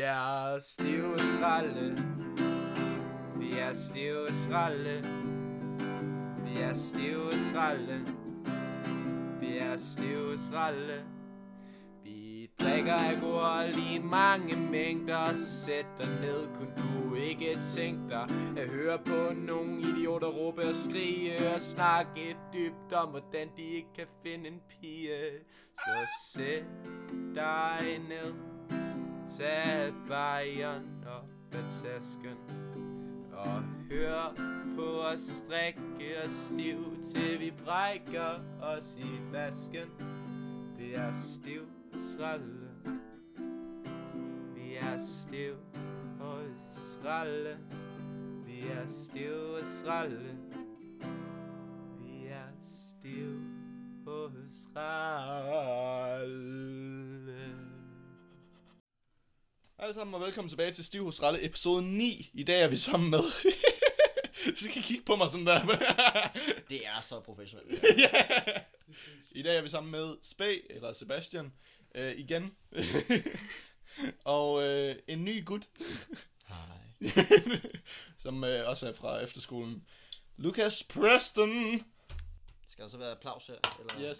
Vi er stive skralde. Vi er stive skralde. Vi er stive skralde. Vi er stive skralde. Vi drikker alkohol lige mange mængder, så sæt dig ned, kun du ikke tænke dig at høre på nogle idioter råbe og skrige og snakke dybt om, hvordan de ikke kan finde en pige. Så sæt dig ned, tag bajeren op af tasken og hør på os strikke og stiv, til vi brækker os i vasken. Det er stiv sralle. Vi er stiv og ralle. Vi er stiv og ralle. Vi er stiv og ralle. Alle sammen og velkommen tilbage til Stiv hos Ralle, episode 9. I dag er vi sammen med... så skal I kigge på mig sådan der. Det er så professionelt. ja. I dag er vi sammen med Spag, eller Sebastian, øh, igen. og øh, en ny gut, Hej. som øh, også er fra efterskolen. Lucas Preston. Skal der så være applaus her? Eller? Yes.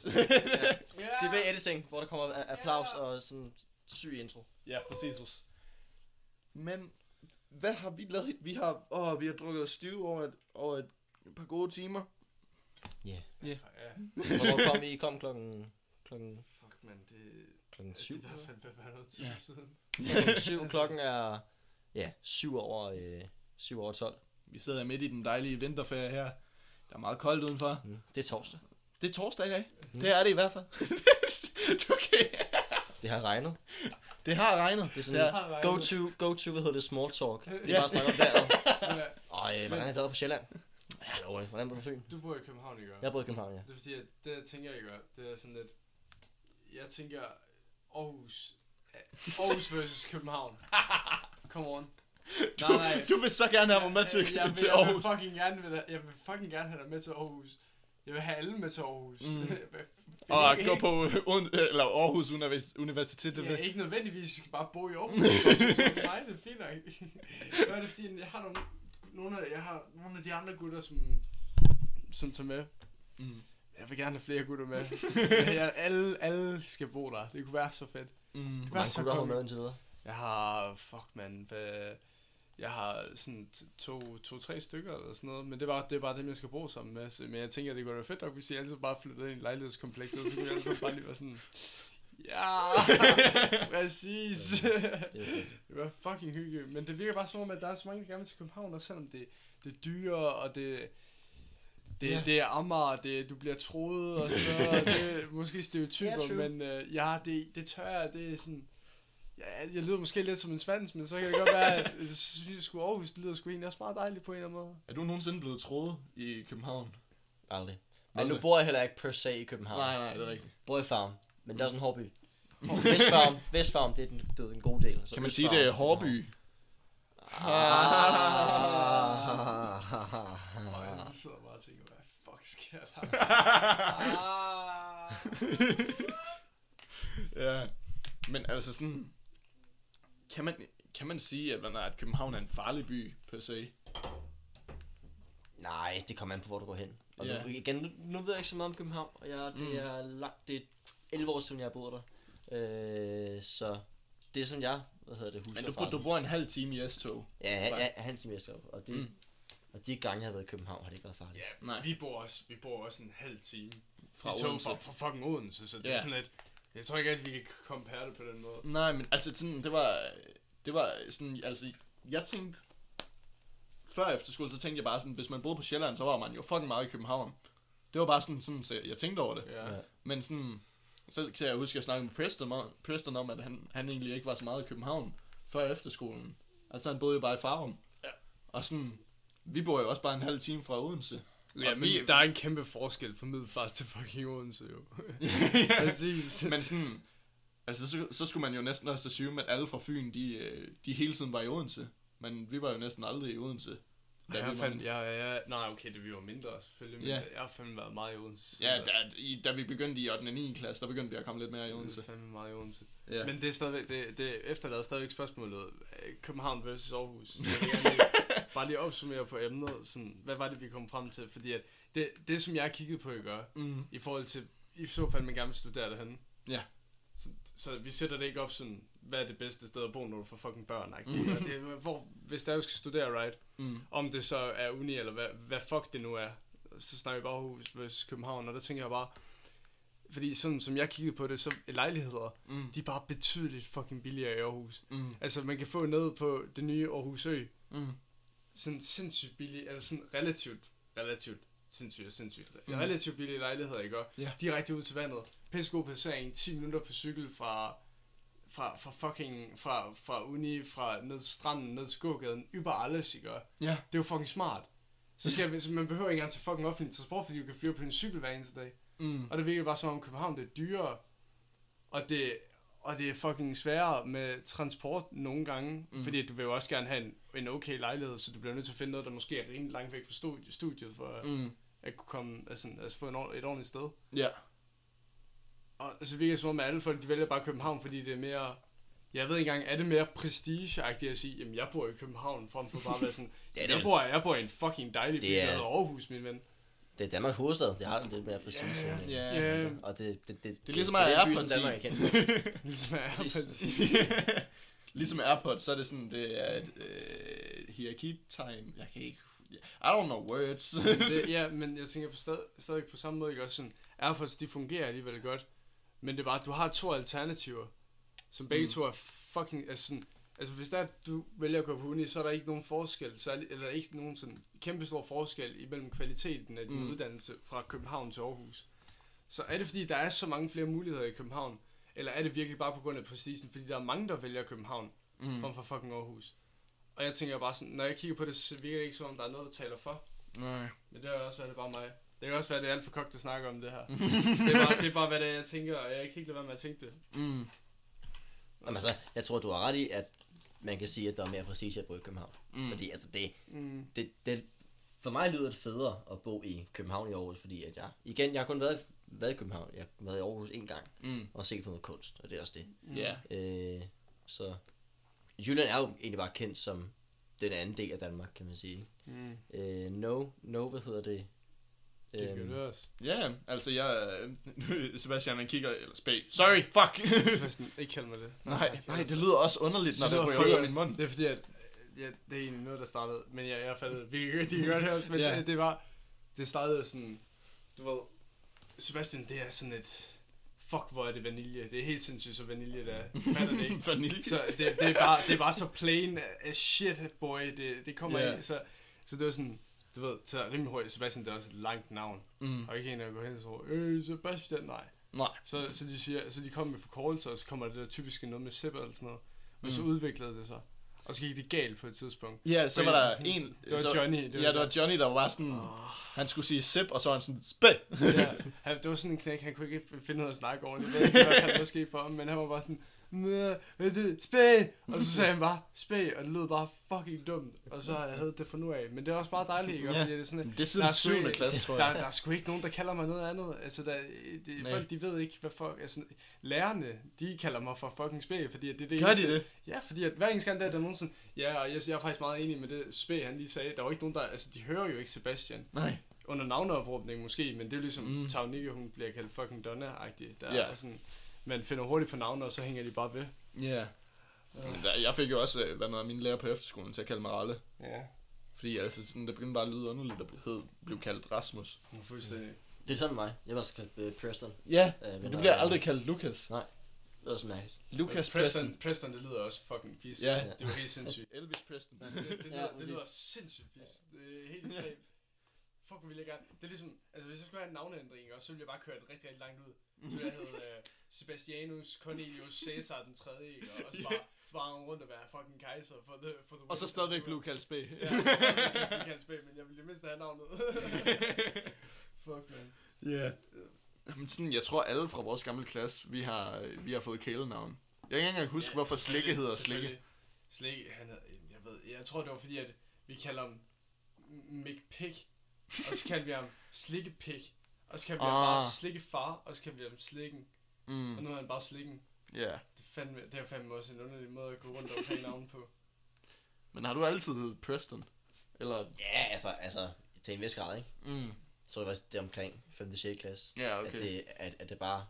Det bliver editing, hvor der kommer applaus og sådan syg intro. ja, præcis. Men hvad har vi lavet? Vi har, åh, vi har drukket os stiv over et, over et par gode timer. Ja. Ja. Ja. Hvornår kom I? I kom klokken, klokken, Fuck, man, det, klokken det er syv? i hvert fald hvad var noget tid Ja. siden. Klokken syv. Klokken er ja, syv over, øh, syv over 12. Vi sidder midt i den dejlige vinterferie her. Der er meget koldt udenfor. Mm. Det er torsdag. Det er torsdag i dag. Mm. Det er det i hvert fald. du kan... Det har regnet. Det har regnet. Det er sådan har regnet. go to, go to, hvad hedder det, small talk. Det er Ja. bare at snakke om vejret. Øh, hvordan er det på Sjælland? Hallo, hvordan er det på Fyn? Du bor i København, ikke? Jeg bor i København, ja. Det er fordi, at det jeg tænker, jeg gør, det er sådan lidt... Jeg tænker, Aarhus... Aarhus versus København. Come on. Du, Nej, nej. du vil så gerne have mig med til, jeg, jeg, til jeg, Aarhus. vil fucking gerne, vil, jeg vil fucking gerne have dig med til Aarhus. Jeg vil have alle med til Aarhus. Mm. Og ikke- gå på eller Aarhus Univers- Universitet. Det Ja, ikke nødvendigvis, jeg skal bare bo i Aarhus. Nej, det er fint nok. Hvad er det, fordi jeg har nogle, nogle, af, jeg har nogle af de andre gutter, som, som tager med. Mm. Jeg vil gerne have flere gutter med. jeg, alle, alle skal bo der. Det kunne være så fedt. Mm. Så mange gutter har du konge? med indtil videre? Jeg har, fuck man, hvad, jeg har sådan t- to, to, tre stykker eller sådan noget, men det er bare, det er bare dem, jeg skal bo sammen med. Så, men jeg tænker, det kunne være fedt nok, hvis I altid bare flyttede ind i en lejlighedskompleks, og så kunne jeg altid bare lige være sådan, ja, præcis. Det var fucking hygge, men det virker bare som om, at der er så mange, der gerne vil til København, og selvom det, det er dyre, og det, det, Ja. det er Amager, det, du bliver troet og sådan noget, og det er måske stereotyper, Ja, men uh, ja, det, det tør jeg, det er sådan, ja, jeg lyder måske lidt som en svans, men så kan det godt være, at jeg synes, sgu Aarhus, det lyder sgu egentlig også meget dejligt på en eller anden måde. Er du nogensinde blevet troet i København? Aldrig. Men Aldrig. nu bor jeg heller ikke per se i København. Nej, nej, det er rigtigt. Jeg bor i Farm, men det er også en hårby. Vestfarm, Vestfarm, det er den, det er en god del. Så Kan man sige, det er Hårby? Ah. jeg sidder bare og tænker, hvad fuck sker der? Ja. Men altså sådan... Kan man, kan man sige, at, at København er en farlig by, per se? Nej, det kommer an på, hvor du går hen. Og Ja. nu, igen, nu, nu ved jeg ikke så meget om København, og jeg, det Mm. er langt, det er 11 år siden, jeg har boet der. Øh, så det er som jeg, hvad hedder det, husker Men du, du bor en halv time i S-tog. Ja, ja, ja, han semester, og det, Mm. og de gange, jeg har været i København, har det ikke været farligt. Ja, Nej. vi bor også, vi bor også en halv time Fra i tog Odense. fra, fra fucking Odense, så det Ja. er sådan lidt, jeg tror ikke, at vi kan compare det på den måde. Nej, men altså sådan, det var, det var sådan, altså, jeg tænkte, før efterskole, så tænkte jeg bare sådan, hvis man boede på Sjælland, så var man jo fucking meget i København. Det var bare sådan, sådan så jeg tænkte over det. Ja. Men sådan, så kan jeg huske, at jeg snakkede med Preston om, Preston om at han, han egentlig ikke var så meget i København før efterskolen. Altså han boede jo bare i Farum. Ja. Og sådan, vi bor jo også bare en halv time fra Odense. Ja, men vi- der er en kæmpe forskel fra Middelfart til fucking Odense, jo. Præcis. Men sådan, altså så, så skulle man jo næsten også assume, at alle fra Fyn, de, øh, de hele tiden var i Odense. Men vi var jo næsten aldrig i Odense. Da jeg vi var- fandme, jeg, jeg, nej, okay, det vi var mindre selvfølgelig, men Ja. jeg har fandme været meget i Odense. Ja, da, i, da vi begyndte i 8. og 9. klasse, der begyndte vi at komme lidt mere i Odense. er fandme meget i Odense. Ja. Ja. Men det er stadigvæk, det, det efterlader stadigvæk spørgsmålet, øh, København versus Aarhus. Jeg vil gerne bare lige opsummere på emnet, sådan, hvad var det, vi kom frem til? Fordi at det, det, som jeg kigget på, I gør, Mm. i forhold til, i så fald, man gerne vil studere derhen. Ja. Så, så vi sætter det ikke op sådan, hvad er det bedste sted at bo, når du får fucking børn. Mm. Mm. Det, hvor, hvis der jo skal studere, right? Mm. Om det så er uni, eller hvad, hvad fuck det nu er, så snakker vi bare Aarhus versus København, og der tænker jeg bare, fordi sådan som jeg kiggede på det, så lejligheder, Mm. de er bare betydeligt fucking billigere i Aarhus. Mm. Altså, man kan få ned på det nye Aarhus Ø, Mm. Sådan sindssygt billigt, altså sådan relativt, relativt sindssygt og sindssygt, Mm. relativt billige lejligheder, ikke? Og Ja. Direkte ud til vandet. Pisse god placering, 10 minutter på cykel fra, fra, fra fucking, fra, fra uni, fra ned til stranden, ned til gågaden, über alles, ikke? Ja. Det er jo fucking smart. Så, skal vi, så man behøver ikke engang til fucking offentlig transport, fordi du kan fyre på din cykel hver eneste dag. Mm. Og det virker bare som om København det er dyrere, og det, og det er fucking sværere med transport nogle gange, Mm. fordi du vil jo også gerne have en, en okay lejlighed, så du bliver nødt til at finde noget, der måske er rimelig langt væk fra studiet, studiet for at, Mm. at kunne komme, altså, altså få en, et ordentligt sted. Ja. Og så virker det som om, at alle folk de vælger bare København, fordi det er mere... Jeg ved ikke engang, er det mere prestigeagtigt at sige, jamen jeg bor i København, frem for bare at være sådan, Det er jeg, bor, jeg bor i en fucking dejlig by, der er- hedder Aarhus, min ven. Det er Danmarks hovedstad. Det har lidt mere præcis. Ja, øh, ja. Ja. Og det, det, det, Det er ligesom det, at som parti. Danmark er. Ligesom jeg er Præcis. ligesom AirPods, så er det sådan, det er et øh, hierarkitegn. Jeg kan ikke... I don't know words. det, ja, men jeg tænker på stad, stadig på samme måde, ikke også sådan, Airpods, de fungerer alligevel godt, men det er bare, at du har to alternativer, som begge mm. to er fucking, altså sådan, altså hvis der er, du vælger at gå på uni, så er der ikke nogen forskel, særlig, eller ikke nogen sådan kæmpe stor forskel imellem kvaliteten af din Mm. uddannelse fra København til Aarhus. Så er det fordi, der er så mange flere muligheder i København, eller er det virkelig bare på grund af præcisen, fordi der er mange, der vælger København, mm. frem for fucking Aarhus. Og jeg tænker bare sådan, når jeg kigger på det, så virker det ikke som om, der er noget, der taler for. Nej. Men det er også, det er bare mig. Det kan også være, at det er alt for kogt at snakke om det her. det, er bare, det er bare, hvad det er, jeg tænker, og jeg kan ikke lade være med at tænke det. Mm. Jamen, altså, jeg tror, du har ret i, at man kan sige, at der er mere præcis at bo i København. Mm. Mm. Fordi altså, det, Mm. det, det, for mig lyder det federe at bo i København i Aarhus, fordi at jeg, igen, jeg har kun været, været i København. Jeg har været i Aarhus en gang Mm. og set på noget kunst, og det er også det. Ja. Øh, så Jylland er jo egentlig bare kendt som den anden del af Danmark, kan man sige. Mm. Øh, no, no, hvad hedder det? Det kan Øhm, også. Ja, altså jeg... øh, Sebastian, han kigger... Eller spag. Sorry, fuck! Sebastian, ikke kald mig det. nej, nej, det lyder også underligt, når Det ryger ud af min mund. Det er fordi, at ja, det er egentlig noget, der startede, men jeg, jeg fattede, vi kan, de kan gøre det også, men Ja. yeah. det, det, var, det startede sådan, du ved, Sebastian, det er sådan et, fuck, hvor er det vanilje, det er helt sindssygt, så vanilje det er, fatter det ikke? Vanilje. Så det, det, er bare, det er bare så plain as shit, boy. Det, det kommer Ja. yeah. ind. Så, så det var sådan, du ved, så rimelig hurtigt. Sebastian, det er også et langt navn. Mm. Og ikke en, der går hen og så, øh, Sebastian, nej. Nej. Så, så, de siger, så de kommer med forkortelser, og så kommer det der typiske noget med Sip eller sådan noget. Men så Mm. udviklede det sig. Og så gik det galt på et tidspunkt. Ja, så var der en... Det var så, Johnny. Det var, Ja, det var Johnny, der var sådan... Åh. Han skulle sige sip, og så var han sådan... Spæ! ja, han, det var sådan en knæk, han kunne ikke finde af at snakke ordentligt. Ved ikke, hvad der skete for ham, men han var bare sådan, Nå, hvad er det? Spæ! Og så sagde han bare, spæ, og det lød bare fucking dumt. Og så har jeg havde det fra nu af. Men det er også bare dejligt, ikke? Ja. Fordi det er sådan, Det er Der siden sgu 7. ikke- klasse, tror der, jeg. der er sgu ikke nogen, der kalder mig noget andet. Altså, der, det, Nej. folk, de ved ikke, hvad fuck... Altså, lærerne, de kalder mig for fucking spæ, fordi at det er det Gør eneste- de det? Ja, fordi at hver eneste gang, der er der nogen sådan... Ja, og jeg, jeg er faktisk meget enig med det spæ, han lige sagde. Der var ikke nogen, der... Altså, de hører jo ikke Sebastian. Nej. Under navneopråbning måske, men det er jo ligesom Mm. Tavnikke, hun bliver kaldt fucking Donna-agtig. Der Ja. er sådan... Man finder hurtigt på navne, og så hænger de bare ved. Ja. Men der, jeg fik jo også øh, været noget af mine lærer på efterskolen til at kalde mig Ralle. Ja, Fordi altså, sådan, det begyndte bare at lyde underligt at blive, hed, blive kaldt Rasmus. fuldstændig. Det er sådan med mig. Jeg var også kaldt øh, Preston. Ja, Øh, men du bliver aldrig kaldt Lukas. Det er også mærkeligt. Lukas Preston, Preston. Preston, det lyder også fucking fis. Ja. Det var helt sindssygt. Elvis Preston. Det, det, det, Ja, lyder, det præcis. lyder sindssygt fis. Det er helt ekstremt. Fuck, vil jeg gerne. Det er ligesom, altså hvis jeg skulle have en navneændring, og så ville jeg bare køre det rigtig, rigtig langt ud. Så ville jeg hedde uh, Sebastianus Cornelius Caesar den tredje, ikke? og så bare, så bare rundt og være fucking kejser for the, for the Og så stadigvæk blive kaldt spæ. Ja, blive kaldt spæ, men jeg ville det mindste have navnet. Fuck, man. Ja. Men sådan, jeg tror alle fra vores gamle klasse, vi har, vi har fået kælenavn. Jeg kan ikke engang huske, Ja, hvorfor Slikke hedder Slikke. Slikke, han havde, jeg ved, jeg tror det var fordi, at vi kalder ham McPig, og så kaldte vi ham Slikkepig, og så kaldte vi Ah. ham bare Slikkefar, og så kaldte vi ham Slikken, Mm. og nu er han bare Slikken. Ja. Det, er fandme, det er fandme også en underlig måde at gå rundt og have navn på. Men har du altid heddet Preston? Eller... Ja, altså, altså, til en vis grad, ikke? Mm. Så det var det omkring 5. 6. klasse. Ja, At, okay. det, at, at det bare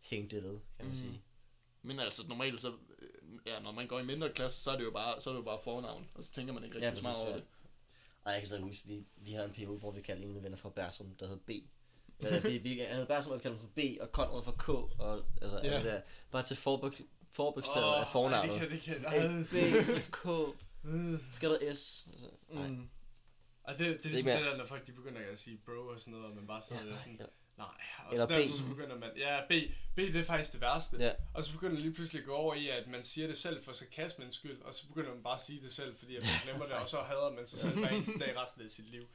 hængte ved, kan man Mm. sige. Men altså, normalt så... Ja, når man går i mindre klasse, så er det jo bare, så er det jo bare fornavn. Og så tænker man ikke Ja, rigtig så meget over ja. det. Og jeg kan stadig huske, vi, vi havde en periode, hvor vi kaldte en af venner for Bersum, der hed B. Eller, vi, vi havde Bersum, og vi kaldte ham for B, og Conrad for K, og altså, Ja. yeah. det der, bare til forbog, forbogstavet Åh, af fornavnet. ej, det kan- det kan- B, så K, skal der S. Altså, nej. Mm. Og det, det er ligesom det, der, når folk de begynder at sige bro og sådan noget, og man bare Ja, sidder der nej, sådan, ja. Nej. Og Eller så, der, B. så begynder man, ja, B, B det er faktisk det værste. Ja. Og så begynder det lige pludselig at gå over i, at man siger det selv for sarkasmens skyld, og så begynder man bare at sige det selv, fordi at man glemmer det, og så hader man sig selv hver eneste dag resten af sit liv.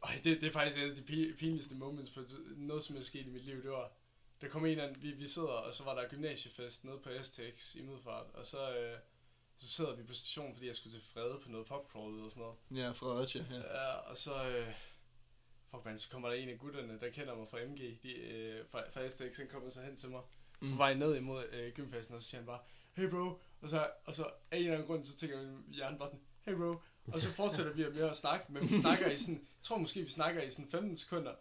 Og det, det er faktisk et af de pi- pinligste moments på noget, som er sket i mit liv. Det var, der kom en anden, vi, vi sidder, og så var der gymnasiefest nede på STX i Middelfart, og så, øh, så sidder vi på stationen, fordi jeg skulle til Frede på noget popcrawl og sådan noget. Ja, Fredericia, ja. Ja, og så... Øh, fuck man, så kommer der en af gutterne, der kender mig fra MG, de, øh, fra, fra STX, han kommer så hen til mig. Mm. På vej ned imod øh, gymfesten, og så siger han bare, hey bro, og så, og så af en eller anden grund, så tænker min hjerne bare sådan, hey bro, og så fortsætter vi med at snakke, men vi snakker i sådan, jeg tror måske, vi snakker i sådan 15 sekunder,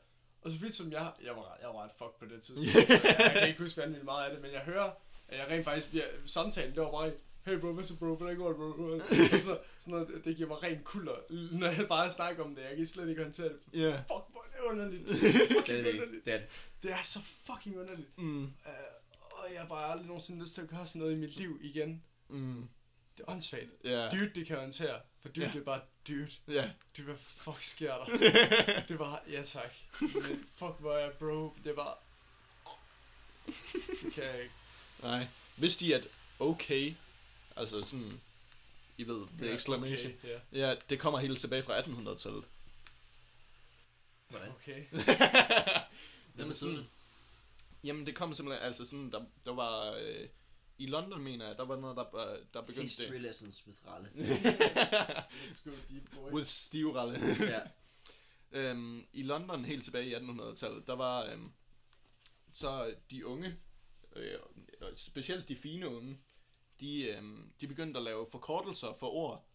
og så vidt som jeg, jeg var, jeg var ret fuck på det tidspunkt, jeg, jeg kan ikke huske vanvittigt meget af det, men jeg hører, at jeg rent faktisk bliver, samtalen, det var bare, hey bro, hvad så bro, hvordan går det bro, og sådan, sådan noget, det giver mig ren kulder, når jeg bare snakker om det, jeg kan slet ikke håndtere det, Ja. fuck, hvor er det underligt, Det er det, underligt, det er det. det er så fucking underligt, Mm. uh, og jeg har bare aldrig nogensinde lyst til at gøre sådan noget i mit liv igen, Mm. det er åndssvagt, Ja. dude, det kan jeg håndtere, for dude, Ja. det er bare dude, Ja. dude, hvad fuck sker der, det var, ja tak, men fuck, hvor er jeg bro, det var, det kan jeg ikke, Nej. Vidste de, at okay, altså sådan, I ved, the Ja, exclamation, okay, ja, ja, det kommer helt tilbage fra 1800-tallet. Hvordan? okay, Hvem betyder det? Jamen, det kom simpelthen, altså sådan, der, der var, øh, i London, mener jeg, der var noget, der, øh, der begyndte History det. lessons with Ralle. let's go deep boy, With stivralle. ja. øhm, I London, helt tilbage i 1800-tallet, der var, øhm, så de unge, øh, og specielt de fine unge, de, øhm, de begyndte at lave forkortelser for ord,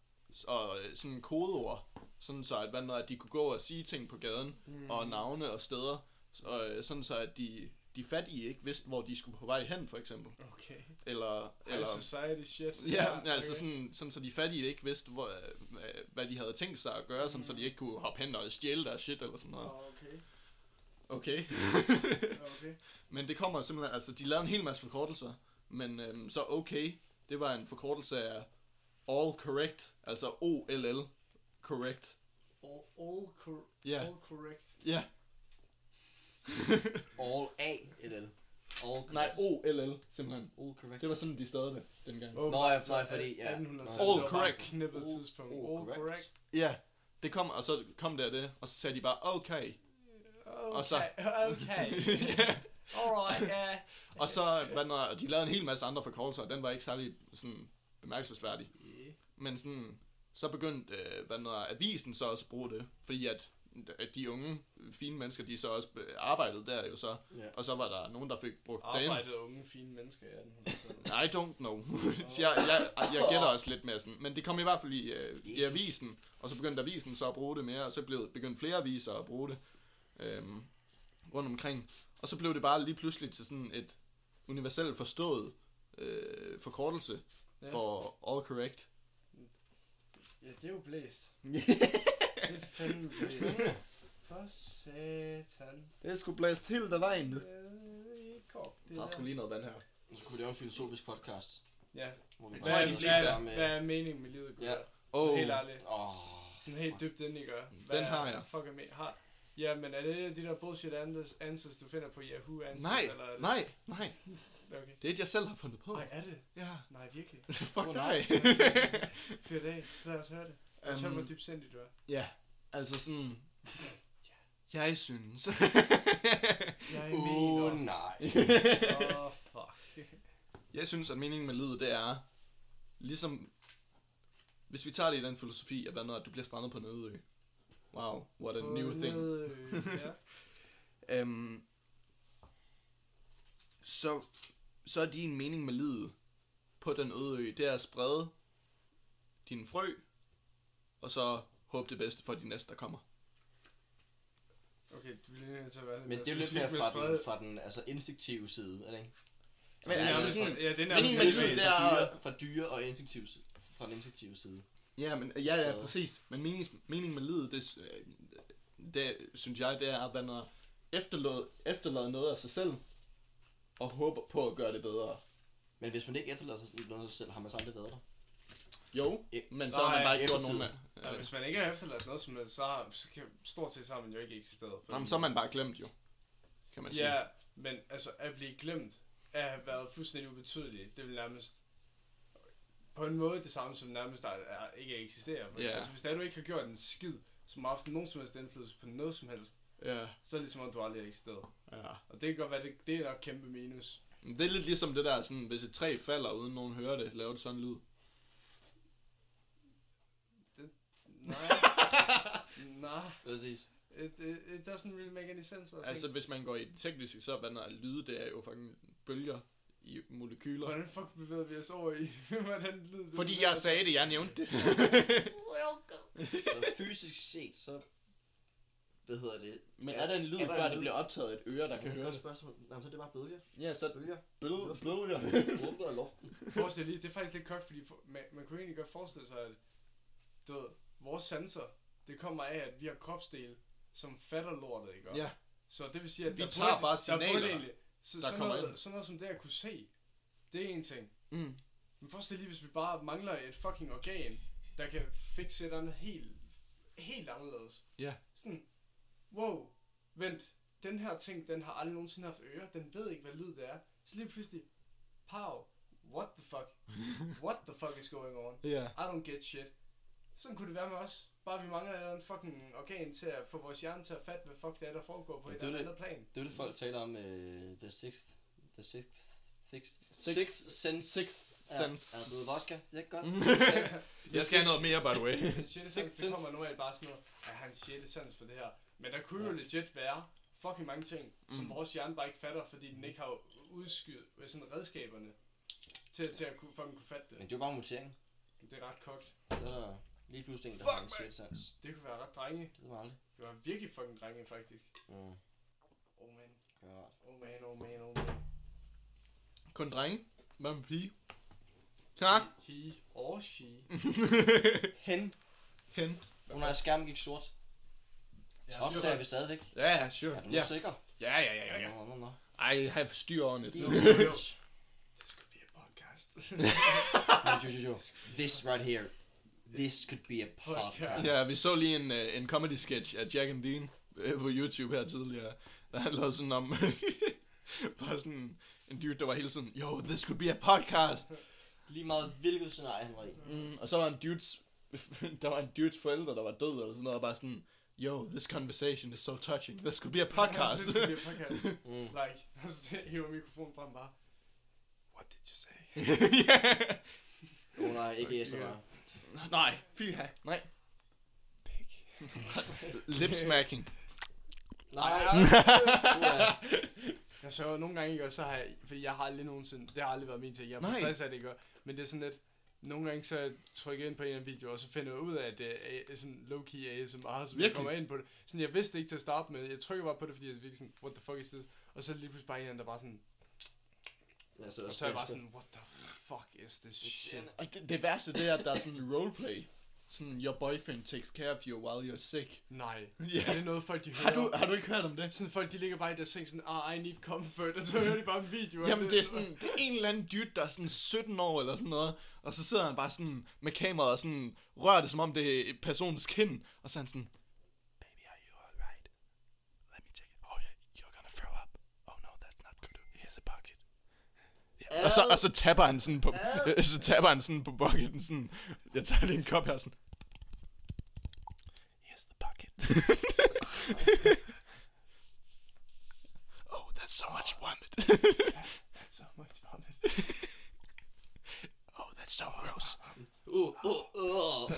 og øh, sådan kodeord, sådan så at, hvad, når, at de kunne gå og sige ting på gaden, mm. og navne og steder, så, øh, sådan så at de, de fattige ikke vidste, hvor de skulle på vej hen, for eksempel. okay, Eller, High eller society shit, Ja, ja altså okay. sådan, sådan, så de fattige ikke vidste, hvor, øh, hvad, hvad de havde tænkt sig at gøre, sådan, så de ikke kunne hoppe hen og stjæle deres shit eller sådan noget. Åh, okay, Okay. okay, Men det kommer simpelthen, altså de lavede en hel masse forkortelser, men øhm, så okay, det var en forkortelse af all correct, altså O-L-L, correct. all, all, cor- Ja, all correct, ja, All A, eller All nej. O-L-L, simpelthen. All correct. Det var sådan, de stavede det dengang. Oh, Nå, ja, nej, fordi- ja. 1800 All correct. et knippet All- tidspunkt. all All, correct. correct. Ja, det kom, og så kom der det, og så sagde de bare, okay. Okay, Og så- okay. ja. Alright, ja. Og så, hvad når, og de lavede en hel masse andre forkortelser, og den var ikke særlig sådan bemærkelsesværdig. Men sådan, så begyndte, øh, hvad noget, avisen så også at bruge det, fordi at, at de unge, fine mennesker, de så også arbejdede der jo så, Ja. og så var der nogen, der fik brugt det. Arbejdede unge, fine mennesker i 1800 I don't know. Jeg, jeg, jeg gætter også lidt mere sådan. Men det kom i hvert fald i, øh, i avisen, og så begyndte avisen så at bruge det mere, og så blev, begyndte flere aviser at bruge det øhm, rundt omkring. Og så blev det bare lige pludselig til sådan et universelt forstået øh, forkortelse Ja. for all correct. Ja, det er jo blæst. det er fandme blæst. For satan. Det er sgu blæst helt af vejen. Det er Jeg tager sgu der. lige noget vand her. Nu skulle vi lave en filosofisk podcast. Ja. Hvor vi Hvad er, de bare fleste hvad, er, hvad er meningen med livet? Ja. Sådan Oh. helt ærligt. Åh, Sådan helt dybt ind i gør. Den har jeg. Fuck er med. Har, ja, men er det de der bullshit answers, du finder på Yahoo Answers? Nej, eller er det, nej, nej. Okay. Det er et, jeg selv har fundet på. Nej, er det? Ja. Nej, virkelig. Fuck Åh, dig. Fedt af. Så lad os høre det. Og så Øhm, hvor dybt sindigt du er. Ja, altså sådan... Jeg synes... Jeg mener. nej. Åh, oh, fuck. jeg synes, at meningen med livet, det er... Ligesom... hvis vi tager det i den filosofi, at, hvad noget, at du bliver strandet på en øde ø. Wow, what a På new thing. ja. Øhm, så, så er din mening med livet på den øde ø, det er at sprede dine frø, og så håbe det bedste for de næste, der kommer. Okay, du bliver nødt til at være Men det er jo lidt mere fra sprede- den, fra den altså instinktive side, er det ikke? Men Det er altså sådan- ja, det er nærmest det er- fra dyre, og instinktiv, fra den instinktive side. Ja, men, ja, ja, præcis. Men mening, mening med livet, det, det, synes jeg, det er at man har efterladet, efterladet noget af sig selv, og håber på at gøre det bedre. Men hvis man ikke efterlader sig noget af sig selv, har man så aldrig været der. Jo, Ja. men så har man Nej, bare ikke gjort nogen af. Ja, hvis man ikke har efterladt noget som helst, så, så kan, stort set så har man jo ikke eksisteret. Fordi- men så er man bare glemt jo, kan man sige. Ja, men altså at blive glemt, at have været fuldstændig ubetydelig, det vil nærmest på en måde det samme som nærmest er, er, ikke eksisterer. Men, Ja. Altså hvis det er, du ikke har gjort en skid, som har haft nogen som helst indflydelse på noget som helst, Ja, så er det ligesom om du aldrig har eksisteret. ja. Og det kan godt være, det, det er nok kæmpe minus. Det er lidt ligesom det der, sådan, hvis et træ falder, uden nogen hører det, laver det sådan en lyd. Nej. Nej. Præcis. It, it, it doesn't really make any sense. Altså, think. hvis man går i det tekniske, så er hvad der lyde, det er jo fucking bølger i molekyler. Hvordan fuck bevæger vi os over i, hvordan lyd det Fordi jeg sagde det, jeg nævnte det. Så fysisk set, så... Hvad hedder det? Men er der en lyd, Er der før en det lyd? bliver optaget et øre, der kan høre godt det? spørgsmål. Nej, så er det bare bølger. Ja, så Bølger. bølger. bølger. Rumper af luften. Forestil lige, det er faktisk lidt kogt, fordi for, man, man kunne egentlig godt forestille sig, at du ved, vores sanser, det kommer af, at vi har kropsdele, som fatter lortet, ikke? Ja, Så det vil sige, at Vi der tager burde, bare der signalerne, burde egentlig, så, der sådan, noget, ind. sådan noget som det at kunne se, det er en ting. mm. Men forestil lige, hvis vi bare mangler et fucking organ, der kan fikse et andet helt, helt anderledes. ja. Sådan, wow, vent, den her ting, den har aldrig nogensinde haft ører, den ved ikke, hvad lyd det er. Så lige pludselig, pow, what the fuck? What the fuck is going on? Ja. I don't get shit. Sådan kunne det være med os. Bare vi mangler eller andet fucking organ til at få vores hjerne til at fatte, hvad fuck det er, der foregår på Men et det er eller det. andet plan. Det er det, folk taler om uh, The Sixth... The Sixth... Sixth... Sixth- Sixth Sense. Sixth Ja, sense. Ja, du ved vodka. Det er godt. Jeg skal have noget mere, by the way. Shit, sans, det kommer normalt bare sådan noget, at han shit sans for det her. Men der kunne jo legit være fucking mange ting, som Mm. vores hjerne bare ikke fatter, fordi den ikke har udskyet sådan redskaberne til, til at kunne, fucking kunne fatte det. Men det er jo bare en mutering. Det er ret kogt. Så er lige pludselig en, der Fuck, har en man. Det kunne være ret drenge. Det ved man aldrig. Det var virkelig fucking drenge, faktisk. Mm. Oh man, rart. oh man, oh man, oh man. Kun drenge. Hvad med pige? Ja. He or she. Hen. Hen. Under skærmen gik sort. Optager vi stadigvæk. Ja, ja, sure. Er du Ja. ja. sikker? Ja, ja, ja, ja, ja. Nå, nå, nå. Ej, har styr on it. Det er Det skulle blive et podcast. jo, jo, jo. This right here. This could be a podcast. Ja, vi så lige en, uh, en comedy sketch af Jack and Dean uh, på YouTube her tidligere. Der handlede sådan om, bare sådan en dude, der var hele tiden, yo, this could be a podcast. Lige meget hvilket scenarie han var i. Mm, og så var en dudes, der var en dudes forældre, der var død eller sådan noget, og bare sådan, yo, this conversation is so touching. This could be a podcast. det skulle blive et podcast. Mm. Like, så hiver mikrofonen frem bare. What did you say? yeah. Oh, nej, ikke Okay. SMR. Nej, fy ha. Nej. Lip smacking. Nej. Jeg så nogle gange ikke, og så har jeg, fordi jeg har aldrig nogensinde, det har aldrig været min ting, jeg er for Nej. stresset af det, ikke? Men det er sådan lidt, nogle gange så trykker jeg ind på en af videoer, og så finder jeg ud af, at det er sådan low-key ASMR, så jeg kommer ind på det. Sådan, jeg vidste det ikke til at starte med, jeg trykker bare på det, fordi jeg virkelig sådan, what the fuck is this? Og så er lige pludselig bare en, anden, der bare sådan, Ja, så, og så er jeg bare sådan, what the fuck is this shit? Og det, det værste, det er, at der er sådan en roleplay. Sådan, your boyfriend takes care of you while you're sick. Nej, Ja. er det noget folk de hører? Har du, har du ikke hørt om det? Sådan folk, de ligger bare i deres seng sådan, ah, I need comfort, og så hører de bare en video. Jamen det er sådan, det er en eller anden dude, der er sådan 17 år eller sådan noget, og så sidder han bare sådan med kameraet og sådan rører det, som om det er personens kind, og så er han sådan, Baby, are you alright? Let me check it. Oh yeah, you're gonna throw up. Oh no, that's not good. Here's a bucket. Ja, og, så, og så tapper han sådan på, så tapper han sådan på bucketen sådan, jeg tager lige en kop her sådan, Here's the bucket. oh, that's so much vomit. That's so much vomit. Oh, that's so gross. Uh, uh, uh, uh, uh,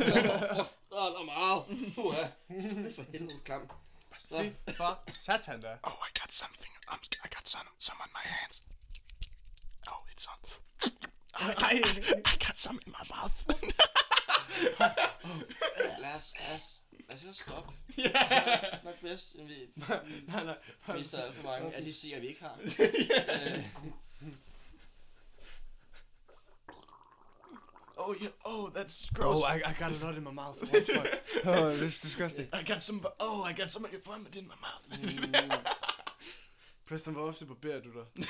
uh, der er meget. Uh, uh, for helvede klam. Fy for satan da. Oh, I got something. Um, I got some, some on my hands. Oh, it's on. Ej. I got some in my mouth. Lad os, lad os, lad os lige stoppe. yeah. Nok bedst, end vi nej, nej. mister alt for mange af de seere, vi ikke har. Øh, Oh, yeah. Oh, that's gross. Oh, I, I got a lot in my mouth. Oh, this is disgusting. I got some. Oh, I got some of your vomit in my mouth. Preston, hvor ofte barberer du dig?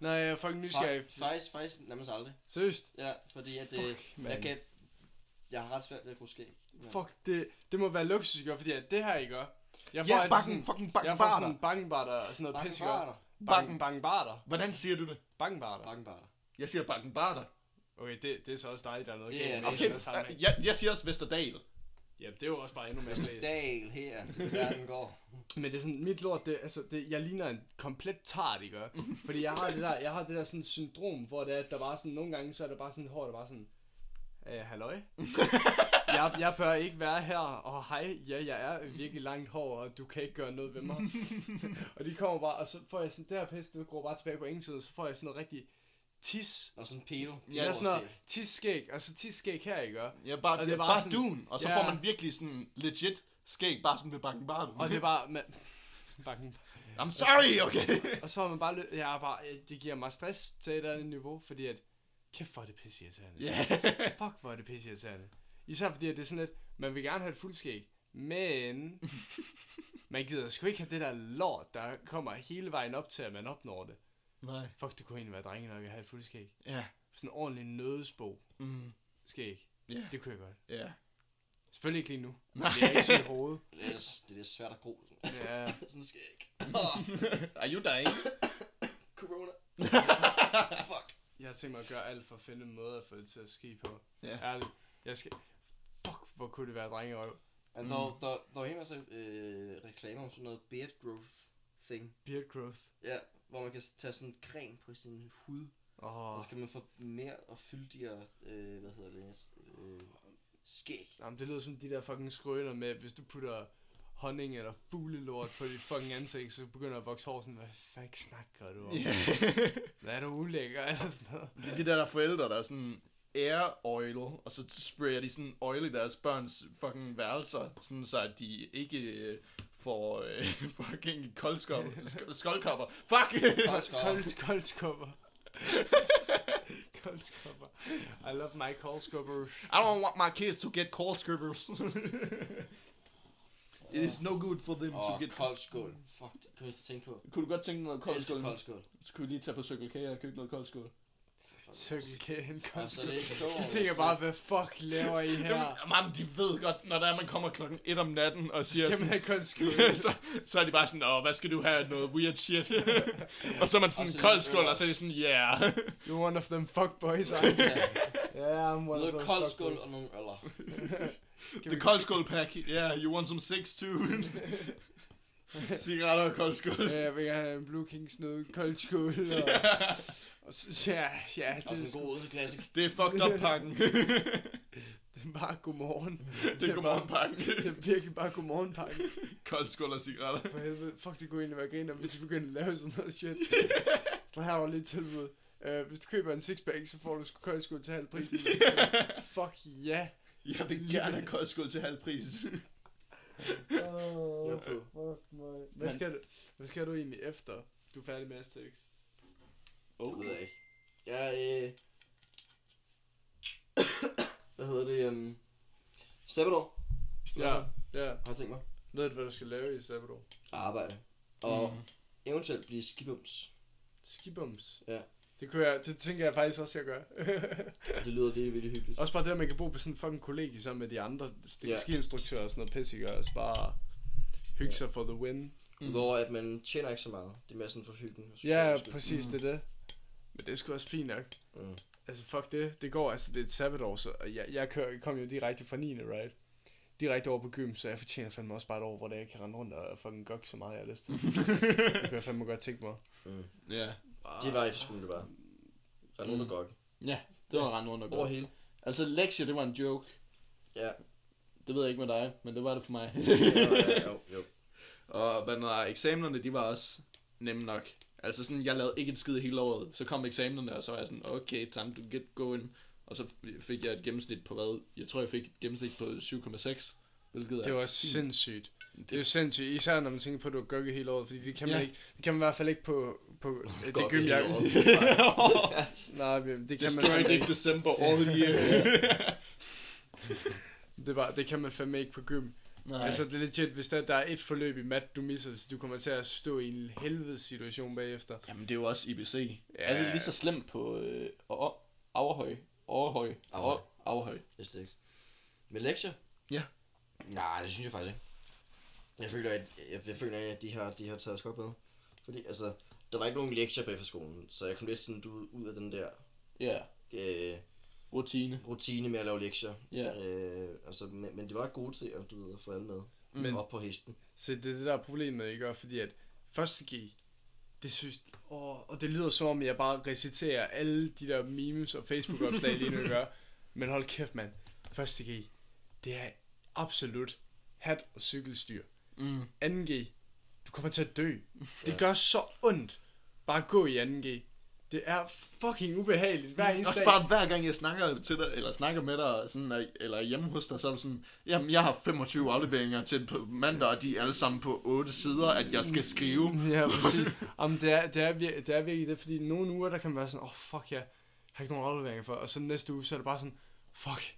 Nej, jeg er fucking nysgerrig. Fa- faktisk, faktisk nærmest aldrig. Seriøst? Ja, fordi at det, Fuck, jeg, kan, jeg har ret svært ved at få skæg. Ja. Fuck, det, det må være luksus, ikke? Fordi at det her, ikke? Jeg får Ja, altid bakken, fucking jeg får sådan bakkenbarter og sådan noget pis, ikke? Bakkenbarter. Bakken, bakkenbarter. Hvordan siger du det? Bakkenbarter. Bakkenbarter. Jeg siger bakkenbarter. Okay, det, det er så også dig, der er noget Det galt Okay, sammenhæng. jeg, jeg siger også Vesterdal. Ja, det er jo også bare endnu mere slæs. Dal her, verden går. Men det er sådan, mit lort, det, altså, det, jeg ligner en komplet tart, ikke? Fordi jeg har det der, jeg har det der sådan syndrom, hvor det er, at der bare sådan, nogle gange, så er der bare sådan hår, der bare sådan, øh, halløj? jeg, jeg bør ikke være her, og hej, ja, jeg er virkelig langt hår, og du kan ikke gøre noget ved mig. og de kommer bare, og så får jeg sådan, det her pis, det går bare tilbage på ingen tid, og så får jeg sådan noget rigtig tis. Og sådan pedo. Ja, sådan noget tis-skæg, altså tis-skæg her, ikke? Ja, bare, Og det det er er bare bare sådan- dun, og så Ja. får man virkelig sådan legit skæg, bare sådan ved bakkenbarten. Og det er bare, man, bakken, I'm sorry, okay? Og så er man bare, er bare, det giver mig stress til et andet niveau, fordi at, kæft hvor er det pisseirriterende. Ja. Fuck hvor er det pisseirriterende. Især fordi at det er sådan lidt, man vil gerne have et fuldskæg, men man gider sgu ikke have det der lort, der kommer hele vejen op til, at man opnår det. Nej. Fuck, det kunne egentlig være drenge nok at have et fuldskæg. Ja. Sådan en ordentlig nødesbo Mm. skæg. Ja. Det kunne jeg godt. Ja. Selvfølgelig ikke lige nu. Nej. Det er ikke sygt i hovedet. Det er, det er svært at gro. Ja. Sådan skal jeg ikke. Are you dying? Corona. Fuck. Jeg har tænkt mig at gøre alt for at finde en måde at få det til at ske på. Ja. Ærligt. Jeg skal... Fuck, hvor kunne det være drengerøv. Men der, der, der var en masse øh, reklamer om sådan noget beard growth thing. Beard growth. Ja, hvor man kan tage sådan creme på sin hud. Åh, Og så kan man få mere og fyldigere, øh, hvad hedder det, øh, skæg. Jamen, det lyder som de der fucking skrøner med, hvis du putter honning eller fuglelort på dit fucking ansigt, så begynder at vokse hår sådan, hvad fuck snakker du om? Ja. Hvad er du ulækker eller sådan noget? Det er de der, der er forældre, der er sådan air oil, og så sprayer de sådan oil i deres børns fucking værelser, sådan så at de ikke øh, får øh, fucking koldskopper. sk- Skoldkopper. Fuck! Kold, koldskubber. koldskubber. I love my koldskubbers. I don't want my kids to get cold scribbers. It is no good for them to Og get... kold skål. Fuck, det kan jeg tænke på. Kunne du godt tænke noget kold skål? kold skål. Så kunne vi lige tage på Circle K og købe noget kold skål. Cykelkæden ikke Jeg tænker bare, hvad fuck laver I her? Jamen, man, de ved godt, når der er, man kommer klokken 1 om natten og siger Skal man have så, så er de bare sådan, åh, hvad skal du have? Noget weird shit. og så er man sådan en kold skål, og så er de sådan, yeah. You're one of them fuckboys, aren't you? Yeah, I'm one of noget those kold skål og nogle øller. The kold skål pack. Yeah, you want some six too? Cigaretter og kold skål. Ja, jeg vil gerne have en Blue Kings noget koldskål. Og, og så, ja, ja, det er, en god klassik. Det er fucked up pakken. det er bare godmorgen. det er godmorgen pakken. Det er virkelig bare godmorgen pakke. kold skål og cigaretter. For helvede, fuck det kunne egentlig være griner, hvis vi begyndte at lave sådan noget shit. Så her var lidt tilbud. Uh, hvis du køber en sixpack, så får du sgu koldskål til halv pris. fuck ja. Jeg vil gerne have kold skål til halv pris. Oh, fuck mig. Hvad skal, du, hvad skal du egentlig efter, du er færdig med Asterix? Oh. Det ved jeg ikke. Jeg, øh... hvad hedder det? Um... Sabbatår. Ja, ja. Har jeg tænkt mig. Ved du, hvad du skal lave i Sabbatår? Arbejde. Og Mm. eventuelt blive skibums. Skibums. Ja. Det, kunne jeg, det tænker jeg faktisk også, jeg gør. Og det lyder virkelig, virkelig hyggeligt. også bare det, at man kan bo på sådan en fucking kollegie sammen med de andre Ja. skiinstruktører og sådan noget pisse, ikke? Altså bare hygge sig for the win. Mm. Hvor at man tjener ikke så meget. Det er mere sådan for hyggen. og Ja, præcis, Mm. det er det. Men det er sgu også fint nok. Mm. Altså, fuck det. Det går, altså, det er et sabbatår, så og jeg, jeg, kører, jeg kom jo direkte fra 9. right? Direkte over på gym, så jeg fortjener fandme også bare et år, hvor det, jeg kan rende rundt og fucking gok så meget, jeg har lyst til. det kan jeg fandme godt tænke mig. Mm. Ja. Bare, Det var i skolen, det var. Der er nogen, der går. Ja. Det var rent rundt og Over godt. hele. Altså, lektier, det var en joke. Ja. Det ved jeg ikke med dig, men det var det for mig. jo, jo, jo, jo. og hvad når eksamenerne, de var også nemme nok. Altså sådan, jeg lavede ikke et skid hele året. Så kom eksamenerne, og så var jeg sådan, okay, time to get going. Og så fik jeg et gennemsnit på hvad? Jeg tror, jeg fik et gennemsnit på 7,6. Hvilket Det er var fint. sindssygt. Det er jo sindssygt, især når man tænker på, at du har gukket hele året, fordi det kan man Ja. ikke, det kan man i hvert fald ikke på, på det Gukket gym, jeg... året. Nej, men det kan man Destroy fandme Dick ikke. December all year. Det, var, det kan man fandme ikke på gym. Nej. Altså, det er legit, hvis der, der er et forløb i mat, du misser, så du kommer til at stå i en helvedes situation bagefter. Jamen, det er jo også IBC. Ja. Er det lige så slemt på øh, Overhøj? Overhøj? Overhøj. Overhøj. Er. Med lektier? Ja. Nej, det synes jeg faktisk ikke. Jeg føler, at, jeg, jeg føler, at de har, de har taget os godt med. Fordi, altså, der var ikke nogen lektier bag for skolen, så jeg kom lidt sådan ud, ud af den der Ja. øh, Rutine. rutine med at lave lektier. Ja. Øh, altså, men, men de var gode til at, du ved, at få alle med. Men- op på hesten. Så det er det, der er problemet, ikke? Og fordi at første G, det synes, åh, og det lyder som om, jeg bare reciterer alle de der memes og Facebook-opslag lige nu, gør. Men hold kæft, mand. Første G, det er absolut hat og cykelstyr. Mm. 2G, du kommer til at dø. Det gør så ondt. Bare gå i 2G. Det er fucking ubehageligt hver eneste Også dag. bare hver gang jeg snakker til dig, eller snakker med dig, sådan, er- eller er hjemme hos dig, så er du sådan, jamen jeg har 25 afleveringer til mandag, og de er alle sammen på 8 sider, at jeg skal skrive. Ja, præcis. Jamen, det, er, det, er, vir- det er virkelig det, fordi nogle uger, der kan man være sådan, åh, oh, fuck ja, jeg har ikke nogen afleveringer for, og så næste uge, så er det bare sådan, fuck,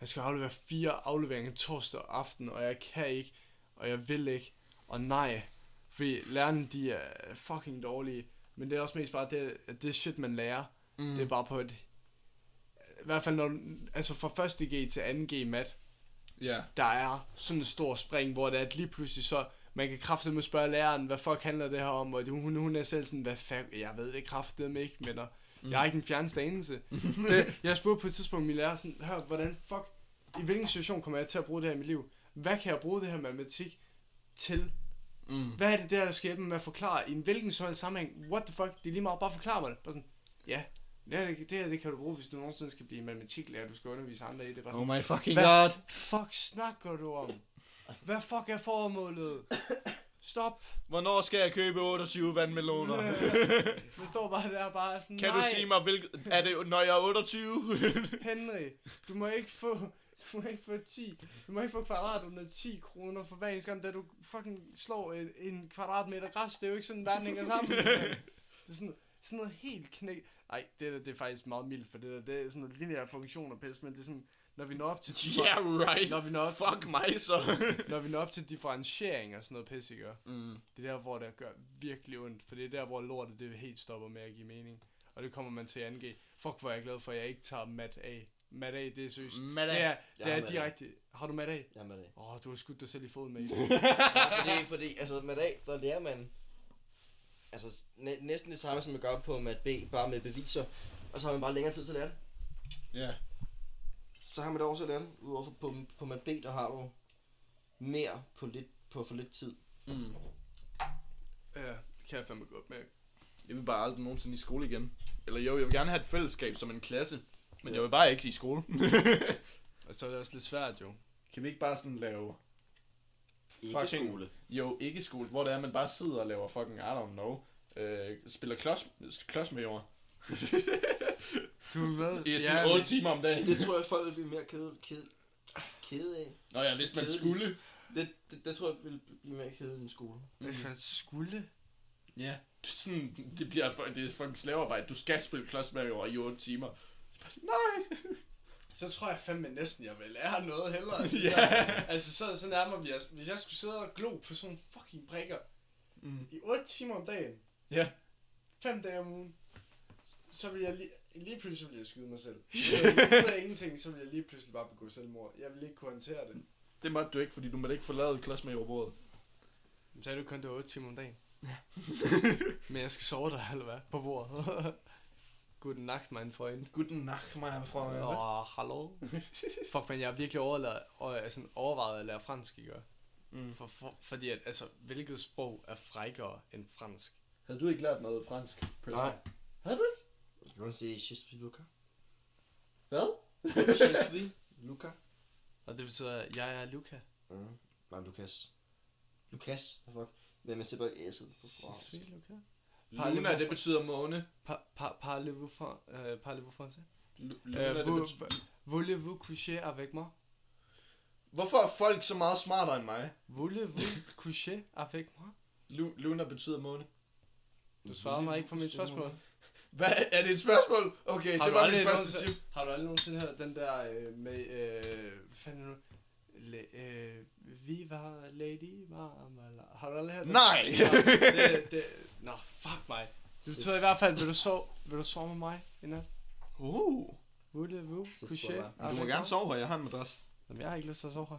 jeg skal aflevere fire afleveringer torsdag aften, og jeg kan ikke, og jeg vil ikke, og nej, fordi lærerne, de er fucking dårlige, men det er også mest bare det, at det shit, man lærer, Mm. mm. det er bare på et, i hvert fald når, altså fra 1. G til 2. G mat, Ja. der er sådan en stor spring, hvor det er at lige pludselig så, man kan kraftedeme med spørge læreren, hvad fuck handler det her om, og det, hun, hun er selv sådan, hvad fuck, jeg ved det kraftedeme ikke, men mm. jeg har ikke den fjerneste anelse. det, jeg spurgte på et tidspunkt min lærer sådan, hør, hvordan fuck, i hvilken situation kommer jeg til at bruge det her i mit liv? Hvad kan jeg bruge det her matematik til? Mm. Hvad er det der, der skal hjælpe mig med at forklare i en hvilken helst sammenhæng? What the fuck? Det er lige meget, bare forklare mig det. Bare sådan, ja, det her, det her det kan du bruge, hvis du nogensinde skal blive matematiklærer, du skal undervise andre i det. Bare Oh sådan, my fucking Hvad? god. fuck snakker du om? Hvad fuck er formålet? Stop. Hvornår skal jeg købe 28 vandmeloner? Man står bare der bare sådan, Kan nej, du sige mig, hvilket... Er det, når jeg er 28? Henry, du må ikke få, du må ikke få 10, du må ikke få kvadrat under 10 kroner for hver eneste gang, da du fucking slår en, en kvadratmeter græs. Det er jo ikke sådan, verden hænger sammen. det er sådan, sådan noget helt knæk. Nej, det, der, det er faktisk meget mildt, for det der, det er sådan noget funktion og pis, men det er sådan, når vi når op til, yeah, right. når vi når op til, Fuck mig så. når vi når op til differentiering og sådan noget pis, ikke? mm. Det er der, hvor det gør virkelig ondt, for det er der, hvor lortet det helt stopper med at give mening. Og det kommer man til 2G. Fuck, hvor er jeg glad for, at jeg ikke tager mat A. Mat A, det er seriøst. Mat A. Det er, det har er mat direkte. Har du mat A? Ja, med det. Åh, oh, du har skudt dig selv i foden med det. fordi, fordi, altså med A, der lærer man altså næ- næsten det samme, som man gør på med B, bare med beviser. Og så har man bare længere tid til at lære det. Ja. Så har man det også at lære det. Udover på, på med B, der har du mere på, lidt, på for lidt tid. Mm. Ja, det kan jeg fandme godt med. Jeg vil bare aldrig nogensinde i skole igen. Eller jo, jeg vil gerne have et fællesskab som en klasse. Men jeg vil bare ikke i skole. Og så er det også lidt svært jo. kan vi ikke bare sådan lave... Ikke Fucking- skole. Jo, ikke skole, hvor det er, man bare sidder og laver fucking, I don't know, øh, spiller klods, klods med jord. Du er med. I sådan ja, 8 timer om dagen. Det tror jeg, folk vil blive mere kede, kede, kede af. Nå ja, hvis man Kedeligt. skulle. Det, det, det tror jeg vil blive mere kede end skole. Hvis man skulle. Ja. Sådan, det bliver det er fucking slavearbejde. Du skal spille klods med jord i 8 timer. Nej. Så tror jeg fandme næsten, jeg vil lære noget hellere. Ja. Altså, så, så nærmer vi os. Hvis jeg skulle sidde og glo på sådan nogle fucking prikker Mm. i 8 timer om dagen, Ja. 5 dage om ugen, så vil jeg lige, lige pludselig vil jeg skyde mig selv. Ud af ingenting, så vil jeg lige pludselig bare begå selvmord. Jeg vil ikke kunne håndtere det. Det måtte du ikke, fordi du måtte ikke forlade klods med jordbordet. Så er du kun det 8 timer om dagen. Ja. Men jeg skal sove der, eller hvad? På bordet. Guten Nacht, mein Freund. Guten Nacht, mein Freund. Åh, oh, hallo. Fuck, men jeg har virkelig overladet, og, altså, overvejet at lære fransk, ikke? Mm. For, for, fordi at, altså, hvilket sprog er frækkere end fransk? Havde du ikke lært noget fransk? Preston? Nej. Havde du ikke? Jeg kan kun sige, je suis Luca. Hvad? Je suis Luca. Og det betyder, jeg er Luca. Mm. Nej, Lukas. Lukas? Hvad fuck? Hvem er simpelthen æsset? Je suis Luca. Luna, det betyder måne. Pa- pa- Parlez-vous fran- parlez-vous français? Voulez-vous coucher avec moi? Hvorfor er folk så meget smartere end mig? Voulez-vous coucher avec moi? Lu- Luna betyder måne. Du svarede mig ikke på mit spørgsmål. Hvad? Er det et spørgsmål? Okay, Har det du var mit første tip. Har du aldrig nogensinde hørt den der øh, med, øh, hvad fanden nu? Le, øh, vi var Lady Marmalade. Har du aldrig hørt den? Nej! Det, det, nå, fuck mig. Det betyder i hvert fald, vil du sove, vil du sove med mig i nat? Uh, Voulez-vous Så coucher spørger du må gerne sove her, jeg har en madras. Jamen, jeg har ikke lyst til at sove her.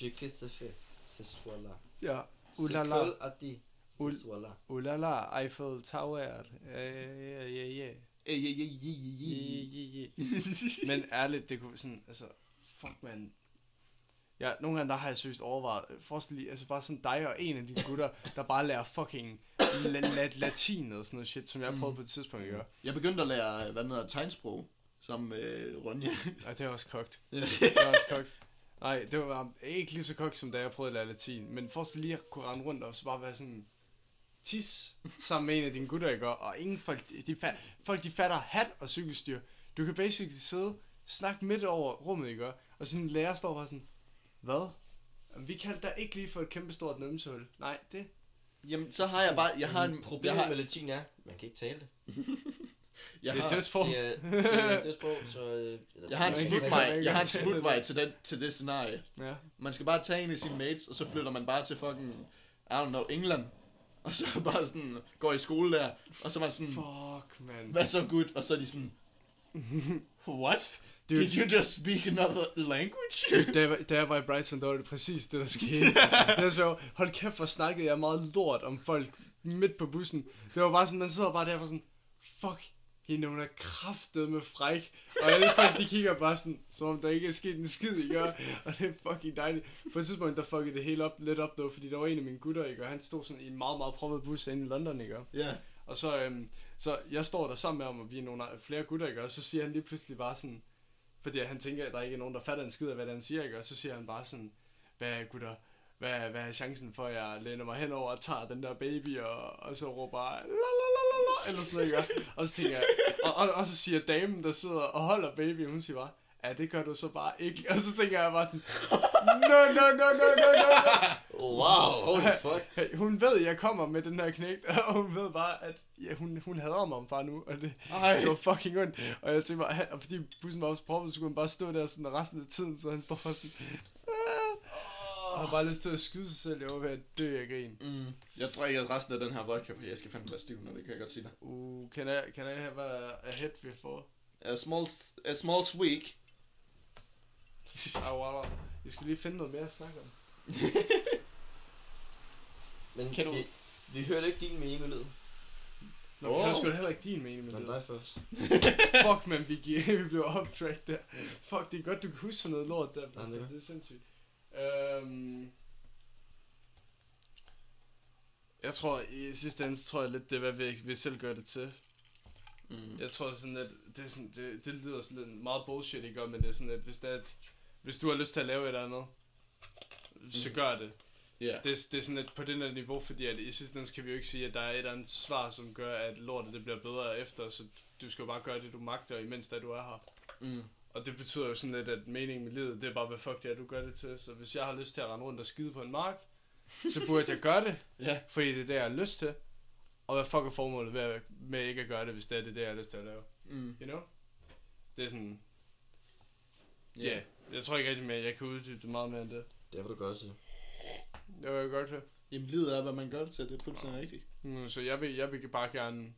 Je que se fait. Ce soir là. ja. C'est Ulala. cool à dit. Ul- Ce soir là. Ulala, Eiffel Tower. Ja, ja, ja, ja. Ej, ej, ej, ej, ej, ej. Men ærligt, det kunne sådan, altså, fuck man. Ja, nogle gange der har jeg seriøst overvejet, forestil lige, altså bare sådan dig og en af de gutter, der bare lærer fucking la- la- latin og sådan noget shit, som jeg har prøvet på et tidspunkt, ikke? Jeg begyndte at lære, hvad hedder tegnsprog, sammen med Ronja. Og det er også kogt. Det er også kogt. Nej, det var ikke lige så kogt, som da jeg prøvede at lære latin, men forestil lige at kunne rende rundt og så bare være sådan, tis sammen med en af dine gutter, ikke? Og ingen folk, de, fat, folk, de fatter hat og cykelstyr. Du kan basically sidde, snakke midt over rummet, ikke? Og sådan en lærer står bare sådan, hvad? Vi kaldte dig ikke lige for et kæmpe stort numsehul. Nej, det... Jamen, så har jeg bare, jeg har en, Problemet jeg har, med latin er, man kan ikke tale det. jeg det er har, dødsprog. Det er, det er et dødsprog, så... øh, jeg har en smutvej, jeg har en smutvej til, den, til det scenarie. Ja. Man skal bare tage en af sine mates, og så flytter man bare til fucking, I don't know, England. Og så bare sådan, går i skole der, og så var man sådan, Fuck, man. hvad så good? Og så er de sådan, what? Dude. Did you just speak another language? Da jeg, var- da jeg var i Brighton, der var det præcis det, der skete. det er så, hold kæft, hvor snakkede jeg meget lort om folk midt på bussen. Det var bare sådan, man sidder bare der og sådan, fuck, hende hun er kraftet med fræk. Og alle folk, de kigger bare sådan, som om der ikke er sket en skid, ikke? Og og det er fucking dejligt. På et tidspunkt, der fuckede det hele op, lidt op, dog, fordi der var en af mine gutter, ikke? Og han stod sådan i en meget, meget proppet bus inde i London, ikke? Ja. Og så, øhm, så jeg står der sammen med ham, og vi er nogle flere gutter, ikke? Og så siger han lige pludselig bare sådan, fordi han tænker, at der ikke er nogen, der fatter en skid af, hvad han siger, ikke? Og så siger han bare sådan, hvad gutter, hvad, hvad er chancen for, at jeg læner mig henover og tager den der baby, og, og så råber la la la la la, eller sådan noget, ikke? Og så tænker jeg, og, og, og, så siger damen, der sidder og holder baby, hun siger bare, ja, det gør du så bare ikke. Og så tænker jeg bare sådan, no, no, no, no, no, no. Wow, holy fuck. Hun ved, at jeg kommer med den her knægt, og hun ved bare, at ja, hun, hun hader mig bare nu, og det, Ej. det var fucking ondt. Og jeg tænkte bare, og fordi bussen var også proppet, så kunne han bare stå der sådan resten af tiden, så han står bare sådan, "Ah." og har bare lyst til at skyde sig selv, jeg var ved at dø af grin. Mm. Jeg drikker resten af den her vodka, fordi jeg skal fandme være stiv, når det kan jeg godt sige dig. Uh, can I, can I have a, a hit before? A small, a small sweek. Ah, wow. Vi skal lige finde noget mere at snakke om. Men Kan du- vi, vi hørte ikke din mening lyd. Nå, oh. Åh. jeg skulle heller ikke din mening med Men det. dig først. Fuck, man, vi, vi blev off track der. Fuck, det er godt, du kan huske sådan noget lort der. det er Altså, det er sindssygt. Øhm, jeg tror, i sidste ende, så tror jeg lidt, det er, hvad vi, vi selv gør det til. Mm. Jeg tror sådan, at det, er sådan, det, det lyder sådan lidt meget bullshit, ikke? Men det er sådan, at hvis, det er, at hvis du har lyst til at lave et eller andet, så Mm. gør det. Ja. Det, er- det er sådan lidt på den her niveau, fordi at i sidste ende skal vi jo ikke sige, at der er et eller andet svar, som gør, at lortet det bliver bedre efter, så du skal jo bare gøre det, du magter, imens da du er her. Mm. Og det betyder jo sådan lidt, at meningen med livet, det er bare, hvad fuck det er, du gør det til. Så hvis jeg har lyst til at rende rundt og skide på en mark, så burde jeg gøre det, Ja. fordi det er det, jeg har lyst til. Og hvad fuck er formålet ved at- med ikke at gøre det, hvis det er det, jeg har lyst til at lave? Mm. You know? Det er sådan, ja. Ja. Yeah. Jeg tror ikke rigtig mere, jeg kan uddybe det meget mere end det. Det vil du gøre til. Det var jeg godt til. Jamen, livet er, hvad man gør det til. Det er fuldstændig rigtigt. Mm, så jeg vil, jeg vil bare gerne...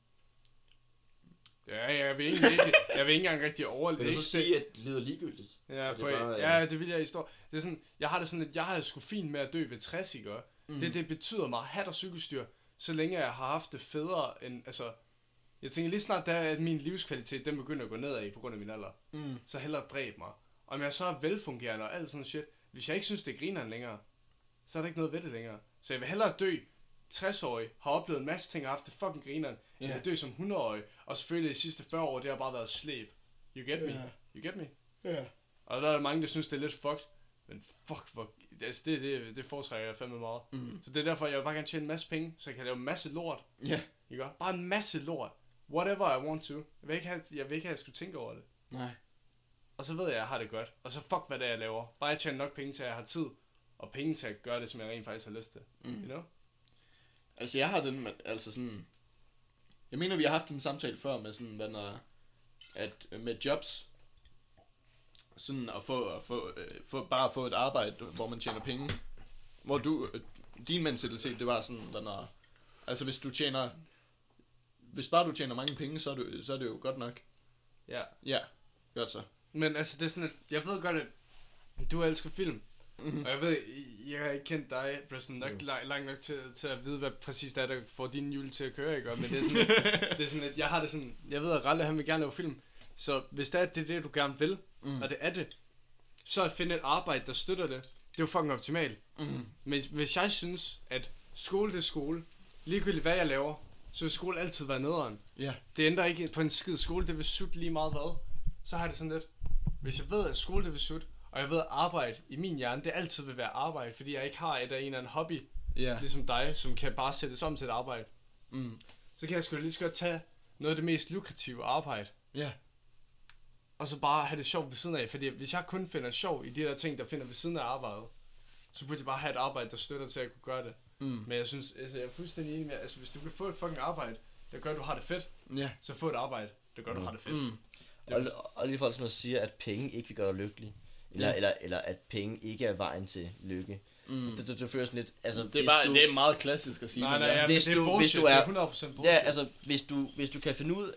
Ja, jeg vil ikke, rigtig, jeg vil ikke engang rigtig overleve. Vil du så sige, at livet er ligegyldigt? Ja, Er det på, bare, ja, det vil jeg i stor. Det er sådan, jeg har det sådan, at jeg har sgu fint med at dø ved 60, ikke? Mm. Det, det betyder mig hat og cykelstyr, så længe jeg har haft det federe end, altså, jeg tænker lige snart, der er, at min livskvalitet, den begynder at gå nedad på grund af min alder, Mm. så hellere dræb mig. Om jeg så er velfungerende og alt sådan shit, hvis jeg ikke synes, det er grineren længere, så er der ikke noget ved det længere. Så jeg vil hellere dø 60-årig, har oplevet en masse ting og haft det fucking grineren, yeah. End at dø som 100-årig, og selvfølgelig de sidste 40 år, det har bare været slæb. You get me? Ja. You get me? Ja. Og der er mange, der synes, det er lidt fucked. Men fuck, hvor, altså det, det, det foretrækker jeg fandme meget. Mm. Så det er derfor, jeg vil bare gerne tjene en masse penge, så jeg kan lave en masse lort. Ja. Ikke? også? Bare en masse lort. Whatever I want to. Jeg vil ikke have, jeg vil ikke have, at jeg skulle tænke over det. Nej. Og så ved jeg, at jeg har det godt. Og så fuck, hvad det er, jeg laver. Bare jeg tjener nok penge til, at jeg har tid. Og penge til at gøre det, som jeg rent faktisk har lyst til. Mm. You know? Altså, jeg har den, altså sådan... Jeg mener, vi har haft en samtale før med sådan, hvad når, at øh, med jobs, sådan at få, at få, øh, få, bare at få et arbejde, hvor man tjener penge, hvor du, øh, din mentalitet, det var sådan, hvad når, altså hvis du tjener, hvis bare du tjener mange penge, så er, du, så er det jo godt nok. Ja. Ja, godt så. Men altså, det er sådan, at jeg ved godt, at du elsker film. Mm-hmm. Og jeg ved, jeg har ikke kendt dig, Preston, nok lang, langt nok til, til at vide, hvad præcis det er, der får dine hjul til at køre, ikke? Og- Men det er sådan, det er sådan at jeg har det sådan, jeg ved, at Ralle, han vil gerne lave film. Så hvis det er det, det du gerne vil, Mm. og det er det, så at finde et arbejde, der støtter det, det er jo fucking optimalt. Mm. Men hvis jeg synes, at skole det er skole, ligegyldigt hvad jeg laver, så vil skole altid være nederen. Ja. Det ændrer ikke på en skid skole, det vil sutte lige meget hvad. Så har det sådan lidt, hvis jeg ved, at skole det vil sutte, og jeg ved, at arbejde i min hjerne, det altid vil være arbejde, fordi jeg ikke har et af en eller anden hobby, Ja. ligesom dig, som kan bare sættes om til et arbejde. Mm. Så kan jeg sgu lige så godt tage noget af det mest lukrative arbejde, Ja. og så bare have det sjovt ved siden af. Fordi hvis jeg kun finder sjov i de der ting, der finder ved siden af arbejdet, så burde jeg bare have et arbejde, der støtter til at kunne gøre det. Mm. Men jeg synes, altså, jeg er fuldstændig enig med, altså hvis du kan få et fucking arbejde, der gør, at du har det fedt, Ja. så få et arbejde, der gør, at du har det fedt. Mm. Og, og lige folk, som siger, at penge ikke vil gøre dig lykkelig. Eller, Ja. eller, eller at penge ikke er vejen til lykke. Mm. Det, det, det føler sådan lidt... Altså, Det er, bare, du, det er meget klassisk at sige. Nej, nej, ja. Hvis det er du- hvis du er- det er 100% bullshit. Ja, altså, hvis du, hvis du kan finde ud...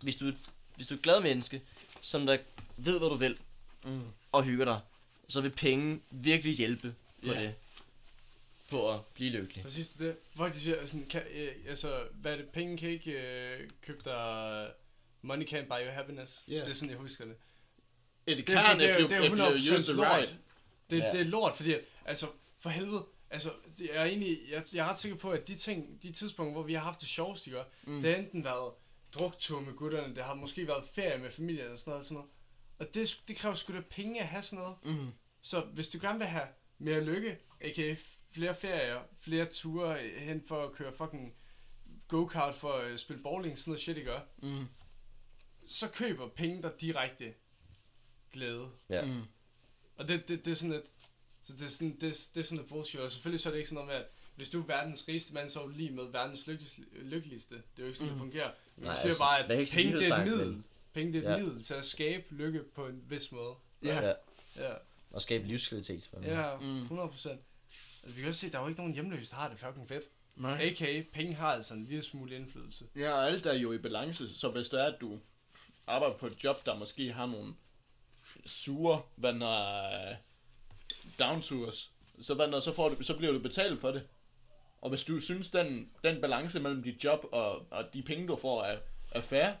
Hvis du, hvis du er et glad menneske, som der ved, hvad du vil, Mm. og hygger dig, så vil penge virkelig hjælpe på Ja. det. På at blive lykkelig. Præcis det. Folk de siger sådan, kan, øh, altså, hvad er det, penge kan ikke øh, købe dig, money can't buy you happiness. Ja. Det er sådan, jeg husker det. It Det er- can det er- if you, det er if you 100% use it lort. right. Det, ja. det er lort, fordi, altså, for helvede, altså, jeg er egentlig, jeg, jeg er ret sikker på, at de ting, de tidspunkter, hvor vi har haft det sjovest, ikke? Mm. Mm. det har enten været druktur med gutterne, det har måske været ferie med familien eller sådan noget, sådan noget. Og det, det kræver sgu da penge at have sådan noget. Mm. Så hvis du gerne vil have mere lykke, a.k.a. flere ferier, flere ture hen for at køre fucking go-kart for at spille bowling, sådan noget shit, ikke? Mm. Så køber penge der direkte glæde. Ja. Mm. Og det, det, det er sådan et, så det er sådan, det, det er sådan et bullshit. Og selvfølgelig så er det ikke sådan noget med, at hvis du er verdens rigeste mand, så er du lige med verdens lykkeligste. lykkeligste. Det er jo ikke sådan, Mm. det fungerer. Men Nej, du siger altså, bare, er at ikke penge det er et middel. Penge det er et Ja. middel til at skabe lykke på en vis måde. Ja. ja. Ja, Og skabe livskvalitet. ja Mm. 100 procent. Altså, vi kan også se, at der er jo ikke nogen hjemløse, der har det fucking fedt. Nej. A.k.a. penge har altså en lille smule indflydelse. Ja, og alt er jo i balance, så hvis det er, at du arbejder på et job, der måske har nogle sure, hvad når downtours, så, hvad når, så, får du, så bliver du betalt for det. Og hvis du synes, den, den balance mellem dit job og, og de penge, du får, er, er fair,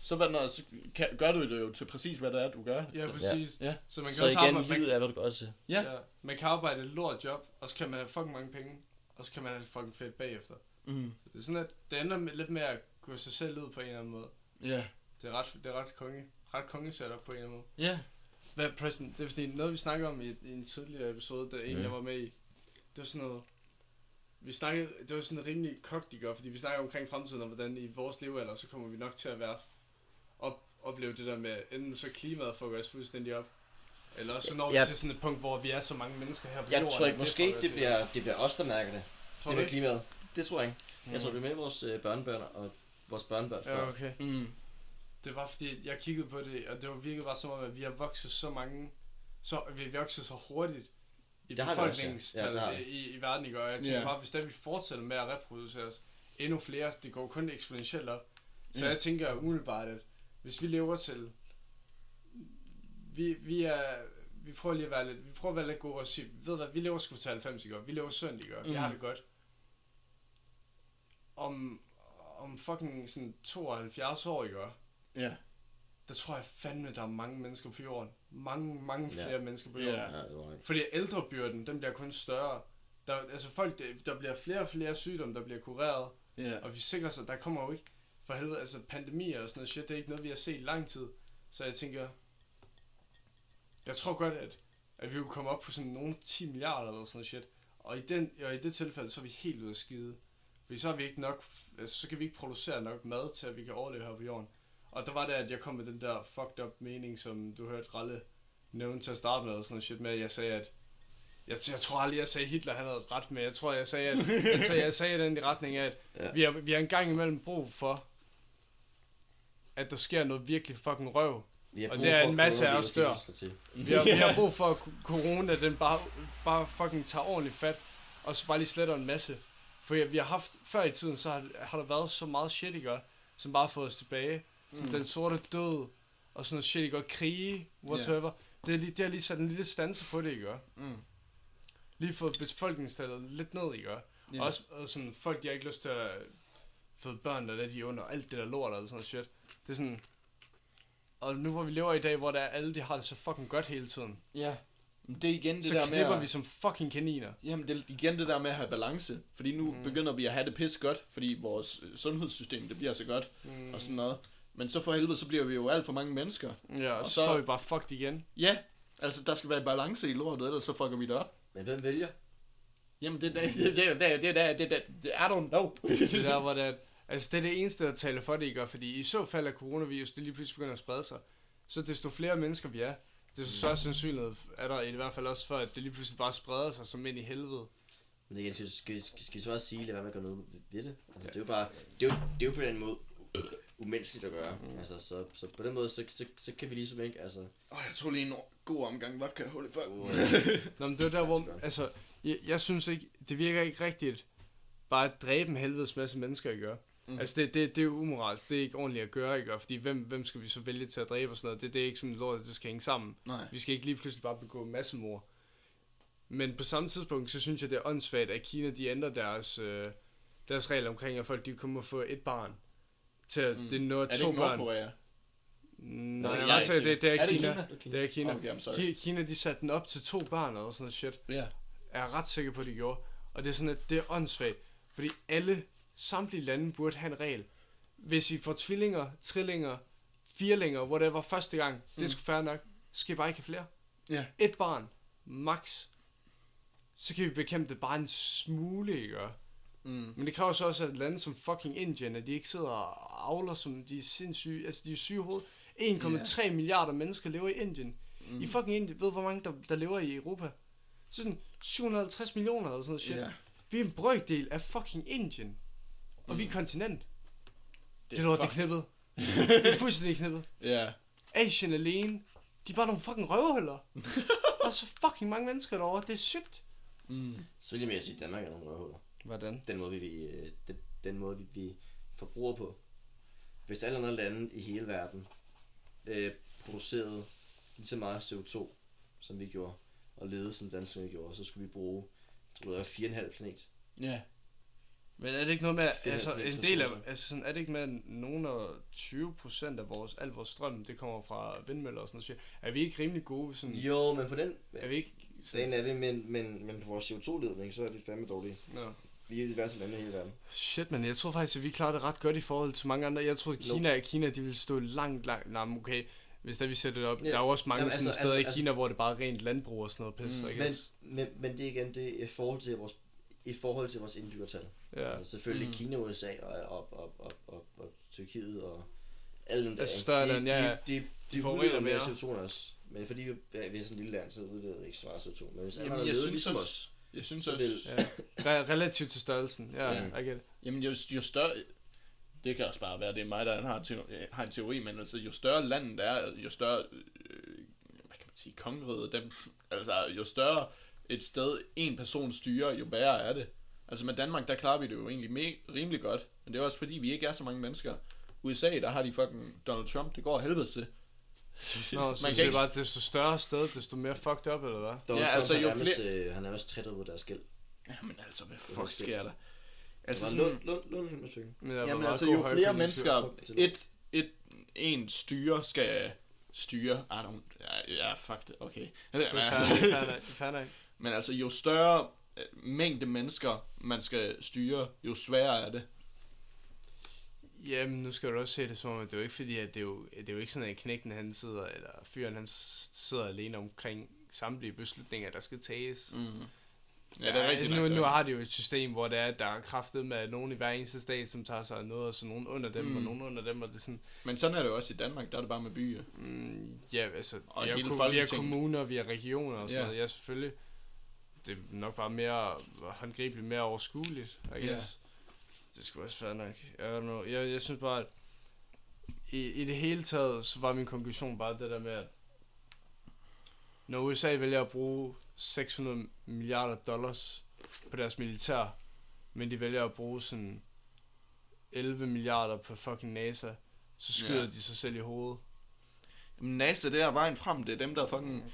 så, hvad når, så kan, gør du det jo til præcis, hvad det er, du gør. Ja, præcis. Ja. Så man kan Så også igen, arbejde, livet er, hvad du til. Ja. ja. man kan arbejde et lort job, og så kan man have fucking mange penge, og så kan man have det fucking fedt bagefter. Mm. Så det er sådan, at det ender med, lidt med at gå sig selv ud på en eller anden måde. Ja. Det er ret, det er ret konge. Ret konge setup på en eller anden måde. Ja. Hvad, Preston, det er fordi, noget vi snakker om i, i en tidligere episode, der en, Mm. jeg var med i, det var sådan noget, vi snakkede, det var sådan rimelig kogt, ikke? fordi vi snakker omkring fremtiden, og hvordan i vores levealder, så kommer vi nok til at være, op, opleve det der med, enten så klimaet fucker os fuldstændig op, eller også så når vi Ja. til sådan et punkt, hvor vi er så mange mennesker her på Jeg jorden. tror ikke, måske det bliver, det bliver os, der mærker det. Tror det ikke? klimaet. Det tror jeg ikke. Jeg Mm. tror, det er med vores øh, børnebørn og vores børnebørn. Ja, okay. Mm. Det var fordi, jeg kiggede på det, og det var virkelig bare som om, at vi har vokset så mange, så vi har vokset så hurtigt i vi befolkningstallet Ja, vi. i, i verden, ikke? Og jeg tænker bare, hvis der vi fortsætter med at reproducere os endnu flere, det går kun eksponentielt op. Så Ja. jeg tænker umiddelbart, at hvis vi lever til, vi, vi er, vi prøver lige at være lidt, vi prøver at være lidt gode og sige, ved du hvad, vi lever sgu til 90, ikke? Vi lever sundt, ikke? Vi Mhm. har det godt. Om, om fucking sådan 72 år, ikke? Ja. der tror jeg fandme, der er mange mennesker på jorden. Mange, mange Ja. flere mennesker på Ja. jorden. Ja, det var. Fordi ældrebyrden, den bliver kun større. Der, altså folk, der bliver flere og flere sygdomme, der bliver kureret. Ja. Og vi sikrer sig, der kommer jo ikke, for helvede, altså pandemier og sådan noget shit, det er ikke noget, vi har set i lang tid. Så jeg tænker, jeg tror godt, at, at vi kunne komme op på sådan nogle 10 milliarder eller sådan noget shit. Og i, den, og i det tilfælde, så er vi helt ude af skide. Fordi så, er vi ikke nok, altså, så kan vi ikke producere nok mad til, at vi kan overleve her på jorden. Og der var det, at jeg kom med den der fucked up mening, som du hørte Ralle nævne til at starte med, og sådan noget shit med, at jeg sagde, at jeg, jeg tror aldrig, jeg sagde Hitler, han havde ret med. Jeg tror, jeg sagde, at, jeg, sagde, jeg sagde den i retning af, at Ja. vi, har, vi har en gang imellem brug for, at der sker noget virkelig fucking røv. Og det er en masse af os dør. Vi har, vi har brug for, at corona, den bare, bare fucking tager ordentligt fat, og så bare lige sletter en masse. For vi har haft, før i tiden, så har, har der været så meget shit, ikke? Som bare har fået os tilbage. Som Mm. den sorte død, og sådan noget shit, ikke? Og krige, whatever. Det, er lige, det har lige sat en lille stanse på det, ikke? Mm. Lige fået befolkningstallet lidt ned, ikke? Ja. Også og sådan, folk, de har ikke lyst til at føde børn, der er de er under alt det der lort og sådan noget shit. Det er sådan... Og nu hvor vi lever i dag, hvor der er alle, de har det så fucking godt hele tiden. Ja. Men det er igen det så der med at, vi som fucking kaniner. Jamen, det er igen det der med at have balance. Fordi nu Mm. mm. begynder vi at have det pis godt, fordi vores øh, sundhedssystem, det bliver så godt, Mm. og sådan noget. Men så for helvede, så bliver vi jo alt for mange mennesker. Ja, og, Og så, så- står vi bare fucked igen. Ja, altså der skal være balance i lortet, ellers så fucker vi det op. Men hvem vælger? Jamen, det er det, det, det, det, det, det, det, det, I don't know. Det er der, hvor det er, altså det er det eneste, der taler for det, ikke? Og Fordi i så fald, at coronavirus det lige pludselig begynder at sprede sig, så desto flere mennesker vi er, desto større sandsynlighed er der i hvert fald også for, at det lige pludselig bare spreder sig som ind i helvede. Men igen, skal, skal, skal, vi så også sige, lad være med at gøre noget ved det? Altså, det er jo bare, det er jo, det er jo på den måde umenneskeligt at gøre. Mm. Altså, så, så på den måde, så, så, så kan vi ligesom ikke, altså... Åh, jeg tror lige en god omgang vodka, holy fuck. Uh, Nå, men det er der, hvor, altså, jeg, jeg synes ikke, det virker ikke rigtigt, bare at dræbe en helvedes masse mennesker, ikke? Mm. Mm. Altså, det, det, det er jo umoralsk, det er ikke ordentligt at gøre, ikke? Fordi hvem, hvem skal vi så vælge til at dræbe og sådan noget? Det, det er ikke sådan, lort, det skal hænge sammen. Nej. Vi skal ikke lige pludselig bare begå massemord. Men på samme tidspunkt, så synes jeg, det er åndssvagt, at Kina, de ændrer deres, øh, deres regler omkring, at folk de må få et barn. Til Mm. det er noget Er det to ikke børn. Nordkorea? Nej, det det, er er, Kina. det, det er, Er det Kina. Kina? Det er Kina. Okay, I'm sorry. Ki- Kina, de satte den op til to børn og sådan noget shit. Ja. Er jeg ret sikker på, at de gjorde. Og det er sådan, at det er åndssvagt. Fordi alle, samtlige lande burde have en regel. Hvis I får tvillinger, trillinger, firlinger, whatever, første gang, mm. det er Mm. sgu fair nok, skal I bare ikke have flere. Ja. Et barn, max. Så kan vi bekæmpe det bare en smule, ikke? Mm. Men det kræver så også, at lande som fucking Indien, at de ikke sidder og avler, som de er sindssyge, altså de er syge i hovedet. 1,3 yeah. milliarder mennesker lever i Indien. Mm. I fucking Indien, ved hvor mange der, der lever i Europa? Så sådan 750 millioner eller sådan noget shit. Ja. Vi er en brøkdel af fucking Indien. Og mm. vi er kontinent. Det, det er lort, det er fuck- knippet. det er fuldstændig knippet. Ja. Asien alene, de er bare nogle fucking røvhuller. der er så fucking mange mennesker derovre, det er sygt. Mm. så vil jeg mere sige, at Danmark er nogle røvhuller. Hvordan? Den måde, vi, øh, den, den måde, vi, vi forbruger på. Hvis alle andre lande i hele verden øh, producerede lige så meget CO2, som vi gjorde, og levede som danskerne gjorde, så skulle vi bruge, jeg tror var 4,5 planet. Ja. Men er det ikke noget med, altså en del af, altså sådan, er det ikke med, at nogen af 20 procent af vores, al vores strøm, det kommer fra vindmøller og sådan noget. Er vi ikke rimelig gode sådan, Jo, men på den er vi ikke sagen er det, men, men, men på vores CO2-ledning, så er vi fandme dårlige. no. Vi er de værste lande i hele verden. Shit, men jeg tror faktisk, at vi klarer det ret godt i forhold til mange andre. Jeg troede, Kina, Kina, Kina de ville stå langt, langt, nej, okay, hvis der vi sætter det op. Ja. Der er jo også mange Jamen, sådan altså- steder altså- i Kina, hvor det bare er rent landbrug og sådan noget pis, Mm, Men, men, men det er igen, det er i forhold til vores, i forhold til vores indbyggertal. ja. Altså selvfølgelig Mm. Kina, USA og, og, og, og, og, og Tyrkiet og alle dem Altså ikke? større de, ja. De, de, de, De de udleder mere mere. CO2 end os. Men fordi vi er, sådan et lille land, så udleder det ikke så meget CO2. Men hvis alle Jamen, andre jeg synes ligesom os, også, jeg synes så også, vil- ja. Re- relativt til størrelsen, ja, Ja. I get it. jamen jo, jo større, det kan også bare være, det er mig, der har, teori, har en teori, men altså, jo større landet er, jo større, øh, hvad kan man sige, kongeriget, dem, altså, jo større et sted en person styrer, jo værre er det. Altså med Danmark, der klarer vi det jo egentlig me- rimelig godt, men det er også fordi, vi ikke er så mange mennesker. USA, der har de fucking Donald Trump, det går helvede til. Nå, så Man kan ikke- bare, desto større sted, desto mere fucked up, eller hvad? Donald Ja, Trump altså, jo nærmest, øh, han er nærmest træt ud af deres gæld. Jamen altså, hvad Det fuck er sker der? Altså, det var sådan, Lund, Lund, Lund, Lund, Lund, Jamen altså, jo flere mennesker, et, et, en styre skal styre, I don't, ja, ja fuck det, okay. Er er er. Men altså, jo større øh, mængde mennesker, man skal styre, jo sværere er det. Jamen, nu skal du også se det som om, at det er jo ikke fordi, at det er jo, det er jo ikke sådan, at knægten han sidder, eller fyren han sidder alene omkring samtlige beslutninger, der skal tages. Mm. Ja, det er rigtigt nu, nok, nu ja. har de jo et system, hvor det er, at der er kraftet med nogen i hver eneste stat, som tager sig af noget, og så nogen under dem, Mm. og nogen under dem, og det sådan, Men sådan er det jo også i Danmark, der er det bare med byer. mm, ja, altså, Og vi har, vi kommuner, vi har regioner og sådan Ja. noget, ja, selvfølgelig. Det er nok bare mere håndgribeligt, mere overskueligt, I Ja. Det skulle også være nok. I don't know. Jeg, jeg synes bare, at i, i det hele taget, så var min konklusion bare det der med, at når USA vælger at bruge 600 milliarder dollars på deres militær, men de vælger at bruge sådan 11 milliarder på fucking NASA, så skyder Ja. de sig selv i hovedet. Men NASA, det er vejen frem, det er dem, der fucking...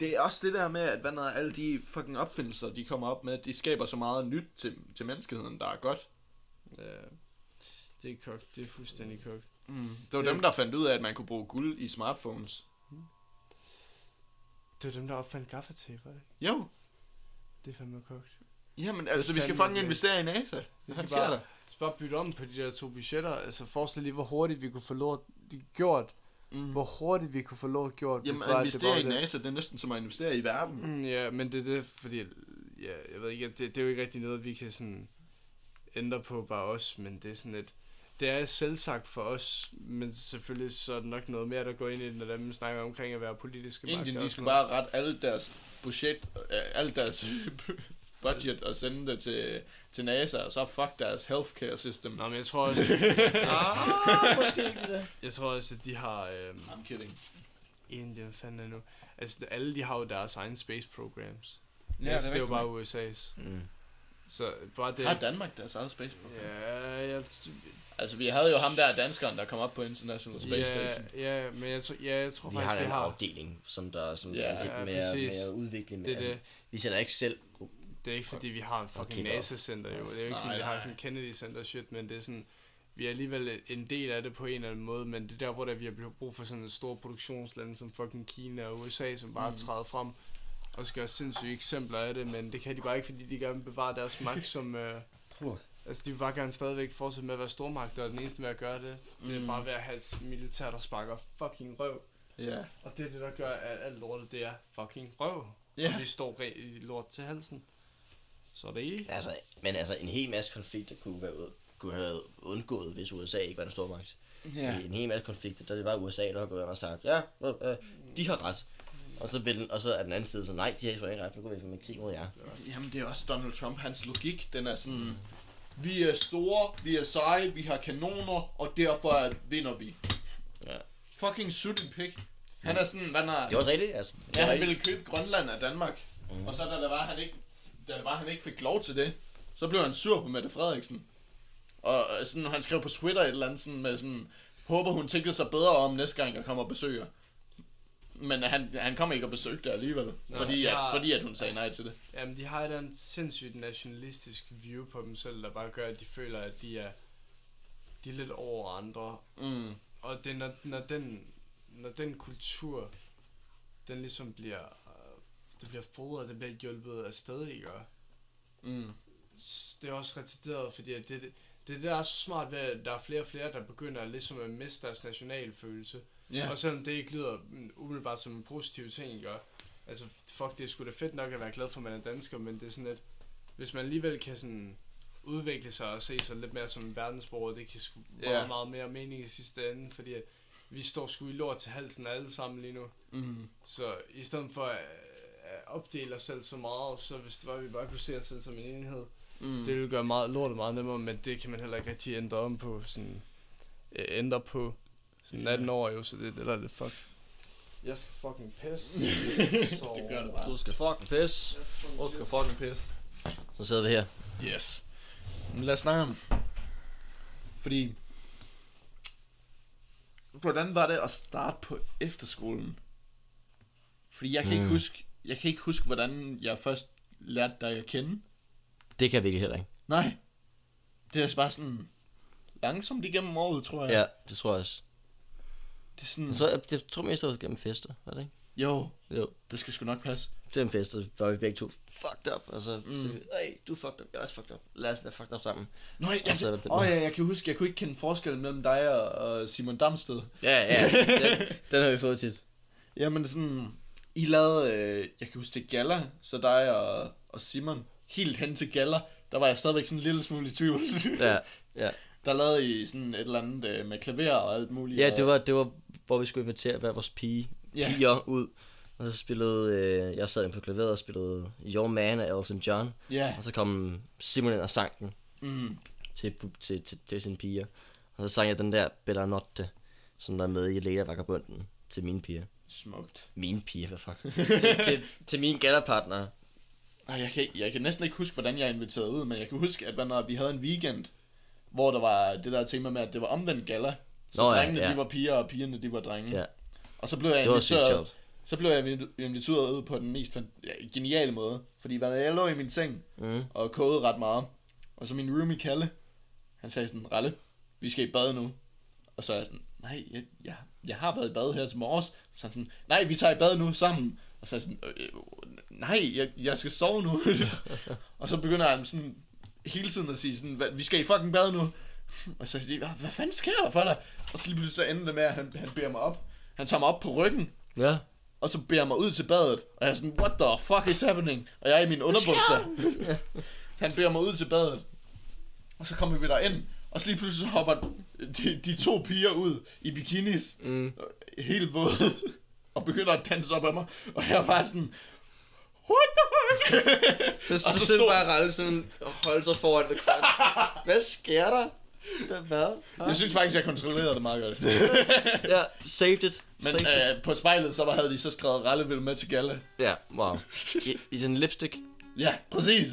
Det er også det der med, at hvad når alle de fucking opfindelser, de kommer op med, de skaber så meget nyt til, til menneskeheden, der er godt. Ja, det er kogt. Det er fuldstændig kogt. Mm. Det var dem, der fandt ud af, at man kunne bruge guld i smartphones. Det er dem, der opfandt gaffatape, var det? Jo. Det er fandme kogt. Jamen, altså, vi skal fucking investere i NASA. Vi Det skal bare-. Så bare bytte om på de der to budgetter. Altså forestil lige, hvor hurtigt vi kunne få lort gjort. Mm. Hvor hurtigt vi kunne få lort gjort. Jamen, at var, investere i var. NASA, det er næsten som at investere i verden. Mm, ja, men det er det, fordi... Ja, jeg ved ikke, det, det er jo ikke rigtig noget, vi kan sådan ændre på bare os, men det er sådan et... Det er selvsagt for os, men selvfølgelig så er der nok noget mere, der går ind i det, når dem snakker omkring at være politiske Indien, magter de og skal bare rette alle deres budget, øh, alle deres budget og sende det til, til NASA, og så fuck deres healthcare system. Nå, men jeg tror også, ah, måske ikke det. jeg tror også, at de har... Øhm, I'm kidding. Indien, fanden er det nu? Altså, alle de har jo deres egen space programs. Ja, altså, det er jo bare. USA's. Mm. Så bare det... Har Danmark deres eget space program? Ja, jeg, Altså, vi havde jo ham der danskeren, der kom op på International Space ja, Station. ja, men jeg, tror, ja, jeg tror Vi faktisk, har vi en har... afdeling, som der er sådan Ja, lidt ja, mere, præcis. mere udvikling. Det er altså, det. Vi sender ikke selv Det er ikke fordi, vi har en fucking. NASA-center jo. Det er jo ikke Nej, sådan, vi har sådan Kennedy Center shit, men det er sådan... Vi er alligevel en del af det på en eller anden måde, men det er der, hvor der, vi har brug for sådan en stor produktionslande som fucking Kina og USA, som bare Mm. træder frem og skal have sindssyge eksempler af det, men det kan de bare ikke, fordi de gerne vil bevare deres magt som... Øh, altså, de vil bare gerne stadigvæk fortsætte med at være stormagt, og den eneste ved at gøre det, det er Mm. bare ved at have et militær, der sparker fucking røv. Ja. Og det er det, der gør, at alt lortet, det er fucking røv. Ja. Og vi står re- i lort til halsen. Så er det ikke. Altså, men altså, en hel masse konflikter kunne, være, ud- kunne have undgået, hvis USA ikke var en stor magt. Ja. I en hel masse konflikter, der er det bare USA, der har gået ind og sagt, ja, øh, øh, de har ret. Og så, vil den, og så er den anden side så, nej, de har ikke ret, nu går vi med krig mod jer. Jamen, det er også Donald Trump, hans logik, den er sådan... Vi er store, vi er seje, vi har kanoner, og derfor er, vinder vi. Ja. Fucking sut en pik. Han er sådan, hvad når... Det var rigtigt, altså. Det Ja, han ville købe Grønland af Danmark. Mhm. Og så da det var, han ikke, da det var, han ikke fik lov til det, så blev han sur på Mette Frederiksen. Og øh, sådan, han skrev på Twitter et eller andet sådan med sådan, håber hun tænker sig bedre om næste gang, jeg kommer og besøger. Men han, han kom ikke og besøgte det alligevel, Nå, fordi, at, har- fordi at hun sagde nej til det. Jamen, de har et eller andet sindssygt nationalistisk view på dem selv, der bare gør, at de føler, at de er, de er lidt over andre. Mm. Og det når, når, den, når den kultur, den ligesom bliver, øh, det bliver fodret, det bliver hjulpet afsted, ikke? Og Mm. det er også retarderet, fordi at det, det, det der er så smart ved, at der er flere og flere, der begynder ligesom at miste deres nationalfølelse. Ja. Og selvom det ikke lyder mm, umiddelbart som en positiv ting, ikke? Altså, fuck, det er sgu da fedt nok at være glad for, at man er dansker, men det er sådan lidt, hvis man alligevel kan sådan udvikle sig og se sig lidt mere som en verdensborger, det kan sgu Ja. meget, meget mere mening i sidste ende, fordi at vi står sgu i lort til halsen alle sammen lige nu. Mm. Så i stedet for at, at opdele os selv så meget, så hvis det var, at vi bare kunne se os selv som en enhed, Mm. det ville gøre meget, lortet meget nemmere, men det kan man heller ikke rigtig ændre om på, sådan, øh, ændre på sådan 18 år jo, så det er det, der er lidt fuck. Jeg skal fucking pisse. så... Det gør du bare. Du skal fucking pisse. Du skal fucking pisse. Så sidder vi her. Yes. Men lad os snakke om. Fordi... Hvordan var det at starte på efterskolen? Fordi jeg kan mm. ikke Mm. huske, jeg kan ikke huske, hvordan jeg først lærte dig at kende. Det kan jeg virkelig heller ikke. Nej. Det er bare sådan langsomt igennem året, tror jeg. Ja, det tror jeg også. Det er sådan, Jeg tror, jeg, jeg tror mest, det var gennem fester, var det ikke? Jo, Jo. det skal sgu nok passe. Til den fest, så var vi begge to fucked up, og så, Mm. mm. så hey, du er fucked up, jeg er også fucked up. Lad os være fucked up sammen. Nå, jeg, Og så det jeg, åh, ja, jeg kan huske, jeg kunne ikke kende forskellen mellem dig og, og Simon Damsted. Ja, ja, den, den har vi fået tit. Jamen sådan, I lavede, øh, jeg kan huske det gala, så dig og, og Simon, helt hen til gala, der var jeg stadigvæk sådan en lille smule i tvivl. Ja, ja. Der lavede I sådan et eller andet øh, med klaver og alt muligt. Ja, det var, det var, hvor vi skulle invitere hver vores pige, Ja. piger ud. Og så spillede, øh, jeg sad inde på klaveret og spillede Your Man af Elton John. Ja. Og så kom Simon ind og sang den Mm. til, til, til, til sine piger. Og så sang jeg den der Better Notte, som der er med i Leda Vagabunden til mine piger. Smukt. Mine piger, hvad fuck? til, til, til mine gallerpartnere. Jeg, kan, jeg kan næsten ikke huske, hvordan jeg inviterede ud, men jeg kan huske, at når vi havde en weekend, hvor der var det der tema med, at det var omvendt gala. Så Nå drengene, ja. de var piger, og pigerne, de var drenge. Ja, Og så blev jeg inviteret, så blev jeg inviteret ud på den mest ja, geniale måde. Fordi jeg lå i min seng Mm. og kogede ret meget. Og så min roomie Kalle, han sagde sådan, Ralle, vi skal i bad nu. Og så er jeg sådan, nej, jeg, jeg, jeg har været i bad her til morges. Så han sådan, nej, vi tager i bad nu sammen. Og så er jeg sådan, øh, øh, nej, jeg, jeg skal sove nu. og så begynder han sådan hele tiden at sige sådan, "Hvad- vi skal i fucking bad nu. Og så er jeg, hvad fanden sker der for dig? Og så lige pludselig så ender det med, at han, han beder mig op. Han tager mig op på ryggen, Ja. og så beder mig ud til badet. Og jeg er sådan, what the fuck is happening? Og jeg er i min underbukser. Han beder mig ud til badet. Og så kommer vi derind. Og så lige pludselig så hopper de, de to piger ud i bikinis. Mm. Helt våde. Og begynder at danse op af mig. Og jeg er bare sådan, what the fuck? Så, Og så, så stod- bare Ralle sådan og holde sig foran det krøn. Hvad sker der? Der hvad? Jeg synes faktisk, jeg kontrollerede det meget godt. Ja, saved it. Men saved it. øh, på spejlet, så var, havde de så skrevet, Ralle vil du med til gala. Ja, wow. I, i den lipstick. Ja, præcis.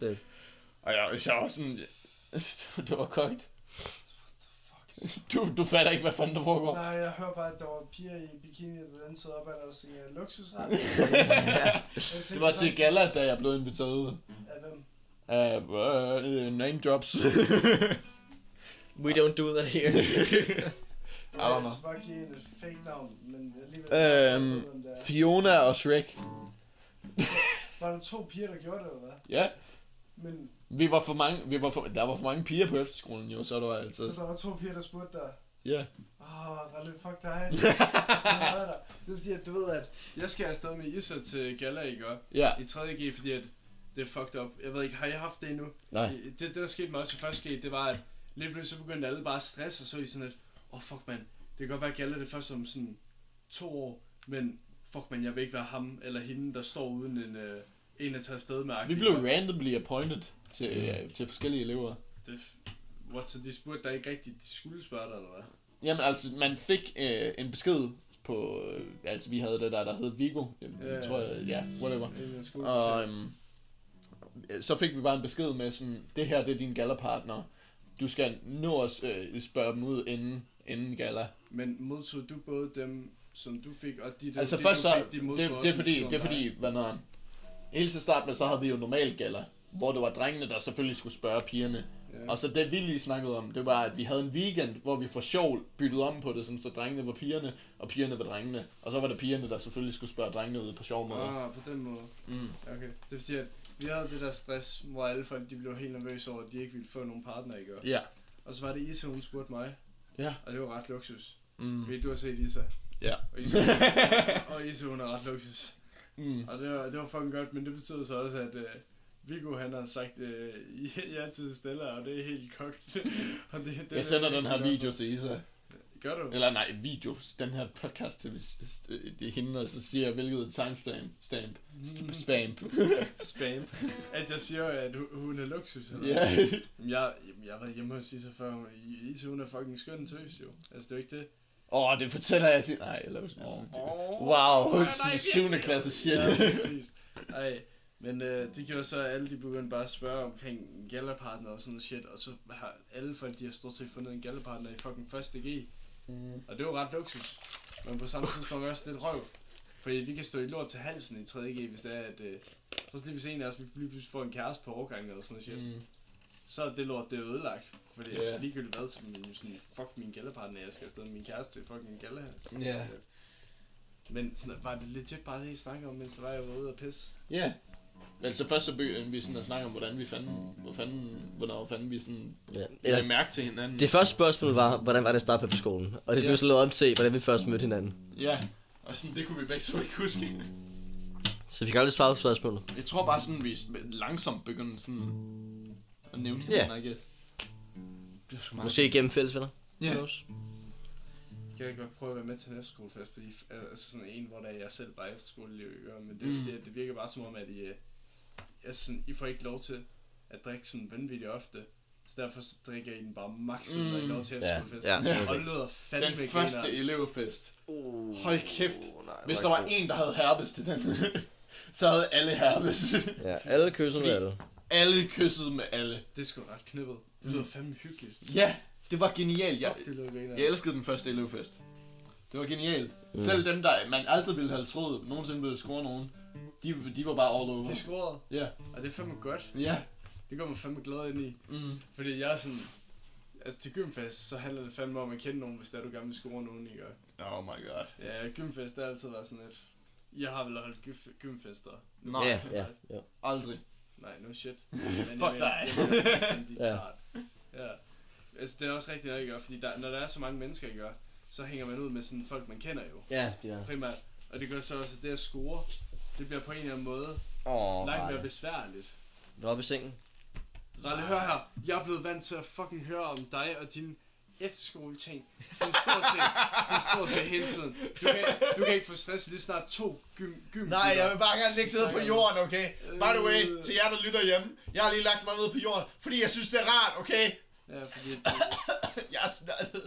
Det. Og jeg, jeg var sådan, det var kogt. Du, du fatter ikke, hvad fanden der foregår. Nej, jeg hører bare, at der var piger i bikini, der dansede op af deres uh, luksusret. Det var til gala, da jeg blev inviteret ud. Af hvem? Uh, uh, name drops. We don't do that here. Jeg don't vil know. altså bare give en fake navn, men alligevel... Øhm. Fiona og Shrek. Var der to piger, der gjorde det, eller hvad? Ja, Men, vi var for mange, vi var for, der var for mange piger på efterskolen jo, så der var altid. så der var to piger, der spurgte dig, Ja. Åh, oh, Ralle, fuck dig. Det er fordi, at du ved, at... Jeg skal afsted med Issa til Gala, ikke? Og Ja. I 3.G, fordi at det er fucked up. Jeg ved ikke, har jeg haft det endnu? Nej. Det, det der skete med os i første skete, det var, at lige pludselig så begyndte alle bare at stresse, og så er de sådan lidt, åh oh, fuck man, det kan godt være, at Gala det først om sådan to år, men fuck man, jeg vil ikke være ham eller hende, der står uden en, øh, en at tage afsted med. Vi blev randomly appointed til, øh, til forskellige elever. Det, what, så de spurgte dig ikke rigtigt, de skulle spørge dig, eller hvad? Jamen altså, man fik øh, en besked på, øh, altså vi havde det der, der hed Vigo. Jeg, Ja, jeg tror, jeg, ja, whatever. Og øhm, så fik vi bare en besked med sådan, det her det er din gala-partner. Du skal nå at øh, spørge dem ud inden, inden gala. Men modtog du både dem, som du fik, og de der, Altså de, først du så, fik, de det, modtog det, også er fordi, det er fordi, hvad når Helt til start med, så havde vi jo normal gala, hvor det var drengene, der selvfølgelig skulle spørge pigerne. Ja. Og så det vi lige snakkede om, det var, at vi havde en weekend, hvor vi for sjov byttede om på det, sådan, så drengene var pigerne, og pigerne var drengene. Og så var det pigerne, der selvfølgelig skulle spørge drengene ud på sjov måde. Ah, på den måde. Mm. Okay. Det er fordi, at vi havde det der stress, hvor alle folk de blev helt nervøse over, at de ikke ville få nogen partner, ikke? Ja. Og så var det Isa, hun spurgte mig, Ja. og det var ret luksus. Mm. Ved du har set Isa, Ja. og Isa, og Isa hun er ret luksus. Mm. Og det var, det var fucking godt, men det betød så også, at uh, Viggo han har sagt uh, ja til Stella, og det er helt kogt. og det, det Jeg sender den her video til Isa. Gør du? Eller nej, video. Den her podcast til hvis- det er hende, og så siger jeg, hvilket timestamp. Stamp. Mm. Spam. Spam. At jeg siger, at hun, hun er luksus. Eller? Ja. Jamen, jeg, jeg været hjemme hos Isa før. hun- Isa, hun er fucking skøn tøs, jo. Altså, det er jo ikke det. Åh, oh, det fortæller jeg til... Nej, eller... Oh, Oh, wow, sådan 7. klasse shit. Ja, præcis. Ej, men øh, det gjorde så, at alle de begyndte bare at spørge omkring gallerpartner og sådan noget shit, og så har alle folk, de har stort set fundet en gallerpartner i fucking første G, Mm. og det var ret luksus, men på samme tidspunkt også lidt røv, fordi vi kan stå i lort til halsen i 3G, hvis det er, at, øh, for lige hvis en af os, vi lige pludselig får en kæreste på overgangen eller sådan noget shit, Mm. så er det lort, det er ødelagt, fordi yeah. ligegyldigt hvad, så er sådan, fuck min gallerpartner, jeg skal afsted med min kæreste til fucking galler. Ja. Men sådan, var det legit bare det, I snakkede om, mens der var, jeg var ude og pisse? Ja. Altså først så begyndte vi sådan at snakke om, hvordan vi fanden, hvor fanden, hvornår fanden vi sådan Ja. Eller, mærke til hinanden. det første spørgsmål var, hvordan var det at starte på skolen? Og det Ja. blev så lavet om til, hvordan vi først mødte hinanden. Ja, og sådan, det kunne vi begge to ikke huske. Så vi kan aldrig svare på spørgsmålet. Jeg tror bare sådan, vi langsomt begyndte sådan at nævne hinanden, I guess. Det er. Måske igennem fælles venner. Ja. Who knows? Jeg kan godt prøve at være med til en efterskolefest, fordi altså sådan en, hvor der er jeg selv bare ikke? Og- men det Mm. at det virker bare som om, at I, altså sådan, I får ikke lov til at drikke sådan vanvittigt ofte, så derfor så drikker I den bare max, mm. når I er lov til Ja, efterskolefest. ja. Og det lyder fandme Den første griner. elevfest. Uh, Hold kæft. nej, Hvis der var en, der havde herpes til den, så havde alle herpes. Ja, alle kyssede med alle. alle kyssede med alle. Det er sgu ret knippet. Det lyder fandme hyggeligt. Ja, det var genialt. Jeg, jeg elskede den første elevfest. Det var genialt. Mm. Mm. Selv dem, der man aldrig ville have troet, nogensinde ville score nogen, de, de var bare all over. De scorede, Ja, og det er fandme godt. ja. Det går man fandme glad ind i. Mm. Fordi jeg er sådan... Altså til gymfest, så handler det fandme om at kende nogen, hvis der du gerne vil score nogen, ikke? Og Oh my god. Ja, gymfest, det har altid været sådan lidt... Jeg har vel holdt gym- gymfester. Nej, Ja, ja, ja. aldrig. Nej, no shit. Fuck dig. ja. Ja. ja. Altså, det er også rigtigt, at jeg gør, fordi der, når der er så mange mennesker, jeg gør, så hænger man ud med sådan folk, man kender jo. Ja, det er. Primært. Og det gør så også, at det at score, det bliver på en eller anden måde Åh, langt mere besværligt. Du er oppe i sengen. Ralle, hør her. Jeg er blevet vant til at fucking høre om dig og dine efterskoleting. Sådan stort set, sådan stort set hele tiden. Du kan, du kan ikke få stress lige snart to gym, gym Nej, jeg vil bare gerne ligge nede på jorden, okay? By the way, Øh. til jer, der lytter hjemme, jeg har lige lagt mig ned på jorden, fordi jeg synes, det er rart, okay? Ja, fordi det, Jeg er snart...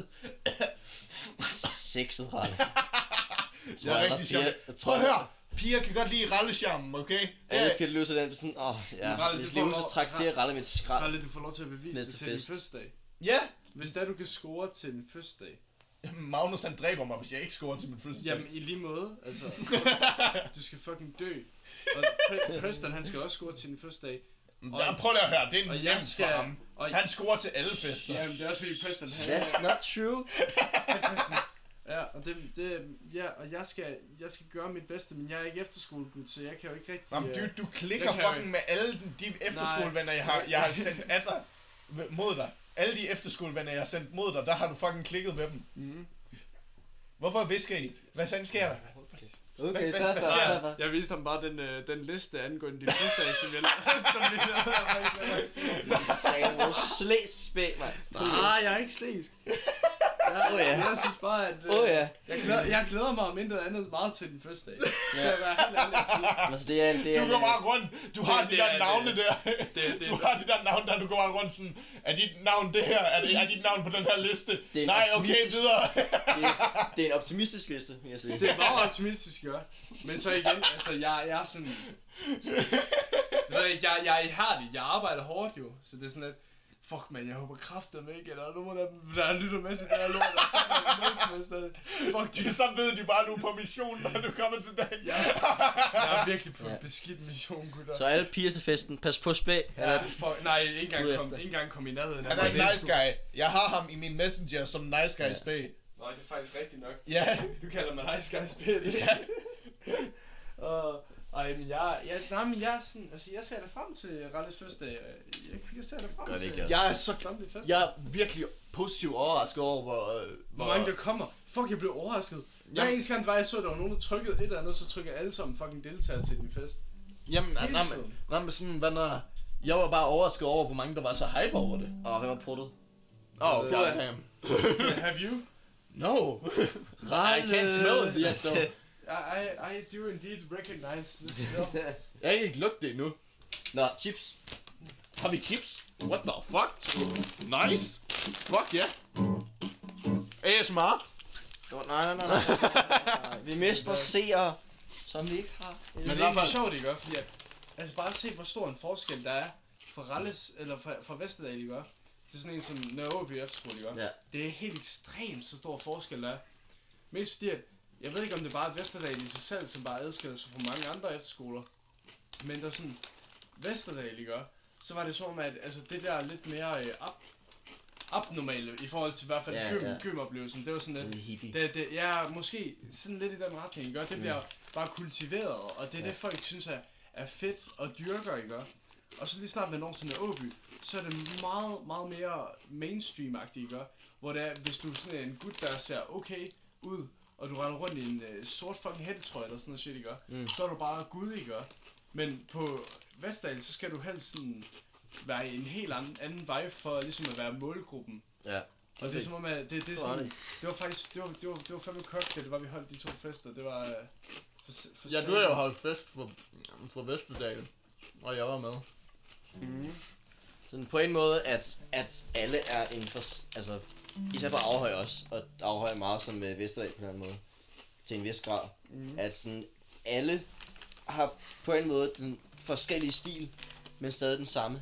Sexet, Ralle. Jeg er rigtig sjov. Jeg tror, Prøv at høre, piger kan godt lide rallesjarmen, okay? Alle kan løse den sådan, åh, ja. Ralle, Hvis du lige får huske lov- at Ralle med et skrald. Ralle, du får lov til at bevise Næste det til din fest. fødselsdag. Ja, Hvis der du kan score til din fødselsdag. Magnus han dræber mig, hvis jeg ikke scorer til min fødselsdag. Jamen, i lige måde, altså. du skal fucking dø. Og Pre- Preston, han skal også score til din fødselsdag. og, ja, prøv lige at høre, det er Og nemt jeg for skal... ham. Og, Han scorer til alle fester. Jamen, det er også fordi Preston, han, That's not true. Christian. Ja, og det, det, ja, og jeg skal, jeg skal gøre mit bedste, men jeg er ikke efterskolegud, så jeg kan jo ikke rigtig... Jamen, øh, du, du klikker fucking ikke. med alle de efterskolevenner, jeg har, jeg har sendt af dig, mod dig. Alle de efterskolevenner, jeg har sendt mod dig, der har du fucking klikket med dem. Mhm. Hvorfor visker I? Hvad fanden sker der? Okay, Hvad- hvad- hvad sker der? Jeg viste ham bare den, øh, den liste angående din fødselsdag, som jeg som vi lavede. Sagde, hvor slæsk spæk, mand. Nej, jeg er ikke slæsk. Jeg, Åh, ja. jeg synes bare, at... øh, Åh ja. Jeg glæder, jeg glæder mig om intet andet meget til. Det være helt ærlig at sige. Altså, det er en... Det er Du går bare rundt. Du har Det- de det der er- navne det- der. Det, det, Du har de der navne der, du går bare rundt sådan. Er dit navn det her? Er, det, er dit navn på den her liste? Det Nej, okay, videre. det, er, det er en optimistisk liste, vil jeg sige. det er meget optimistisk, ja. Men så igen, altså, jeg, jeg er sådan... Det ved jeg, jeg, jeg er ihærdig. Jeg arbejder hårdt jo. Så det er sådan lidt... Fuck, man, jeg håber kraftedeme ikke, eller nogen af dem, der lytter med til det her lort, der. Fuck, De, så ved de bare, du er på mission, når du kommer til dag. jeg, jeg er virkelig på en Ja. beskidt mission, gutter. Så alle piger til festen, pas på spæk. Han Ja, er, fuck, nej, ikke engang, kom, ikke engang kom i nærheden. Han er en nice guy. Jeg har ham i min messenger som nice guy Ja. spæ. Nej, det er faktisk rigtigt nok. Ja. Du kalder mig nice guy spil. Ja. Og, ej, men jeg, jeg, nej, men jeg er sådan, altså jeg ser da frem til Ralles fødselsdag. Jeg, jeg ser da frem Gør det til ikke, Jeg er så samtlige fester. jeg er virkelig positivt overrasket over, hvor... øh, Hvor mange der kommer. Fuck, jeg blev overrasket. Hver Jamen- eneste gang, var, jeg så, der var nogen, der trykkede et eller andet, så trykker alle sammen fucking deltager til din fest. Jamen, Hele nej, tiden. men, nej, men sådan, hvad når... Jeg var bare overrasket over, hvor mange der var så hype over det. Åh, hvem har pruttet? Åh, oh, Øh, goddamn. Have you? No. I can't smell it yet, though. I, I, I do indeed recognize this smell. Jeg kan ikke lugte det endnu. Nå, chips. Har vi chips? What the fuck? Nice. Fuck ja. Yeah. ASMR. Nå, nej, nej, nej, nej. Vi mister seere, som vi ikke har. Men i det er fald- sjovt, ikke? Fordi at, altså bare se, hvor stor en forskel der er fra Ralles, eller fra, fra Vesterdal, ikke? Det er sådan en som Nørreby Efterskole, ikke? Ja. Det er helt ekstremt så stor forskel der er. Mest fordi, at jeg ved ikke, om det bare er Vesterdal i sig selv, som bare adskiller sig fra mange andre efterskoler. Men der er sådan, Vesterdal, ikke? Så var det som om, at altså, det der lidt mere øh, up, abnormale i forhold til i hvert fald Ja, gym, ja. gymoplevelsen. Det var sådan lidt, det, det, ja, måske sådan lidt i den retning, ikke? Og det bliver bare kultiveret, og det er Ja. ja. det, folk synes er, er fedt og dyrker, ikke? Og så lige snart man når sådan en Åby, så er det meget, meget mere mainstream-agtigt, ikke? Hvor det er, hvis du er sådan en gut, der ser okay ud, og du render rundt i en øh, sort fucking hættetrøje eller sådan noget shit, ikke? Mm. Så er du bare gud, ikke? Men på Vestdal, så skal du helst sådan være i en helt anden, anden vibe for ligesom at være målgruppen. Ja. Og det er som om, at det, det, er sådan, det. var faktisk, det var, det var, det var fandme kogt, det var, vi holdt de to fester. Det var... øh, For, for Ja, du har jo holdt fest for, for Vesterdal, og jeg var med. Mm. Sådan på en måde, at, at alle er en for... Altså, især på afhøj også, og afhøj er meget som øh, Vesterdal på den måde, til en vis grad. Mm. At sådan, alle har på en måde den forskellige stil, men stadig den samme.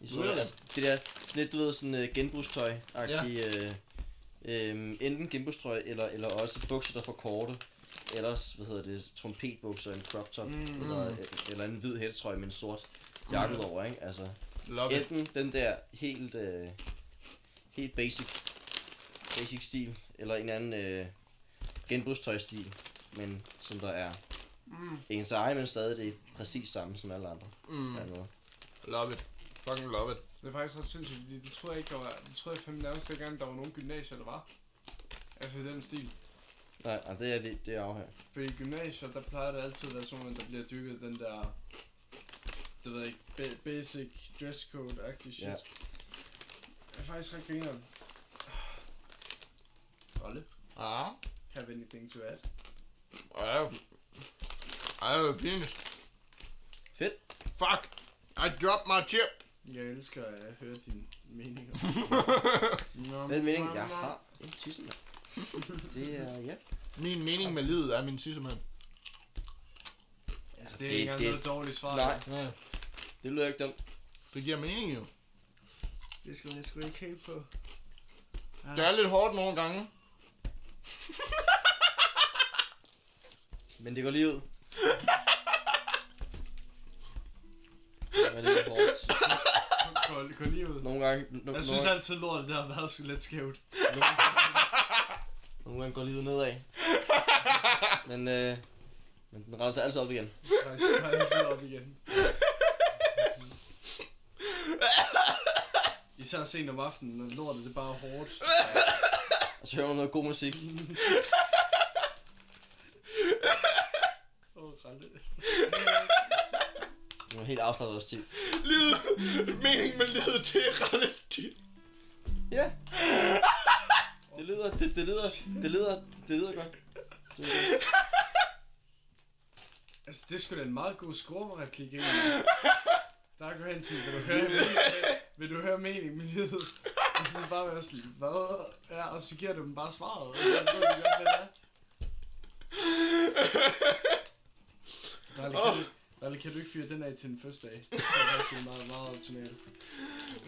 I så, Really? altså, det der, sådan lidt, du ved, sådan uh, genbrugstøj ja. øh, øh, enten genbrugstøj, eller, eller også bukser, der er for korte, ellers, hvad hedder det, trompetbukser, en crop top, Mm. eller, eller en hvid hættetrøje med en sort jakke Mm. over, ikke? Altså, Love it. enten den der helt, øh, helt basic, basic stil, eller en anden øh, genbrugstøjstil, men som der er Mm. ens egen, men stadig det er præcis samme som alle andre. Mm. Love it. Fucking love it. Det er faktisk ret sindssygt, fordi det troede jeg ikke, der var... Det troede jeg fandme nærmest ikke engang, der var nogen gymnasier, der var. Altså i den stil. Nej, nej, det er det, det er afhør. Fordi i gymnasier, der plejer det altid at være sådan, at der bliver dykket den der... Det ved jeg ikke, ba- basic dress code-agtig shit. Ja. Ja. Det er faktisk ret grineren. Rolle, Ah. have anything to add? Ej, ej, penis. Fedt. Fuck. I dropped my chip. Jeg elsker at høre dine meninger. Den mening, jeg har en tissen, mand. Det er, ja. Min mening med livet er min tissemand. Altså, det er Det- ikke engang det- noget dårligt svar. Nej, Ja. det lyder ikke dumt. Det giver mening jo. Det skal jeg sgu ikke helt på. Det er lidt hårdt nogle gange. Men det går lige ud. Men det er hårdt. Gå, gå lige ud. Nogle gange, no, Jeg synes altid, lortet der har været sgu lidt skævt. nogle gange går livet nedad. Men, øh, men den sig altid op igen. Faktisk så er jeg altid op igen. Især sent om aftenen, når lortet det er bare hårdt. Og så hører man noget god musik. Åh, Ralle. Det er helt afslappet også tid. Livet. mening med livet, det er relativt. Ja. Det lyder, det, det lyder, det lyder, det lyder godt. Det lyder. Altså, det er sgu da en meget god skrummereplik, ikke? Der til, vil du høre, vil du høre mening med livet? Og så bare være sådan, hvad? Ja, og så giver du dem bare svaret, og så ved de godt, hvad det er. Ralle, kan, du, Ralle, kan du ikke fyre den af til den første dag? Det er meget, meget optimalt.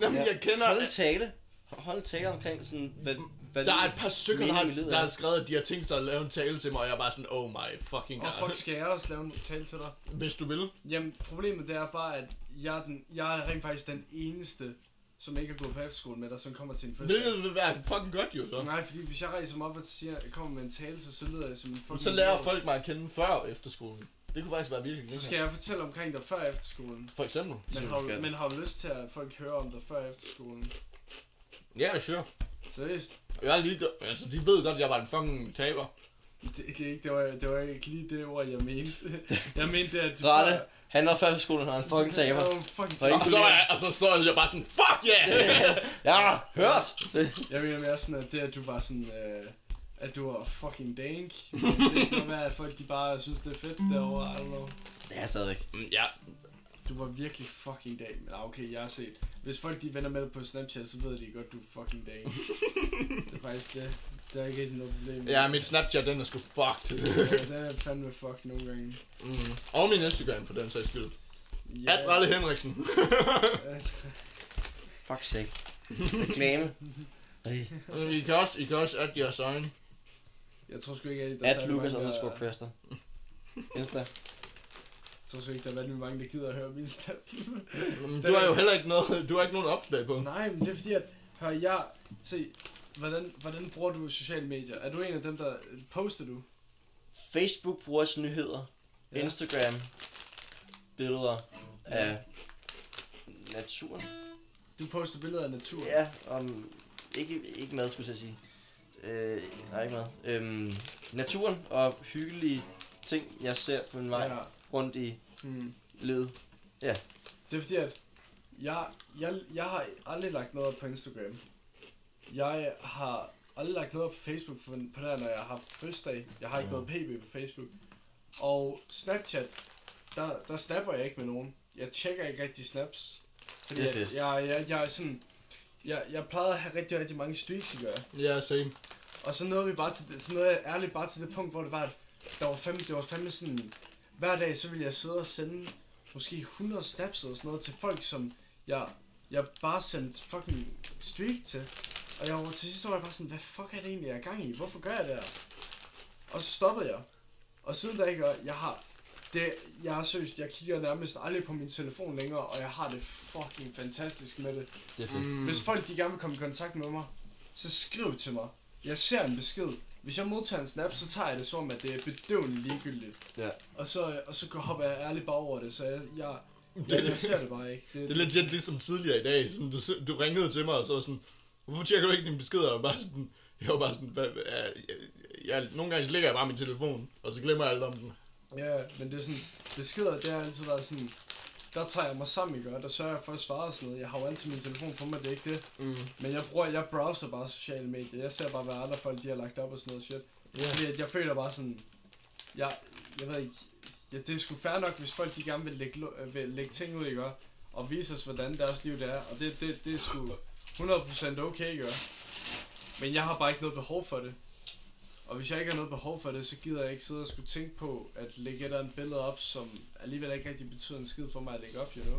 Jamen, jeg kender... Hold tale. Hold tale omkring sådan, hvad, hvad Der er et par stykker, der har, der er. har skrevet, at de har tænkt sig at lave en tale til mig, og jeg er bare sådan, oh my fucking Og god. fuck, skal jeg også lave en tale til dig? Hvis du vil. Jamen, problemet det er bare, at jeg er, den, jeg er rent faktisk den eneste, som ikke har gået på efterskole med dig, som kommer til en første Hvilket vil være fucking godt jo, så. Nej, fordi hvis jeg rejser mig op og siger, jeg kommer med en tale, så, så lyder jeg som en fucking Så lærer folk mig at kende før efterskolen. Det kunne faktisk være virkelig Så skal jeg fortælle omkring dig før efterskolen. For eksempel. Men har, du, men har du lyst til, at folk hører om dig før efterskolen? Ja, yeah, sure. Seriøst? Jeg er lige, altså, de ved godt, at jeg var en fucking taber. Det, det, er ikke, det, var, det var ikke lige det ord, jeg mente. jeg mente, at... Ralle, han var før skolen, han er en fucking taber. Jeg, var fucking Og ikke- Og så, er jeg, og så står jeg bare sådan, fuck yeah! Ja, hørt! Det, jeg mener mere sådan, at det, at du var sådan... Øh, at du var fucking dank. det kan være, at folk de bare synes, det er fedt derovre. I don't know. det er stadigvæk. Mm, ja, Du var virkelig fucking dag. Men okay, jeg har set. Hvis folk de vender med dig på Snapchat, så ved de godt, du er fucking dag. det er faktisk det. Det er ikke noget problem. ja, mit Snapchat, den er sgu fucked. Ja, den er fandme fuck nogle gange. mm. Og min Instagram, for den sags skyld. Ja, At Ralle Henriksen. Fuck sake. Reklame. I kan også, I kan også add jeres egen. Jeg tror sgu ikke, at der er At der- underscore Preston. Insta. Jeg tror sgu ikke, der er vanvittigt mange, der gider at høre min snap. Mm, Du har jo heller ikke noget, du har ikke nogen opslag på. Nej, men det er fordi, at Hør, jeg... Se, hvordan, hvordan bruger du sociale medier? Er du en af dem, der... Poster du? Facebook bruger til nyheder. Ja. Instagram. Billeder af naturen. Du poster billeder af natur. Ja, om... Ikke, ikke mad, skulle jeg sige. Øh, nej, ikke mad. Øhm, naturen og hyggelige ting, jeg ser på min vej ja. Rundt i Hmm. livet. Det er fordi, at jeg, jeg, jeg har aldrig lagt noget op på Instagram. Jeg har aldrig lagt noget op på Facebook på, på der, når jeg har haft fødselsdag. Jeg har ikke Mm. noget PB på Facebook. Og Snapchat, der, der snapper jeg ikke med nogen. Jeg tjekker ikke rigtig snaps. Fordi Det er fedt. jeg, jeg, jeg er sådan... Jeg, jeg plejede at have rigtig, rigtig mange streaks, I gør. Ja, same. Og så nåede vi bare til det, så nåede jeg ærligt bare til det punkt, hvor det var, at der var fandme, det var fandme sådan, hver dag, så ville jeg sidde og sende måske 100 snaps eller sådan noget til folk, som jeg, jeg bare sendte fucking streak til. Og jeg var til sidst så var jeg bare sådan, hvad fuck er det egentlig, jeg er gang i? Hvorfor gør jeg det her? Og så stoppede jeg. Og siden da ikke, og jeg har, det, jeg er seriøst, jeg kigger nærmest aldrig på min telefon længere, og jeg har det fucking fantastisk med det. Det er fedt. Mm. Hvis folk de gerne vil komme i kontakt med mig, så skriv til mig. Jeg ser en besked. Hvis jeg modtager en snap, så tager jeg det som om, at det er bedøvende ligegyldigt. Ja. Og så, og så hopper jeg ærligt bare over det, så jeg, jeg, jeg, jeg ser det bare ikke. Det er legit ligesom tidligere i dag. Sådan, du, du ringede til mig og så var sådan, hvorfor tjekker du ikke dine beskeder? Og bare sådan, jeg var bare sådan, hvad, hvad, jeg, jeg, nogle gange så lægger jeg bare min telefon, og så glemmer jeg alt om den. Ja, men det er sådan, beskeder, det har altid været sådan, der tager jeg mig sammen, ikke? Og der sørger jeg for at svare og sådan noget. Jeg har jo altid min telefon på mig, det er ikke det. Mm. Men jeg bruger, jeg browser bare sociale medier. Jeg ser bare, hvad andre folk de har lagt op og sådan noget shit. Ja. Fordi at jeg føler bare sådan, jeg, jeg ved ikke, ja, det er sgu fair nok, hvis folk de gerne vil lægge, øh, vil lægge ting ud, ikke? Og vise os, hvordan deres liv det er. Og det, det, det er sgu 100% okay, ikke? Men jeg har bare ikke noget behov for det. Og hvis jeg ikke har noget behov for det, så gider jeg ikke sidde og skulle tænke på at lægge et eller andet billede op, som alligevel ikke rigtig betyder en skid for mig at lægge op, you know?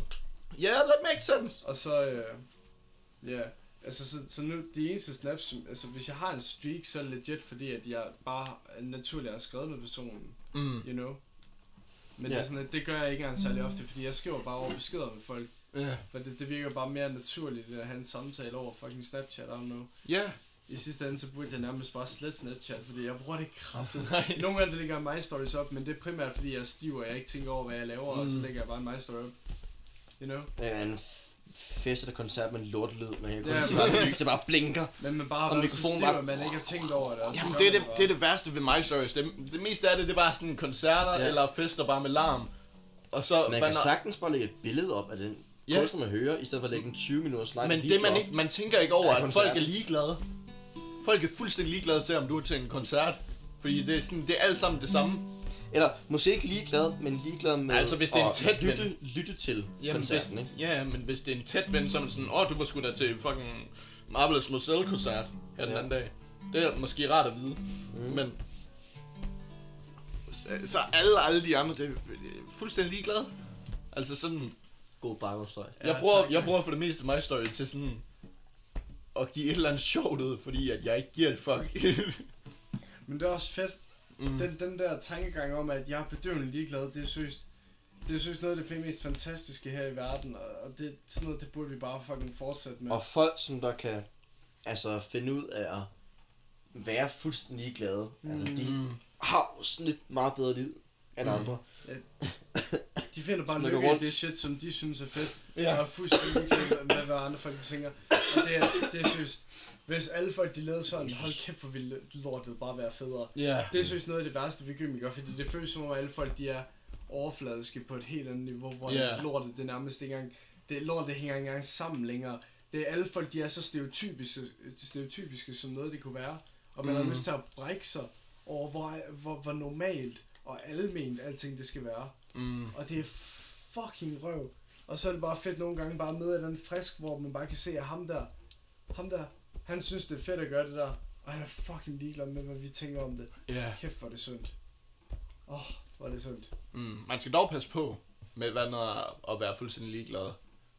Yeah, that makes sense. Og så, øh, ja, altså så, så nu, de eneste snaps, som, altså hvis jeg har en streak, så er det legit, fordi at jeg bare naturligt har skrevet med personen, Mm. you know. Men Ja. det er sådan, at det gør jeg ikke engang særlig ofte, fordi jeg skriver bare over beskeder med folk. Ja. For det, det virker bare mere naturligt at have en samtale over fucking Snapchat, I don't know. Ja. I sidste ende, så burde jeg nærmest bare slette Snapchat, fordi jeg bruger det kraftigt. Nogle gange, der ligger my stories op, men det er primært, fordi jeg er stiv, og jeg ikke tænker over, hvad jeg laver, mm. og så Mm. lægger jeg bare en my story op. You know? Det er en fest eller koncert med en lortelyd, man kan kun Ja, præcis. at det bare blinker. Men man bare har Og været så mikrofonen stiv, bare- man ikke har tænkt over det. Jamen, det er det, det er det værste ved My Stories. Det, det meste af det, det er bare sådan koncerter Ja. eller fester bare med larm. Og så, Man kan sagtens bare lægge et billede op af den Ja. kunstner, man hører, i stedet for at lægge en 20 minutters lang Men det man ikke, man tænker ikke over, at folk er ligeglade. Folk er fuldstændig ligeglade til, om du er til en koncert. Fordi det er, sådan, det er alt sammen det samme. Eller måske ikke ligeglad, men ligeglad med Altså, hvis det er en at tæt ven. lytte, lytte til Jamen, koncerten, hvis, ikke? ja, men hvis det er en tæt ven, så er man sådan, åh, oh, du var sgu da til fucking Marvelous Moselle-koncert her den Ja. anden dag. Det er måske rart at vide. Mm. Men så, så alle, alle de andre, det er fuldstændig ligeglade. Altså sådan, God baggrundsstøj. jeg, bruger, tak, jeg bruger for det meste my story til sådan at give et eller andet sjovt ud, fordi at jeg ikke giver et fuck. Men det er også fedt. mm. Den, den der tankegang om, at jeg er bedøvende ligeglad, det er seriøst, det er seriøst noget af det mest fantastiske her i verden, og- det, sådan noget, det burde vi bare fucking fortsætte med. Og folk, som der kan altså finde ud af at være fuldstændig ligeglade, mm. altså de Mm. har sådan et meget bedre liv end Mm. andre. De finder bare lykke i det shit, som de synes er fedt. Ja. Jeg er fuldstændig ligeglad med, hvad andre folk tænker. Og det er, det er seriøst, hvis alle folk de levede sådan, hold kæft, hvor ville lortet bare være federe. Ja. Det er seriøst noget af det værste ved gym, gør, fordi det føles som om, at alle folk de er overfladiske på et helt andet niveau, hvor yeah. lortet det nærmest ikke engang, det lortet hænger ikke engang sammen længere. Det er alle folk, de er så stereotypiske, stereotypiske som noget det kunne være, og man mm. har lyst til at brække sig over, hvor, hvor, hvor normalt og alment alting det skal være. Mm. Og det er fucking røv. Og så er det bare fedt nogle gange bare med den frisk, hvor man bare kan se, at ham der, ham der, han synes det er fedt at gøre det der. Og han er fucking ligeglad med, hvad vi tænker om det. Ja. Kæft, hvor er det synd. Åh, oh, hvor er det synd. Mm. Man skal dog passe på med hvad når at være fuldstændig ligeglad.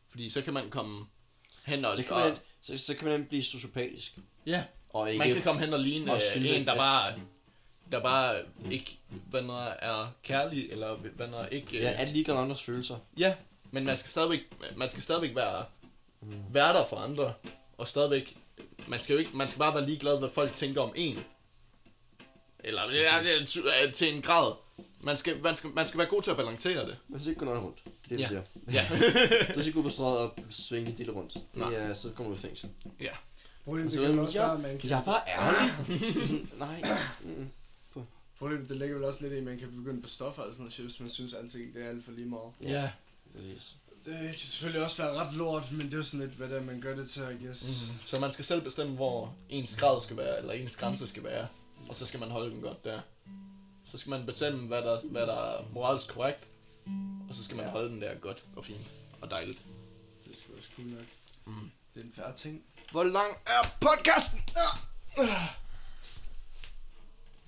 Fordi så kan man komme hen og... Så kan, man, så, så kan man blive sociopatisk. ja, Og ikke, man kan komme hen og ligne og synes, en, at- der bare... Der bare ikke hvad når er kærlig, eller hvad når ikke... øh, ja, er ligeglad andres følelser. Ja, men man skal stadigvæk, man skal stadigvæk være, Mm. være der for andre. og stadigvæk, man skal jo ikke, man skal bare være ligeglad, hvad folk tænker om en. Eller ja, det er til- til en grad. Man skal, man, skal, man skal være god til at balancere det. Man skal ikke gå nøgen rundt. Det er det, Ja. siger. Ja. Du skal ikke gå på strøget og svinge dit rundt. Det Nej. er, så kommer du i fængsel. Problemet Så det kan også være, man kan... Jeg er bare ærgerlig. Nej. Mm. Problemet, det ligger vel også lidt i, at man kan begynde på stoffer og sådan noget, shit, hvis man synes, at alting det er alt for lige meget. Ja. Præcis. Det kan selvfølgelig også være ret lort, men det er jo sådan lidt, hvad det er, man gør det til, I guess. Mm. Så man skal selv bestemme, hvor ens grad skal være, eller ens grænse skal være. Og så skal man holde den godt der. Så skal man bestemme, hvad der, hvad der er moralsk korrekt. Og så skal man Ja. holde den der godt og fint og dejligt. Det er sgu også cool nok. Mm. Det er en færre ting. Hvor lang er podcasten? Ah.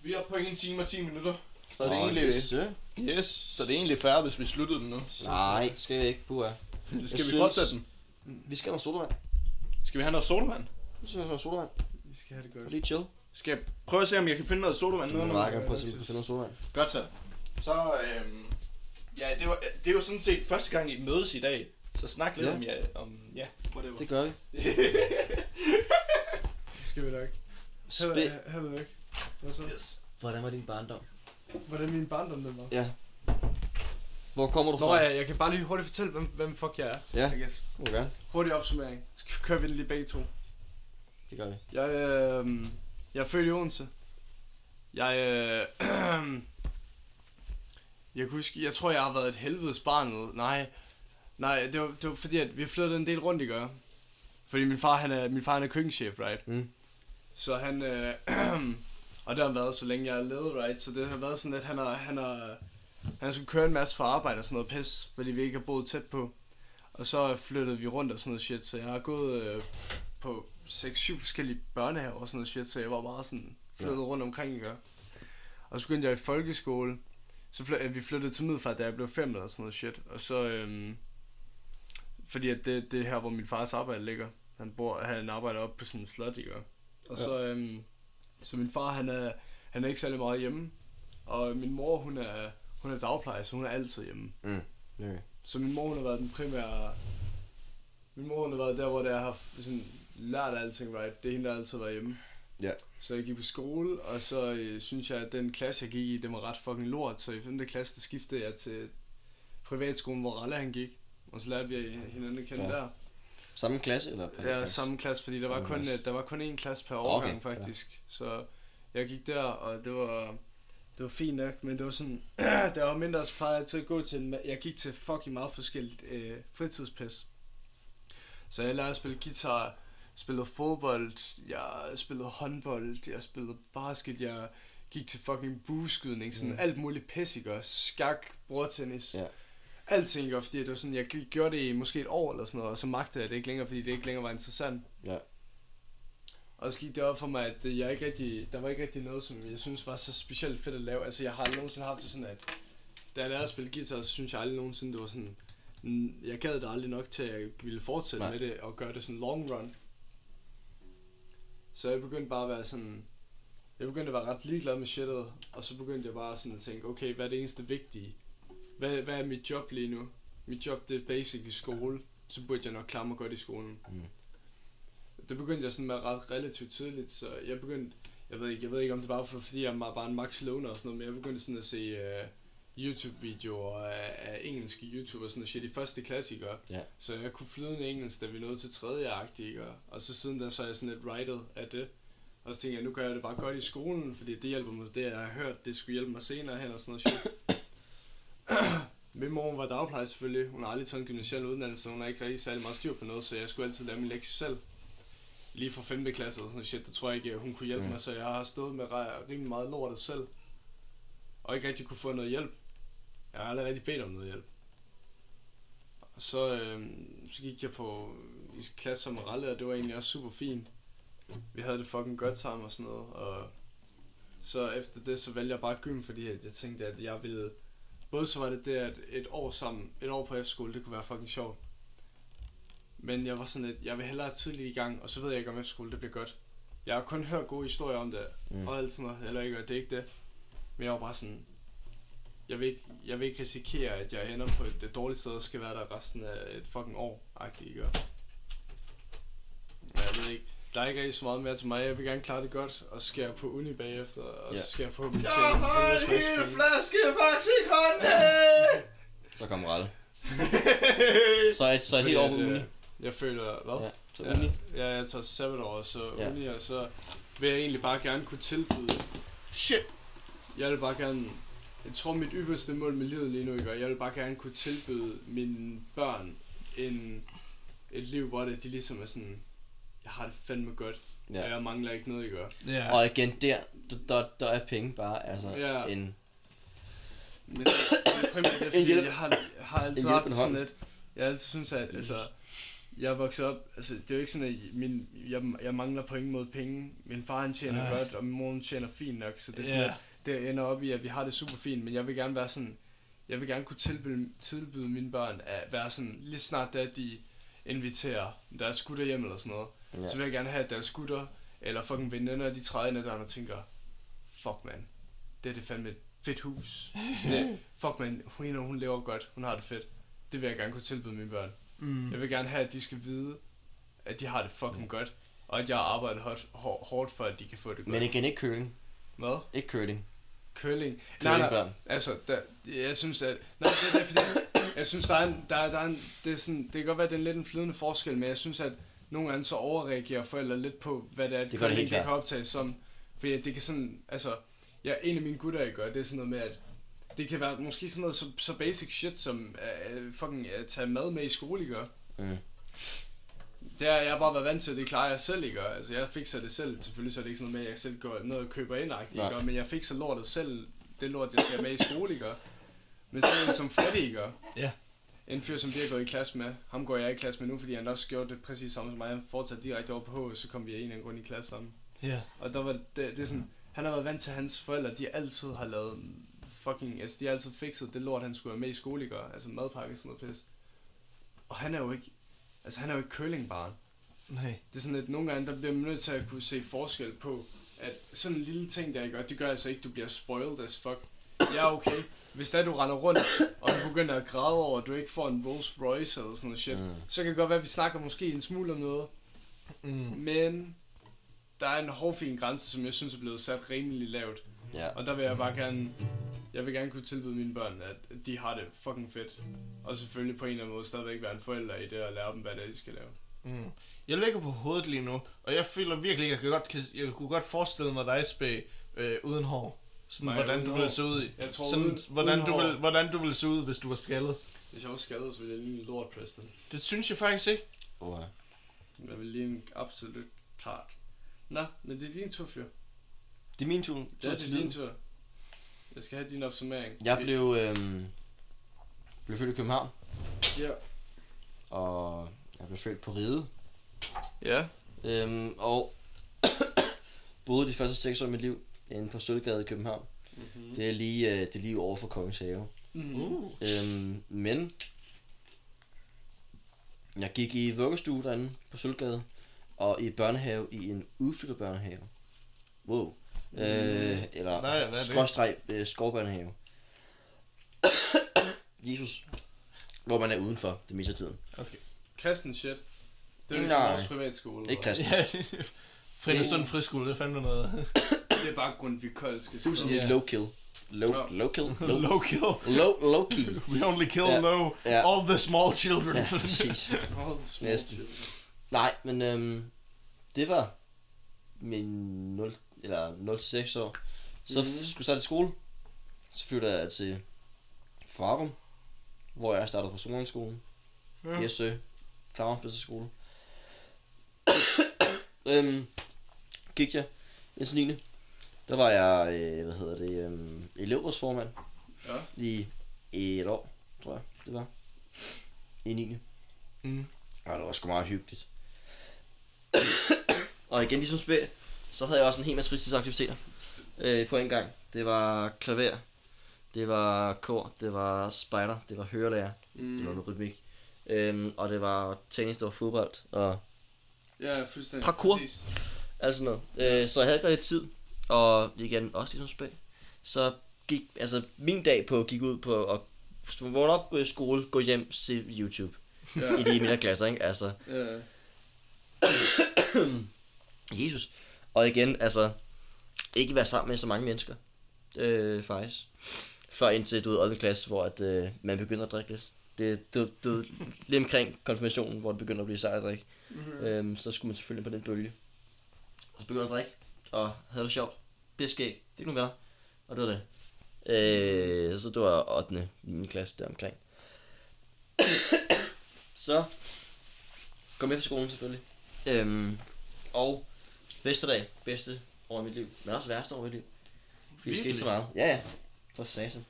Vi er på 1 time og 10 minutter. Så er det Åh, egentlig... yes, ja. Yes, så det er egentlig færre, hvis vi sluttede den nu. Nej, skal jeg ikke. Buh, Skal vi synes- fortsætte den? Vi skal have noget sodavand. Skal vi have noget sodavand? Vi skal have noget sodavand. Vi skal have det godt. Og lige chill. Skal jeg prøve at se, om jeg kan finde noget sodavand? Er noget? meget gerne på at se, om vi kan finde noget sodavand. Godt så. Så, øhm, ja, det, var, det er jo sådan set første gang, I mødes i dag. Så snak lidt Ja. om, ja, om, ja, whatever. Det gør vi. Det skal vi nok. Spæ- Hør det nok. Hvad så? yes. Hvordan var din barndom? Hvordan min barndom den var? Ja. Hvor kommer du Nå fra? ja, jeg kan bare lige hurtigt fortælle, hvem, hvem fuck jeg er. Ja, I guess. gerne. Hurtig opsummering. Så kører vi den lige begge to. Det gør vi. Jeg, øh, jeg er født i Odense. Jeg, øh, jeg kan huske, jeg tror, jeg har været et helvedes barn. Nej, nej, det var, det var fordi, at vi flyttede en del rundt i gør. Fordi min far, han er, min far han er køkkenchef, right? Mm. Så han, øh, og det har været så længe jeg har levet, right? Så det har været sådan, at han har, han har, han skulle køre en masse for arbejde og sådan noget pis, fordi vi ikke har boet tæt på. Og så flyttede vi rundt og sådan noget shit, så jeg har gået øh, på 6-7 forskellige børnehaver og sådan noget shit, så jeg var meget sådan flyttet ja. rundt omkring, ikke? Og så begyndte jeg i folkeskole, så fly- øh, vi flyttede til Middelfart, da jeg blev 5 eller sådan noget shit, og så, øhm, fordi at det, det er her, hvor min fars arbejde ligger. Han bor, han arbejder op på sådan en slot, ikke? Og Ja. så, øhm, så min far, han er, han er ikke særlig meget hjemme, og min mor, hun er, hun er dagplejer, så hun er altid hjemme. Mm. Okay. Så min mor, hun har været den primære... Min mor, hun har været der, hvor jeg har sådan, lært alting, right? Det er hende, der altid var hjemme. Ja. Så jeg gik på skole, og så øh, synes jeg, at den klasse, jeg gik i, det var ret fucking lort. Så i 5. klasse, der skiftede jeg til privatskolen, hvor Ralle han gik. Og så lærte vi hinanden at kende Ja. der. Samme klasse, eller? per Ja, klasse? samme klasse, fordi der var, Samme kun, klasse. øh, der var kun én klasse per årgang, Okay, faktisk. Så jeg gik der, og det var, det var fint nok, men det var sådan, der var mindre, så plejede jeg til at gå til, jeg gik til fucking meget forskelligt øh, fritidspis. Så jeg lærte at spille guitar, spillede fodbold, jeg spillede håndbold, jeg spillede basket, jeg gik til fucking bueskydning, sådan Mm. alt muligt pis, ikke også? Skak, bordtennis, Ja. Alting? Og fordi det var sådan, jeg gjorde det i måske et år eller sådan noget, og så magtede jeg det ikke længere, fordi det ikke længere var interessant. Ja. Og så gik det op for mig, at jeg ikke rigtig, der var ikke rigtig noget, som jeg synes var så specielt fedt at lave. Altså jeg har aldrig nogensinde haft det sådan, at da jeg lærte at spille guitar, så synes jeg aldrig nogensinde, det var sådan, mm, jeg gad det aldrig nok til, at jeg ville fortsætte Nej. med det og gøre det sådan long run. Så jeg begyndte bare at være sådan, jeg begyndte at være ret ligeglad med shitet, og så begyndte jeg bare sådan at tænke, okay, hvad er det eneste vigtige? Hvad, hvad er mit job lige nu? Mit job, det er basically skole, så burde jeg nok klare mig godt i skolen. Mm. Det begyndte jeg sådan med ret relativt tidligt, så jeg begyndte, jeg ved ikke, jeg ved ikke om det bare var fordi jeg var en max loner og sådan noget, men jeg begyndte sådan at se uh, YouTube-videoer af, af engelske YouTubere og sådan noget shit i første klasse, ikke? Ja. Så jeg kunne flydende engelsk, da vi nåede til tredje ikke? Og så siden da, så er jeg sådan lidt righted af det. Og så tænkte jeg, nu gør jeg det bare godt i skolen, fordi det hjælper mig. Det jeg har hørt, det skulle hjælpe mig senere hen og sådan noget shit. Min mor hun var dagplejer selvfølgelig. Hun har aldrig taget en gymnasial uddannelse, hun har ikke rigtig særlig meget styr på noget, så jeg skulle altid lave min lektie selv. Lige fra 5. klasse og sådan shit, der tror jeg ikke, hun kunne hjælpe Mm. mig, så jeg har stået med ri- rimelig meget lortet selv. Og ikke rigtig kunne få noget hjælp. Jeg har aldrig rigtig bedt om noget hjælp. Og så, øhm, så gik jeg på i klasse som Ralle, og det var egentlig også super fint. Vi havde det fucking godt sammen og sådan noget, og så efter det, så valgte jeg bare gym, fordi jeg tænkte, at jeg ville... Både så var det det, at et år sammen, et år på efterskole, det kunne være fucking sjovt. Men jeg var sådan lidt, jeg vil hellere tidligt i gang, og så ved jeg ikke om efterskole, det bliver godt. Jeg har kun hørt gode historier om det, Mm. og alt sådan noget, eller ikke, og det er ikke det. Men jeg var bare sådan, jeg vil ikke, jeg vil ikke risikere, at jeg ender på et, et dårligt sted, og skal være der resten af et fucking år, agtigt, ikke? Og jeg ved der er ikke rigtig så meget mere til mig. Jeg vil gerne klare det godt, og så skal jeg på uni bagefter, og Ja. så skal jeg forhåbentlig Jeg tjene har helvedes en hel flaske faktisk i hånden. Så kom Ralle. Så er så er helt over på uni. øh, Jeg føler, hvad? Ja, så Ja, uni. ja, jeg tager sabbatår, så Ja. uni, og så vil jeg egentlig bare gerne kunne tilbyde. Shit. Jeg vil bare gerne, jeg tror mit ypperste mål med livet lige nu, ikke? Og jeg vil bare gerne kunne tilbyde mine børn en, et liv, hvor det, de ligesom er sådan, jeg har det fandme godt, ja. og jeg mangler ikke noget, ikke? Ja. Og igen, der, der, der, der er penge bare, altså, Ja. en... Men, men primært det er, fordi, jeg har, jeg har altid haft sådan hånd. lidt, jeg har altid synes, at altså, jeg vokset op, altså det er jo ikke sådan, at min, jeg, jeg mangler på ingen måde penge. Min far han tjener Nej. godt, og min mor tjener fint nok, så det er sådan, Ja. at det ender op i, at vi har det super fint, men jeg vil gerne være sådan, jeg vil gerne kunne tilbyde, tilbyde mine børn at være sådan, lige snart da de inviterer deres gutter hjem eller sådan noget, Ja. så vil jeg gerne have, at deres gutter eller fucking veninder, de træder ind ad døren og tænker, fuck man, det er det fandme et fedt hus. Det, fuck man, hun, hun lever godt, hun har det fedt. Det vil jeg gerne kunne tilbyde mine børn. Mm. Jeg vil gerne have, at de skal vide, at de har det fucking godt, og at jeg har arbejdet hårdt, hår- hårdt for, at de kan få det godt. Men igen, ikke curling. Hvad? Ikke curling. Curling? Nej, nej, altså, der, jeg synes, at... Nej, det er det, fordi, jeg synes, der er en, der, er- der er en, det, er sådan, det kan godt være, at det er lidt en flydende forskel, men jeg synes, at nogle gange så overreagerer forældre lidt på, hvad det er, Det det helt kan optages som. Fordi det kan sådan, altså, ja, en af mine gutter, jeg gør, det er sådan noget med, at det kan være måske sådan noget så, så basic shit, som uh, fucking at tage mad med i skole, ikke? Mm. Det har jeg bare været vant til, det klarer jeg selv, ikke? Og Altså, jeg fikser det selv, selvfølgelig, så er det ikke sådan noget med, at jeg selv går ned og køber ind, ikke? Men jeg fikser lortet selv, det lort, jeg skal have med i skole, ikke? Men sådan en som Freddy, ikke? Ja. En fyr, som vi har gået i klasse med, ham går jeg i klasse med nu, fordi han også gjort det præcis samme som mig. Han fortsatte direkte over på H, så kom vi af en eller anden grund i klasse sammen. Ja. Og der var det, det er sådan, han har været vant til, at hans forældre, de altid har lavet fucking, altså de har altid fikset det lort, han skulle have med i skole, ikke? Altså madpakke og sådan noget pis. Og han er jo ikke, altså han er jo ikke curlingbarn. Nej. Det er sådan, at nogle gange, der bliver man nødt til at kunne se forskel på, at sådan en lille ting, der gør, det gør altså ikke, du bliver spoiled as fuck. Ja, okay. Hvis der du render rundt, og du begynder at græde over, at du ikke får en Rolls Royce eller sådan noget shit, Mm. så kan det godt være, at vi snakker måske en smule om noget, Mm. men der er en hårfin grænse, som jeg synes er blevet sat rimelig lavt. Ja. Og der vil jeg bare gerne, jeg vil gerne kunne tilbyde mine børn, at de har det fucking fedt. Og selvfølgelig på en eller anden måde stadigvæk være en forælder i det, og lære dem, hvad det er, de skal lave. Mm. Jeg ligger på hovedet lige nu, og jeg føler virkelig, jeg kan godt, jeg kunne godt forestille mig dig, Spæ, øh, uden hår. Sådan, Nej, hvordan du ville se ud i. Jeg tror, Sådan, hvordan, du vil, hvordan du ville se ud, hvis du var skaldet. Hvis jeg var skadet, så ville jeg lige en lort, Preston. Det synes jeg faktisk ikke. Oh, ja. Jeg vil lige en absolut tart. Nå, men det er din tur, fyr. Det er min tur. Ja, det er din tur. Jeg skal have din opsummering. Jeg blev, øhm, blev født i København, Ja. og jeg blev født på Ride. Ja. Øhm, og boede de første seks år af mit liv inde på Sølvgade i København. Mm-hmm. Det er lige, øh, det er lige over for Kongens Have. Mm-hmm. Øhm, men jeg gik i vuggestue derinde på Sølvgade, og i børnehave i en udflyttet børnehave. Wow. Øh, eller Hvad- hvad er skråstreg øh, skovbørnehave. Jesus. Hvor man er udenfor det meste af tiden. Kristen shit. Det er Nej. ligesom vores privatskole. Ikke kristen. Ja, Fredensund Friskole, det er fandme noget. Det er bare Grundtvig Koldske. Fuldstændig low kill. Low, Ja. low kill. Low, low kill. low, low key. We only kill Ja. low. Ja. All the small children. Ja, præcis. All the small Næsten. children. Nej, men øhm, det var min 0, eller 0-6 år. Så mm. skulle jeg starte i skole. Så flyttede jeg til Farum, hvor jeg startede på Solonskolen. Ja. Farums bedste skole. øhm, gik jeg indtil 9. Der var jeg, øh, hvad hedder det, øhm, elevrådsformand Ja. i et år, tror jeg, det var. I 9. Mm. Og det var sgu meget hyggeligt. og igen ligesom spil, så havde jeg også en hel masse fritidsaktiviteter øh, på en gang. Det var klaver, det var kor, det var spejder, det var hørelærer, mm. det var noget rytmik. Øhm, og det var tennis, det var fodbold og Ja, fuldstændig. Parkour. Præcis. alt sådan noget. Øh, så jeg havde ikke rigtig tid, og igen også ligesom spil. Så gik, altså min dag på gik ud på at vågne op, gå i skole, gå hjem, se YouTube. Ja. I de mindre klasser, ikke? Altså, ja. Jesus. Og igen, altså, ikke være sammen med så mange mennesker, øh, faktisk. Før indtil, du ved, 8. klasse, hvor at, øh, man begynder at drikke lidt. Det, du, du, lige omkring konfirmationen, hvor det begynder at blive sejt at drikke, Mm-hmm. øhm, så skulle man selvfølgelig på den bølge. Og så begyndte jeg at drikke, og havde det sjovt. Biskæg, det er nogle venner. Og det var det. Øh, så det var 8. i min klasse der omkring. så kom jeg efter skolen selvfølgelig. Øhm, og bedste dag, bedste år i mit liv, men også værste år i mit liv. Fordi det skete så meget. Ja, ja. For satan.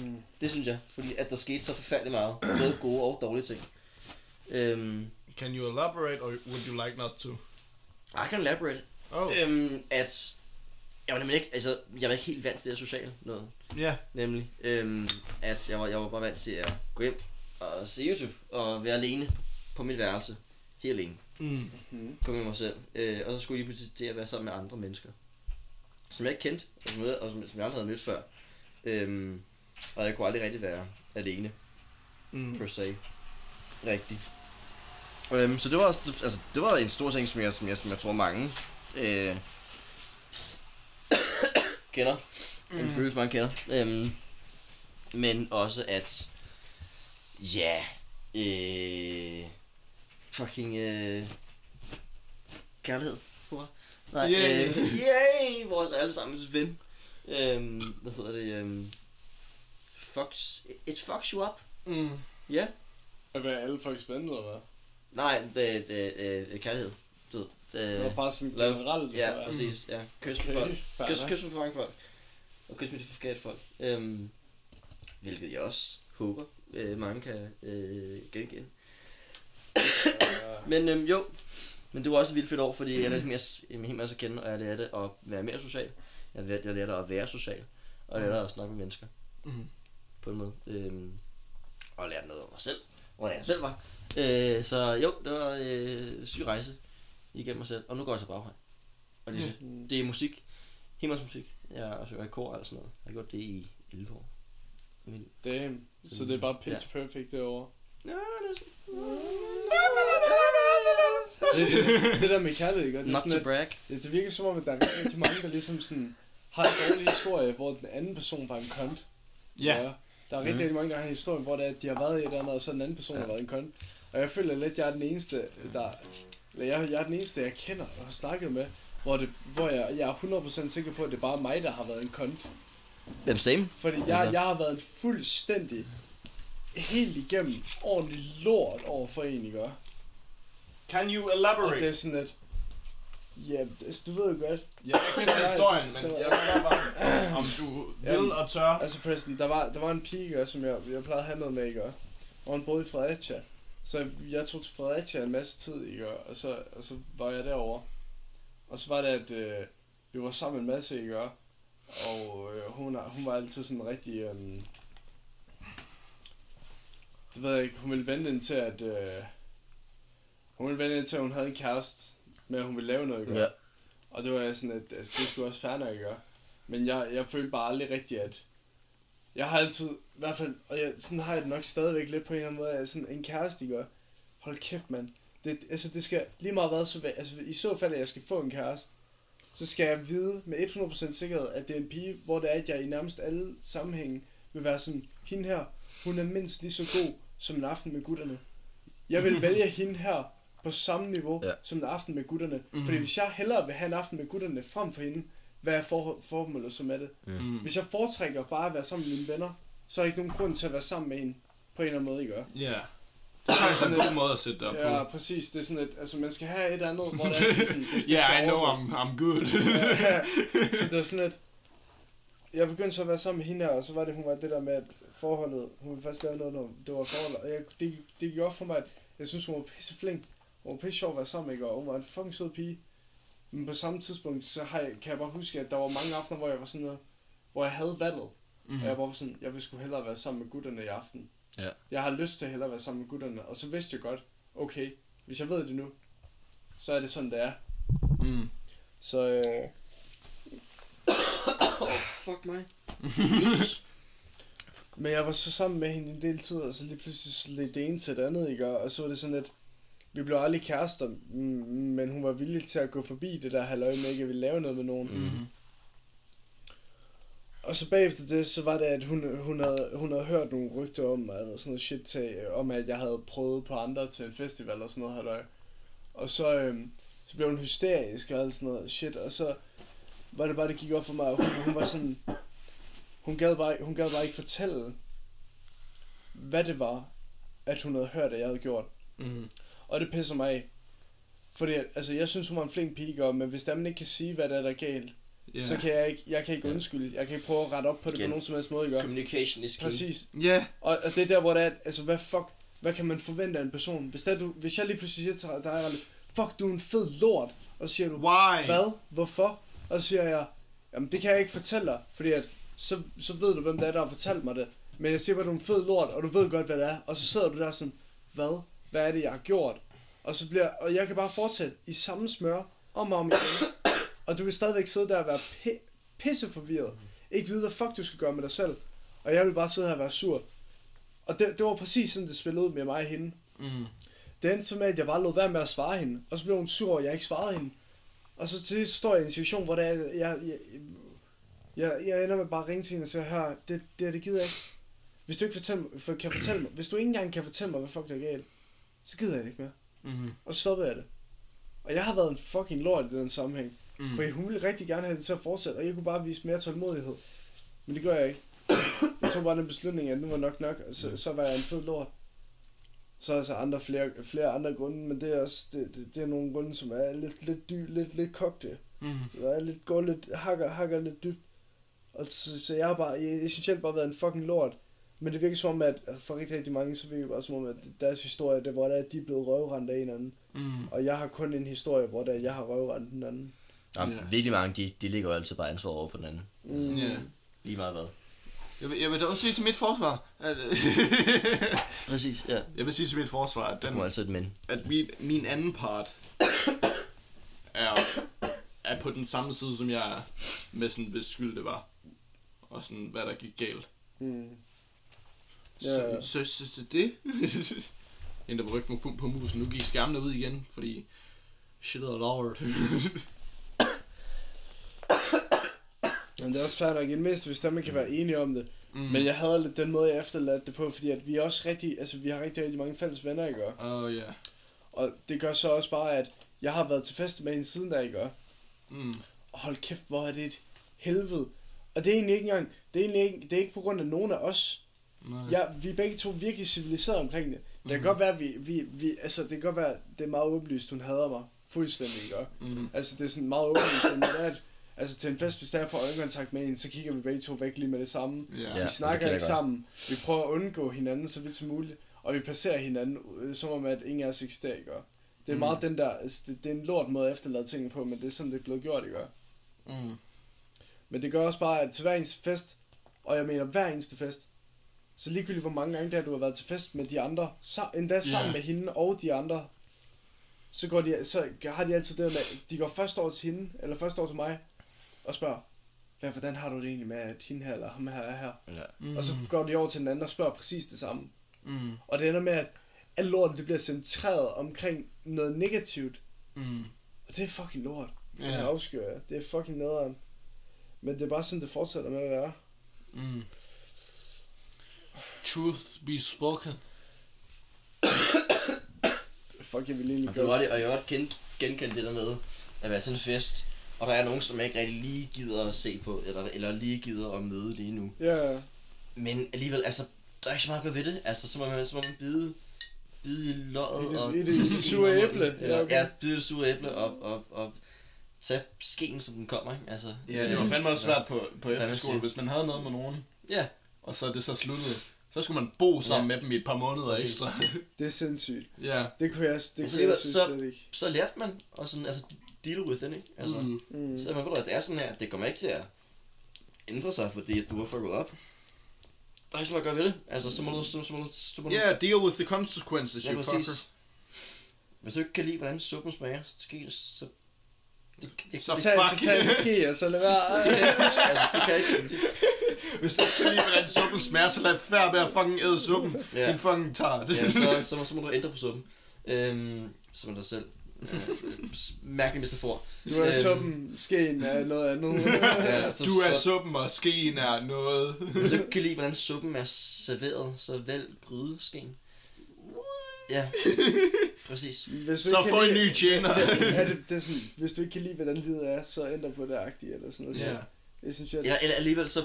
Mm. Det synes jeg, fordi at der skete så forfærdeligt meget. Både gode og dårlige ting. Øhm, Can you elaborate, or would you like not to? I can elaborate. Oh. Øhm, at jeg var nemlig ikke, altså, jeg var ikke helt vant til det sociale noget. Ja. Nemlig, øhm, at jeg var, jeg var bare vant til at gå hjem og se YouTube og være alene på mit værelse. Helt alene. Mm. Mm. Kun med mig selv. Øh, og så skulle jeg lige pludselig til at være sammen med andre mennesker. Som jeg ikke kendte, og som, jeg- og som, som jeg aldrig havde mødt før. Øhm, og jeg kunne aldrig rigtig være alene, Mm. per se. Rigtigt. Øhm, så det var, også- altså, det var en stor ting, som jeg, som jeg, som jeg tror mange øh, kender. Mm. En følelse, mange kender. Øhm, men også at, ja, øh, fucking øh, kærlighed. Hurra. Nej, Yay. øh, yay, vores allesammens ven. Øhm, hvad hedder det? Øhm, fucks, it fucks you up. Mm. Ja. At være alle folks ven, eller hvad? Nej, det, det, det, det er kærlighed. Du ved, Det var det, bare sådan love. generelt. ja, for- præcis. Ja. Kys med folk. Kys, kys med for mange folk. Og kys med de forkerte folk. Øhm, hvilket jeg også håber, øh, mange kan øh, genkende. Ja. Men øhm, jo, men det var også et vildt fedt år, fordi jeg lærte mere, en hel masse at kende, og jeg lærte at være mere social. Jeg lærte, jeg lærte at være social, og jeg lærte at snakke med mennesker Mm. på en måde. Øhm, og lærte noget om mig selv, hvordan jeg selv var. Øh, så jo, det var øh, syg rejse igennem mig selv, og nu går jeg til baghøj. Og det, Ja. yeah. det er musik, musik. Jeg har også i kor og sådan noget. Jeg har gjort det i 11 år. liv. Damn. Så det er bare pitch perfect derovre. Ja, det er sådan. Det, det, der med kærlighed, ikke? Det, er Not sådan, to at, brag. det, det virker som om, at der er rigtig, mange, der ligesom sådan har en dårlig historie, hvor den anden person var en kont. Ja. Der er rigtig, Mhm. rigtig mange, der har en historie, hvor det er, at de har været i et eller andet, og så den anden person Ja. har været en kont. Og jeg føler lidt, at jeg er den eneste, der... Eller jeg, jeg er den eneste, jeg kender og har snakket med, hvor, det, hvor jeg, jeg er 100% sikker på, at det er bare mig, der har været en kont. Dem same. Fordi jeg, Altså. jeg har været en fuldstændig, helt igennem, ordentlig lort over for en, ikke? Can you Og det elaborate? er sådan et... Ja, altså, du ved jo godt. Ja, jeg kender historien, men Det var- jeg vil bare, om du vil Jamen, og tør. Altså, Preston, der var, der var en pige, ikke, som jeg, jeg plejede at have noget med, ikke? Og hun boede i Fredericia. Så jeg, tog til Fredericia en masse tid, ikke? Og så, og så var jeg derovre. Og så var det, at øh, vi var sammen en masse, ikke? Og øh, hun, hun var altid sådan rigtig... Øh, det ved jeg ikke, hun ville vente indtil, at... Øh, hun ville vente indtil, at hun havde en kæreste, med at hun ville lave noget, ikke? Ja. Og det var jeg sådan, at altså, det skulle også at gøre. Men jeg, jeg følte bare aldrig rigtigt, at... Jeg har altid, i hvert fald, og jeg, sådan har jeg det nok stadigvæk lidt på en eller anden måde, at sådan en kæreste, ikke? Hold kæft, mand. Det, altså, det skal lige meget hvad, så, altså, i så fald, at jeg skal få en kæreste, så skal jeg vide med 100% sikkerhed, at det er en pige, hvor det er, at jeg i nærmest alle sammenhænge vil være sådan, hende her, hun er mindst lige så god som en aften med gutterne. Jeg vil vælge hende her på samme niveau Ja. som en aften med gutterne. Mhm. Mm. Fordi hvis jeg hellere vil have en aften med gutterne frem for hende, hvad er for, formålet så med det? Mm. Hvis jeg foretrækker bare at være sammen med mine venner, så er der ikke nogen grund til at være sammen med hende på en eller anden måde, ikke? Ja. Det er faktisk en god måde at sætte det op Ja, på. præcis. Det er sådan, at altså, man skal have et andet, hvor det er, sådan, det, det Yeah, skal I know. I'm, I'm good. Ja, så det var sådan, at jeg begyndte så at være sammen med hende her, og så var det, hun var det der med, at forholdet, hun ville først lave noget, når det var forhold, og jeg, det, det gik op for mig, at jeg synes, hun var pisse flink, hun var pisse sjov at være sammen med, og hun var en fucking sød pige. Men på samme tidspunkt, så har jeg, kan jeg bare huske, at der var mange aftener, hvor jeg var sådan noget, hvor jeg havde valget, Mm. og jeg var sådan, jeg vil sgu hellere være sammen med gutterne i aften. Ja. Jeg har lyst til at hellere være sammen med gutterne, og så vidste jeg godt, okay, hvis jeg ved det nu, så er det sådan, det er. Mm. Så øh, Oh, fuck mig. Men jeg var så sammen med hende en del tid, og så lige pludselig så lidt det ene til det andet, ikke? Og så var det sådan lidt, vi blev aldrig kærester, men hun var villig til at gå forbi det der halvøje med ikke at ville lave noget med nogen. Mm. Og så bagefter det, så var det, at hun, hun, havde, hun havde hørt nogle rygter om, eller sådan noget shit til, om at jeg havde prøvet på andre til en festival og sådan noget halløj. Og så, øhm, så blev hun hysterisk og alt sådan noget shit, og så var det bare, det gik op for mig, at hun, hun var sådan, hun gad, bare, hun gad bare ikke fortælle, hvad det var, at hun havde hørt, at jeg havde gjort. Mm. Og det pisser mig af. Fordi, altså, jeg synes, hun var en flink pige, og- men hvis der man ikke kan sige, hvad der er, der er galt, Yeah. så kan jeg ikke, jeg kan ikke Ja. undskylde. Jeg kan ikke prøve at rette op på det Igen. på nogen som helst måde, ikke? Communication is key. Præcis. Ja. Og, og det er der, hvor det er, at- altså hvad fuck, hvad kan man forvente af en person? Hvis, der, du, hvis jeg lige pludselig siger til dig, fuck, du er en fed lort, og så siger du, Why? hvad, hvorfor? Og så siger jeg, jamen det kan jeg ikke fortælle dig, fordi at, så, så ved du, hvem det er, der har fortalt mig det. Men jeg siger bare, du er en fed lort, og du ved godt, hvad det er. Og så sidder du der sådan, hvad? Hvad er det, jeg har gjort? Og, så bliver, og jeg kan bare fortsætte i samme smør, om og om igen. Og du vil stadigvæk sidde der og være pi- pisseforvirret. Ikke vide, hvad fuck du skal gøre med dig selv. Og jeg vil bare sidde her og være sur. Og det, det var præcis sådan, det spillede ud med mig og hende. Mm. Det endte så med, at jeg bare lod være med at svare hende. Og så blev hun sur at jeg ikke svarede hende. Og så til sidst står jeg i en situation, hvor det er, jeg, jeg, jeg, jeg, ender med bare at ringe til hende og sige, her, det, det, det gider jeg ikke. Hvis du ikke fortælle, mig- for, kan fortælle mig, hvis du ikke engang kan fortælle mig, hvad fuck der er galt, så gider jeg det ikke mere. Mm. Og så stoppede jeg det. Og jeg har været en fucking lort i den sammenhæng. Mm. For hun ville rigtig gerne have det til at fortsætte, og jeg kunne bare vise mere tålmodighed. Men det gør jeg ikke. Jeg tog bare den beslutning, at nu var nok nok, og så, så var jeg en fed lort. Så er der så andre, flere, flere andre grunde, men det er også det, det, det er nogle grunde, som er lidt, lidt, dy, lidt, lidt kogte. Mm. Der er lidt, går lidt, hakker, hakker lidt dybt. Og så, så jeg har bare, jeg, essentielt bare været en fucking lort. Men det virker som om, at for rigtig, rigtig mange, så virker det bare som om, at deres historie, det hvor at de er blevet røvrendt af en anden. Mm. Og jeg har kun en historie, hvor det at jeg har røvrendt den anden. Jamen, Ja. virkelig mange, de, de ligger jo altid bare ansvar over på den anden. Mm. Ja. Lige meget hvad. Jeg vil, jeg vil da også sige til mit forsvar, at, Præcis, ja. jeg vil sige til mit forsvar, at, den, altid et men. at min, min anden part er, er på den samme side, som jeg er, med sådan, hvis skyld det var. Og sådan, hvad der gik galt. Mm. Så, Ja. så, så, så det. En, der var rykke på, på musen. Nu gik skærmene ud igen, fordi shit lort. Men det er også fair nok, i det mindste, hvis der man kan være enige om det. mm. Mm. Men jeg havde lidt den måde, jeg efterladte det på, fordi at vi er også rigtig, altså vi har rigtig, rigtig mange fælles venner, ikke? Oh, ja. Yeah. Og det gør så også bare, at jeg har været til fest med hende siden der, ikke? Mm. Og hold kæft, hvor er det et helvede. Og det er egentlig ikke engang, det er egentlig ikke, det er ikke på grund af nogen af os. Nej. Ja, vi er begge to virkelig civiliseret omkring det. Det kan Mhm. godt være, at vi, vi, vi, altså det kan godt være, det er meget åbenlyst, hun hader mig. Fuldstændig, ikke? Mm. Altså, det er sådan meget åbenlyst, men det er, at, altså til en fest, hvis der er for øjenkontakt med en, så kigger vi begge to væk lige med det samme. Ja. Vi snakker ikke godt. sammen. Vi prøver at undgå hinanden så vidt som muligt. Og vi passerer hinanden, øh, som om at ingen af os eksisterer, ikke? Det er Mm. meget den der, altså, det, det, er en lort måde at efterlade tingene på, men det er sådan, det er blevet gjort, ikke? Mm. Men det gør også bare, at til hver eneste fest, og jeg mener hver eneste fest, så ligegyldigt hvor mange gange der du har været til fest med de andre, så, endda sammen Ja. med hende og de andre, så, går de, så har de altid det med, de går først over til hende, eller først over til mig, og spørger, hvad, hvordan har du det egentlig med, at hende her eller ham her er her? Ja. Mm. Og så går de over til den anden og spørger præcis det samme. Mm. Og det ender med, at alt lortet det bliver centreret omkring noget negativt. Mm. Og det er fucking lort. Ja. Det afskyr jeg. Det er fucking nederen. Men det er bare sådan, det fortsætter med at være. Mm. Truth be spoken. Fuck, jeg vil egentlig Og, det var gøre det, og jeg har godt gen, genkendt det der med at være sådan en fest, og der er nogen, som jeg ikke rigtig lige gider at se på, eller, eller lige gider at møde lige nu. Ja, Men alligevel, altså, der er ikke så meget at gøre ved det. Altså, så må man, så må man bide, bide i løjet. I det- og i det sure æble. Eller, Ja, okay. ja, bide i det sure æble og, og, og tage skeen, som den kommer, ikke? Altså, Ja, det var fandme også svært på, på efterskole, hvis man havde noget med nogen, Ja, og så er det så sluttede. Så skulle man bo sammen Ja. med dem i et par måneder Præcis. ekstra. det er sindssygt. ja. Det kunne jeg, det Altså, kunne jeg synes så- slet ikke. så lærte man at sådan, altså, deal with it, ikke? Altså, mm. Mm. Mm. Så man ved du, at det er sådan her, det kommer ikke til at ændre sig, fordi at du har fucket op. Der er ikke så meget at gøre ved det. Altså, så må du... Så, så må du, så må du Yeah, deal with the consequences, ja, you præcis. fucker. Hvis du ikke kan lide, hvordan suppen smager, så sker det, så... Det, det, Så det, Tag, fuck. så tag en ski, og så lad være. det, altså, det kan ikke. Det, Hvis du ikke kan lide, hvordan suppen smager, så lad være med at fucking æde suppen. Ja. Din fucking tart. ja, så, så, må, så må du ændre på suppen. Øhm, som er dig selv. Mærkelig metafor. Du er Øhm. suppen, skeen er noget andet. Ja, så, Du er så, suppen, og skeen er noget. Hvis du ikke kan lide, hvordan suppen er serveret, så vælg grydeskeen. Ja, præcis. Hvis du Så få en ny tjener. er det, det er sådan, hvis du ikke kan lide, hvordan livet er, så ændre på det agtige, eller sådan noget. Ja. Ja. Det synes jeg, Eller, eller alligevel så,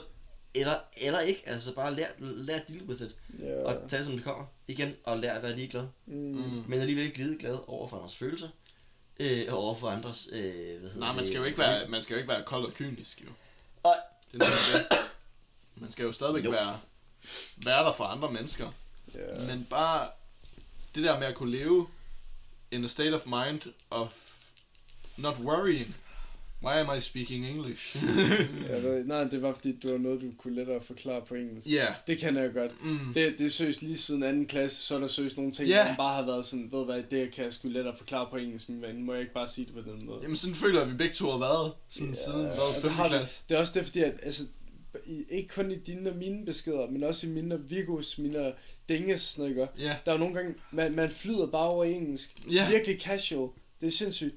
eller, eller ikke, altså bare lær, lær at deal with it, ja. og tage det som det kommer, igen, og lær at være ligeglad. Mm. Men alligevel ikke ligeglad over for andres følelser, øh, og over for andres, øh, hvad hedder Nej, man skal jo ikke være, man skal jo ikke være kold og kynisk, jo. Ej. Det er det. Man skal jo stadigvæk Jo. være, være der for andre mennesker. Ja. Men bare det der med at kunne leve in a state of mind of not worrying. Why am I speaking English? Jeg ved, nej, det var fordi, det var noget, du kunne lettere forklare på engelsk. Ja. yeah. Det kan jeg godt. Mm. Det, det er seriøst lige siden anden klasse, så er der seriøst nogle ting, Ja. yeah. man bare har været sådan, ved hvad, det kan jeg sgu lettere forklare på engelsk, men må jeg ikke bare sige det på den måde? Jamen sådan føler jeg, vi begge to har været siden, Ja, siden hvad, det 5. har vi. klasse. Det er også det, fordi at, altså, i, ikke kun i dine og mine beskeder, men også i mine og Vigos, mine og Dinges snakker. Ja. Der er nogle gange, man, man flyder bare over engelsk. Ja. Virkelig casual. Det er sindssygt.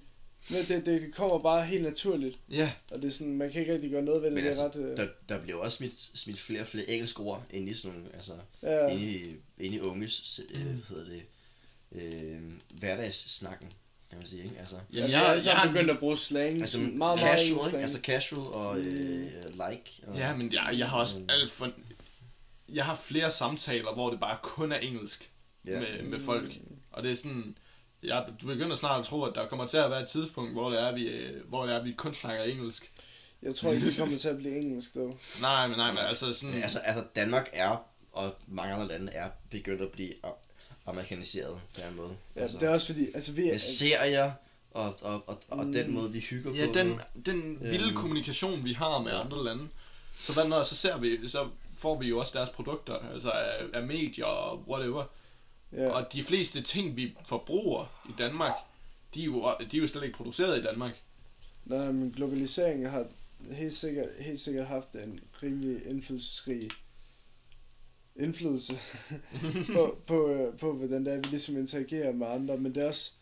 Men det, det kommer bare helt naturligt. Ja. Og det er sådan, man kan ikke rigtig gøre noget ved det. Men det altså, er ret, øh, Der, der bliver også smidt, smidt flere og flere engelske ord ind i sådan nogle, altså, ja. ind i, ind i unges, øh, hvad hedder det, øh, hverdagssnakken, kan man sige, ikke? Altså, Ja, Jamen, jeg, jeg, jeg, har, begyndt at bruge slang. altså meget, meget casual, slang. Altså casual og øh, like. Og, ja, men jeg, jeg har også alt for... Jeg har flere samtaler, hvor det bare kun er engelsk ja. med, med folk. Og det er sådan... Jeg begynder snart at tro, at der kommer til at være et tidspunkt, hvor det er, vi, øh, hvor det er, vi kun snakker engelsk. Jeg tror ikke, det kommer til at blive engelsk, dog. Nej, men nej, men altså sådan... Men altså, altså, Danmark er, og mange andre lande er, begyndt at blive amerikaniseret på en måde. Ja, altså, det er også fordi, altså vi er... med serier, og, og, og, og Mm. den måde, vi hygger Ja, på. den, nu. den vilde Øhm. kommunikation, vi har med andre lande. Så hvad når, så ser vi, så får vi jo også deres produkter, altså af, af medier og whatever. Ja. Og de fleste ting, vi forbruger i Danmark, de er jo, de er jo slet ikke produceret i Danmark. Nej, men globaliseringen har helt sikkert, helt sikkert haft en rimelig indflydelsesrig indflydelse på, på, øh, på, hvordan det er, vi ligesom interagerer med andre, men det er også,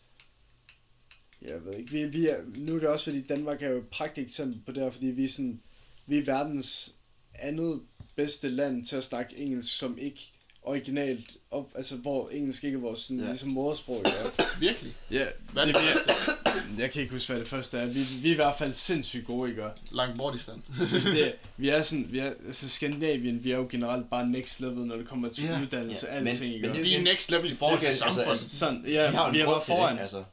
jeg ved ikke, vi, vi er, nu er det også fordi Danmark er jo et praktisk eksempel på det her, fordi vi er sådan, vi er verdens andet bedste land til at snakke engelsk, som ikke originalt, op, altså hvor engelsk ikke er vores sådan, Ja. ligesom modersprog. Ja. Virkelig. Ja, Hvad er det det første? jeg kan ikke huske, hvad det første er. Vi, vi er i hvert fald sindssygt gode, ikke? Og Langt bort i stand. det, vi er sådan, vi er, altså Skandinavien, vi er jo generelt bare next level, når det kommer til Ja. uddannelse, Ja, ja, men- alting, ikke? men og- det- Vi er next level i forhold til altså, samfundet. altså, Sådan, vi ja, har jo vi en er grund bare til foran. det, altså.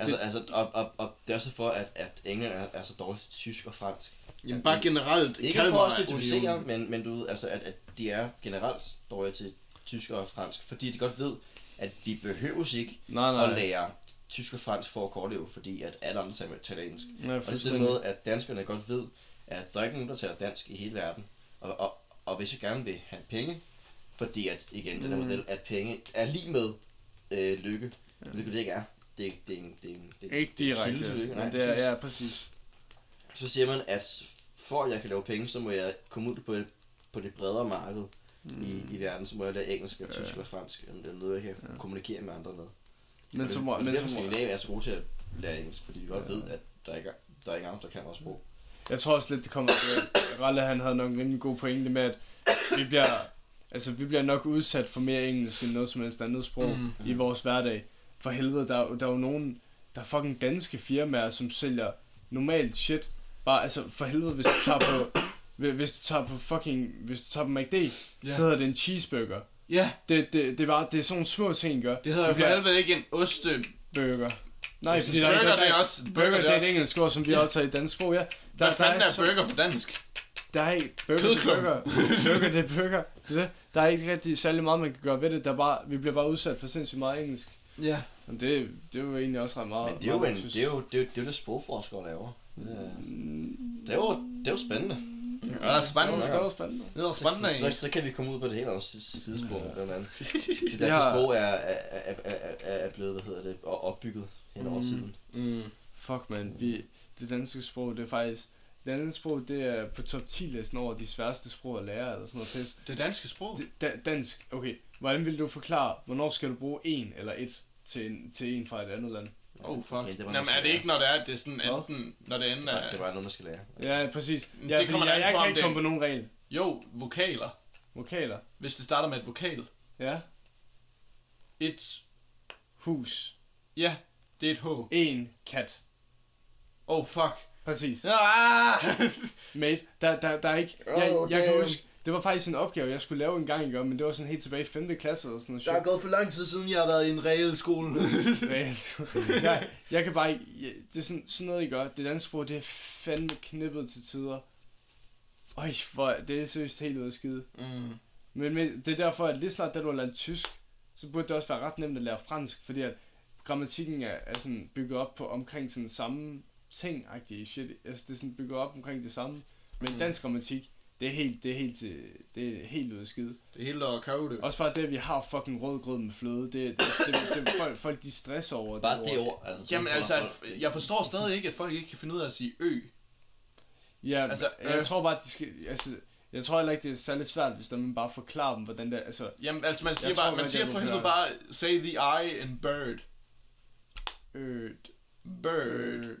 Altså, altså og, og, og det er også for, at, at England er, er så dårligt til tysk og fransk. Jamen bare generelt, Ikke for at unionen. men, men du ved, altså, at, at de er generelt dårlige til tysk og fransk, fordi de godt ved, at vi behøves ikke Nej, at nej. lære tysk og fransk for at kortleve, fordi at alle andre taler, taler engelsk. Ja, Og det er den måde, at danskerne godt ved, at der er ikke nogen, der taler dansk i hele verden. Og, og, og hvis jeg gerne vil have penge, fordi at, igen, den her Mm. model, at penge er lige med øh, lykke, hvilket det ikke er. Det er, det er, en, det er, en, det er Ikke kilde direkte, til lykke. Nej, men det er, præcis. ja, præcis. Så siger man, at for at jeg kan lave penge, så må jeg komme ud på et, på det bredere marked mm. i, i verden, så må jeg lære engelsk og Ja. tysk og fransk. Det er noget, jeg kan Ja. kommunikere med andre med. Men så må, og det men er derfor, Skandinavien er så gode til at lære engelsk, fordi vi godt Ja. ved, at der ikke er, der er ikke andre, der kan vores sprog. jeg tror også lidt, det kommer til, Ralle han havde nok en rimelig god pointe med, at vi bliver, altså vi bliver nok udsat for mere engelsk end noget som helst andet sprog Mm. mm. i vores hverdag. For helvede, der, er der er jo nogen, der er fucking danske firmaer, som sælger normalt shit. Bare, altså for helvede, hvis du tager på, hvis- du tager på fucking, hvis du tager på McD, Ja. så hedder det en cheeseburger. Ja, Det, det, det, var, det er sådan nogle små ting, gør. det hedder jo for helvede ikke en oste... Burger. Nej, fordi der, burger, der, det er der, også... burger, det er et også- engelsk ord, som vi har taget i dansk sprog, ja. Hvad Der, der, fanden er, er burger på dansk? der er ikke burger, er burger. burger, det er burger. Det er det. Der er ikke rigtig særlig meget, man kan gøre ved det. Der er bare, vi bliver bare udsat for sindssygt meget engelsk. Ja. Og det, det er jo egentlig også ret meget. Men det er jo, meget, en, synes. det, er jo, det, er jo, det er jo det sprogforskere laver. Det er, Mm, det er jo, det er jo spændende. Ja, det er spændende. Det er spændende. Det er spændende, så, så, så, kan vi komme ud på det helt andet sidespor. Ja. Det danske Ja. sprog er, er, er, er, er, blevet, hvad hedder det, og opbygget hen over Mm. tiden. Mm. Fuck, man. Vi, det danske sprog, det er faktisk... Det danske sprog, det er på top 10 listen over de sværeste sprog at lære, eller sådan noget pis. Det danske sprog. Det, da, dansk, okay. Hvordan vil du forklare, hvornår skal du bruge en eller et til en, til en fra et andet land. Oh, fuck. Okay, det var Jamen, er det ikke, når det er, det er sådan Hvad? enten, når det enten Nej, er... det var noget, man skal lære. Ja, præcis. Det Ja, det kommer jeg, jeg kan ikke det- komme på nogen regel. Jo, vokaler. Vokaler. Hvis det starter med et vokal. Ja. Et... Hus. Ja, det er et H. En kat. Oh, fuck. Præcis. Ah! Mate, der, der, der er ikke... Jeg, Oh, jeg kan huske, det var faktisk en opgave, jeg skulle lave en gang i går, men det var sådan helt tilbage i 5. klasse eller sådan noget. Der er gået for lang tid siden, jeg har været i en reel skole. Reelt. jeg, jeg kan bare ikke... Det er sådan, sådan noget, I gør. Det danske sprog, det er fandme knippet til tider. Øj, hvor, det er seriøst helt ude af skide. mm. Men, men det er derfor, at lige snart da du har lært tysk, så burde det også være ret nemt at lære fransk, fordi at grammatikken er, er sådan bygget op på omkring sådan samme ting -agtige shit. Altså det er sådan bygget op omkring det samme. Men Mm. dansk grammatik, det er helt, det er helt, det er helt ude af skide. Det er helt at kode det. Også bare det, at vi har fucking rød grød med fløde, det, det, det, det, det folk, folk de stresser over Bare det ord. Altså, Jamen altså, bare at- jeg forstår stadig ikke, at folk ikke kan finde ud af at sige ø. Ja, Altså, jeg øh. tror bare, at de skal, altså, jeg tror heller ikke, det er særlig svært, hvis der man bare forklarer dem, hvordan det er, altså, Jamen altså, man siger, bare, tror man godt, siger for helvede bare, say the eye in bird. øh, Bird. øh,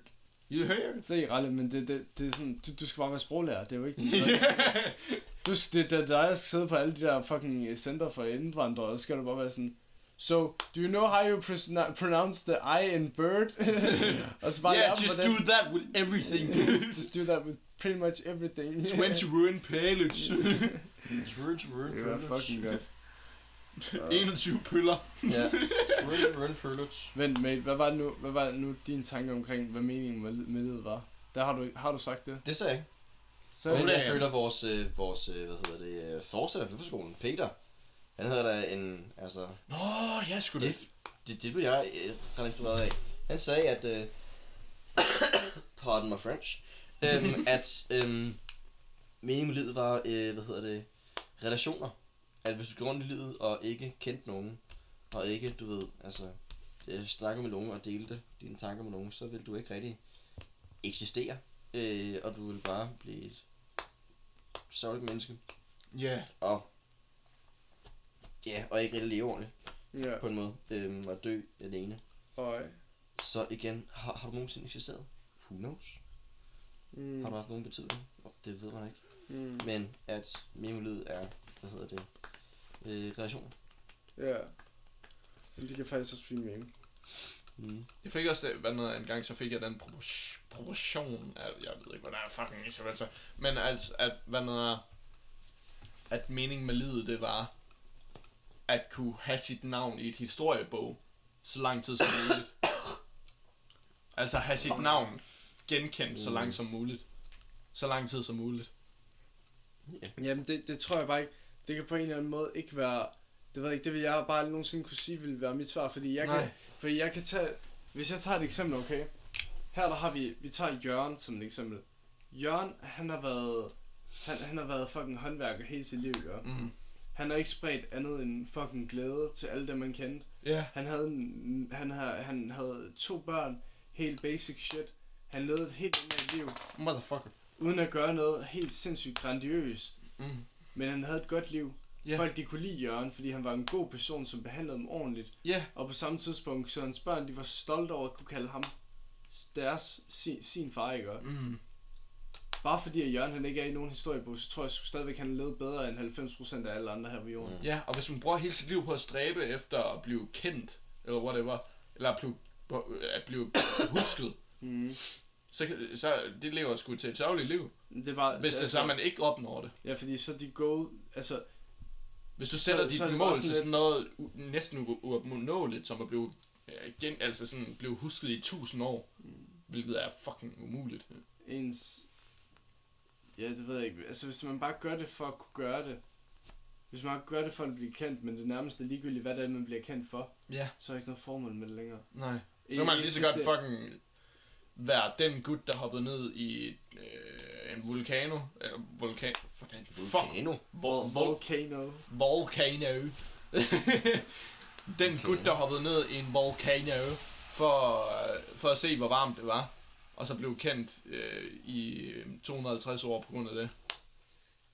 You heard? Se, Ralle, men det, det, det er sådan, du, du skal bare være sproglærer, det er jo ikke... du, det, det, det er dig, der skal sidde på alle de der fucking center for indvandrere, og så skal du bare være sådan... So, do you know how you pronounce the I in bird? og så bare yeah, dem, just do that with everything. just do that with pretty much everything. 20 ruin pallets. True, true, det var fucking godt. 21 pøller. Ja. True, run, preludes. Vent, mate, hvad var, nu, hvad var nu din tanke omkring, hvad meningen med, med livet var? Der har du, har du sagt det? Det sagde jeg ikke. Så, Men det jeg er- føler vores, øh, vores øh, hvad hedder det, øh, forstander på skolen, Peter, han havde da en, altså, Nå, ja, sgu det, det. det, det blev jeg øh, ret inspireret af. Han sagde, at, øh, pardon my French, øhm, at øhm, meningen med livet var, øh, hvad hedder det, relationer. At hvis du går rundt i livet og ikke kendte nogen, og ikke, du ved, altså, øh, snakke med nogen og delte dine tanker med nogen, så vil du ikke rigtig eksistere. Øh, og du vil bare blive et sørgeligt menneske. Ja. Og ja, og ikke rigtig leve ordentligt ja, på en måde. Øhm, og dø alene. og, Så igen, har, har du nogensinde eksisteret? Who knows? mm. Har du haft nogen betydning? Det ved man ikke. mm, Men at memolydet er, hvad hedder det, øh, relationer. ja. Men det kan faktisk også fint mening. Mm. Jeg fik også det, hvad noget, en gang så fik jeg den propor- proportion, af, jeg ved ikke, hvad der er fucking i så men at, at, hvad noget, at meningen med livet, det var, at kunne have sit navn i et historiebog, så lang tid som muligt. altså have sit navn genkendt så langt som muligt. Så lang tid som muligt. Jamen, det, det tror jeg bare ikke. Det kan på en eller anden måde ikke være... Det ved jeg ikke, det vil jeg bare aldrig nogensinde kunne sige, ville være mit svar, fordi jeg Nej. kan, fordi jeg kan tage... Hvis jeg tager et eksempel, okay? Her der har vi, vi tager Jørgen som et eksempel. Jørgen, han har været, han, han har været fucking håndværker hele sit liv, ja. Mm. Han har ikke spredt andet end fucking glæde til alle dem, man kendte. Ja. Han havde, en, han, havde, han havde to børn, helt basic shit. Han levede et helt normalt liv, Motherfucker. uden at gøre noget helt sindssygt grandiøst. Mm. Men han havde et godt liv. Yeah. Folk de kunne lide Jørgen, fordi han var en god person, som behandlede dem ordentligt. Ja. Og på samme tidspunkt, så hans børn, de var stolte over at kunne kalde ham deres, sin, sin far, ikke? Mm. Bare fordi at Jørgen han ikke er i nogen historiebog, så tror jeg stadigvæk, han levede bedre end 90% af alle andre her på jorden. Mm. Ja, og hvis man bruger hele sit liv på at stræbe efter at blive kendt, eller whatever, eller at blive, at blive husket, Mm. Så, så det lever sgu til et sørgeligt liv. Det bare, Hvis det så, man ikke opnår det. Ja, fordi så de go, altså, Hvis du sætter Så- dit så mål bare til sådan sådan noget u- næsten uopnåeligt, som at blive, gen, altså sådan, blive husket i tusind år, hvilket er fucking umuligt. ens... Ja, det ved jeg ikke. Altså, hvis man bare gør det for at kunne gøre det. Hvis man bare gør det for at blive kendt, men det nærmeste er ligegyldigt, hvad det er, man bliver kendt for, Ja, så er der ikke noget formål med det længere. nej. Så kan man lige så godt fucking være den gut, der hoppede ned i øh, en vulkano. Eller vulkan... Hvordan? Fuck. Volcano. Vol, vol, Volcano. volcano. den gut, der hoppede ned i en volcano for, øh, for at se, hvor varmt det var. Og så blev kendt øh, i øh, 250 år på grund af det.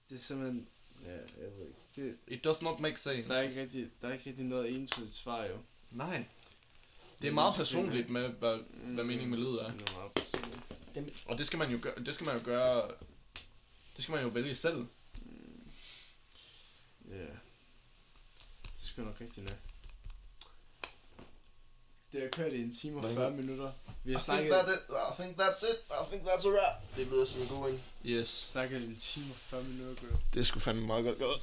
Det er simpelthen... Ja, jeg ved ikke. Det, It does not make sense. der, er ikke rigtig, der er ikke rigtig noget entydigt svar, jo. Nej. Det er meget personligt med, hvad, hvad meningen med livet er. Det er meget personligt. Og det skal man jo gøre, det skal man jo gøre, det skal man jo vælge selv. Ja. Det er sgu nok rigtigt nok. Det har kørt i en time og Hvor 40 længe? minutter. Vi har I think, snakket, that it. I think that's it. I think that's a wrap. Det lyder som en god en. Yes. snakket i en time og 40 minutter, gør. Det er sgu fandme meget godt gået.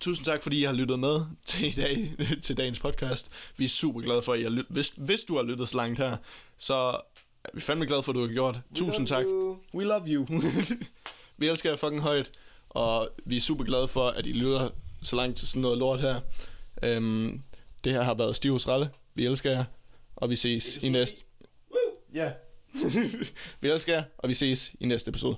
Tusind tak, fordi I har lyttet med til, i dag, til dagens podcast. Vi er super glade for, at I har lyttet. Hvis, hvis du har lyttet så langt her, så er vi fandme glade for, at du har gjort. Tusind tak. We love you. vi elsker jer fucking højt, og vi er super glade for, at I lytter så langt til sådan noget lort her. Um, det her har været Stivs Ralle. Vi elsker jer, og vi ses i næste... Ja. vi elsker jer, og vi ses i næste episode.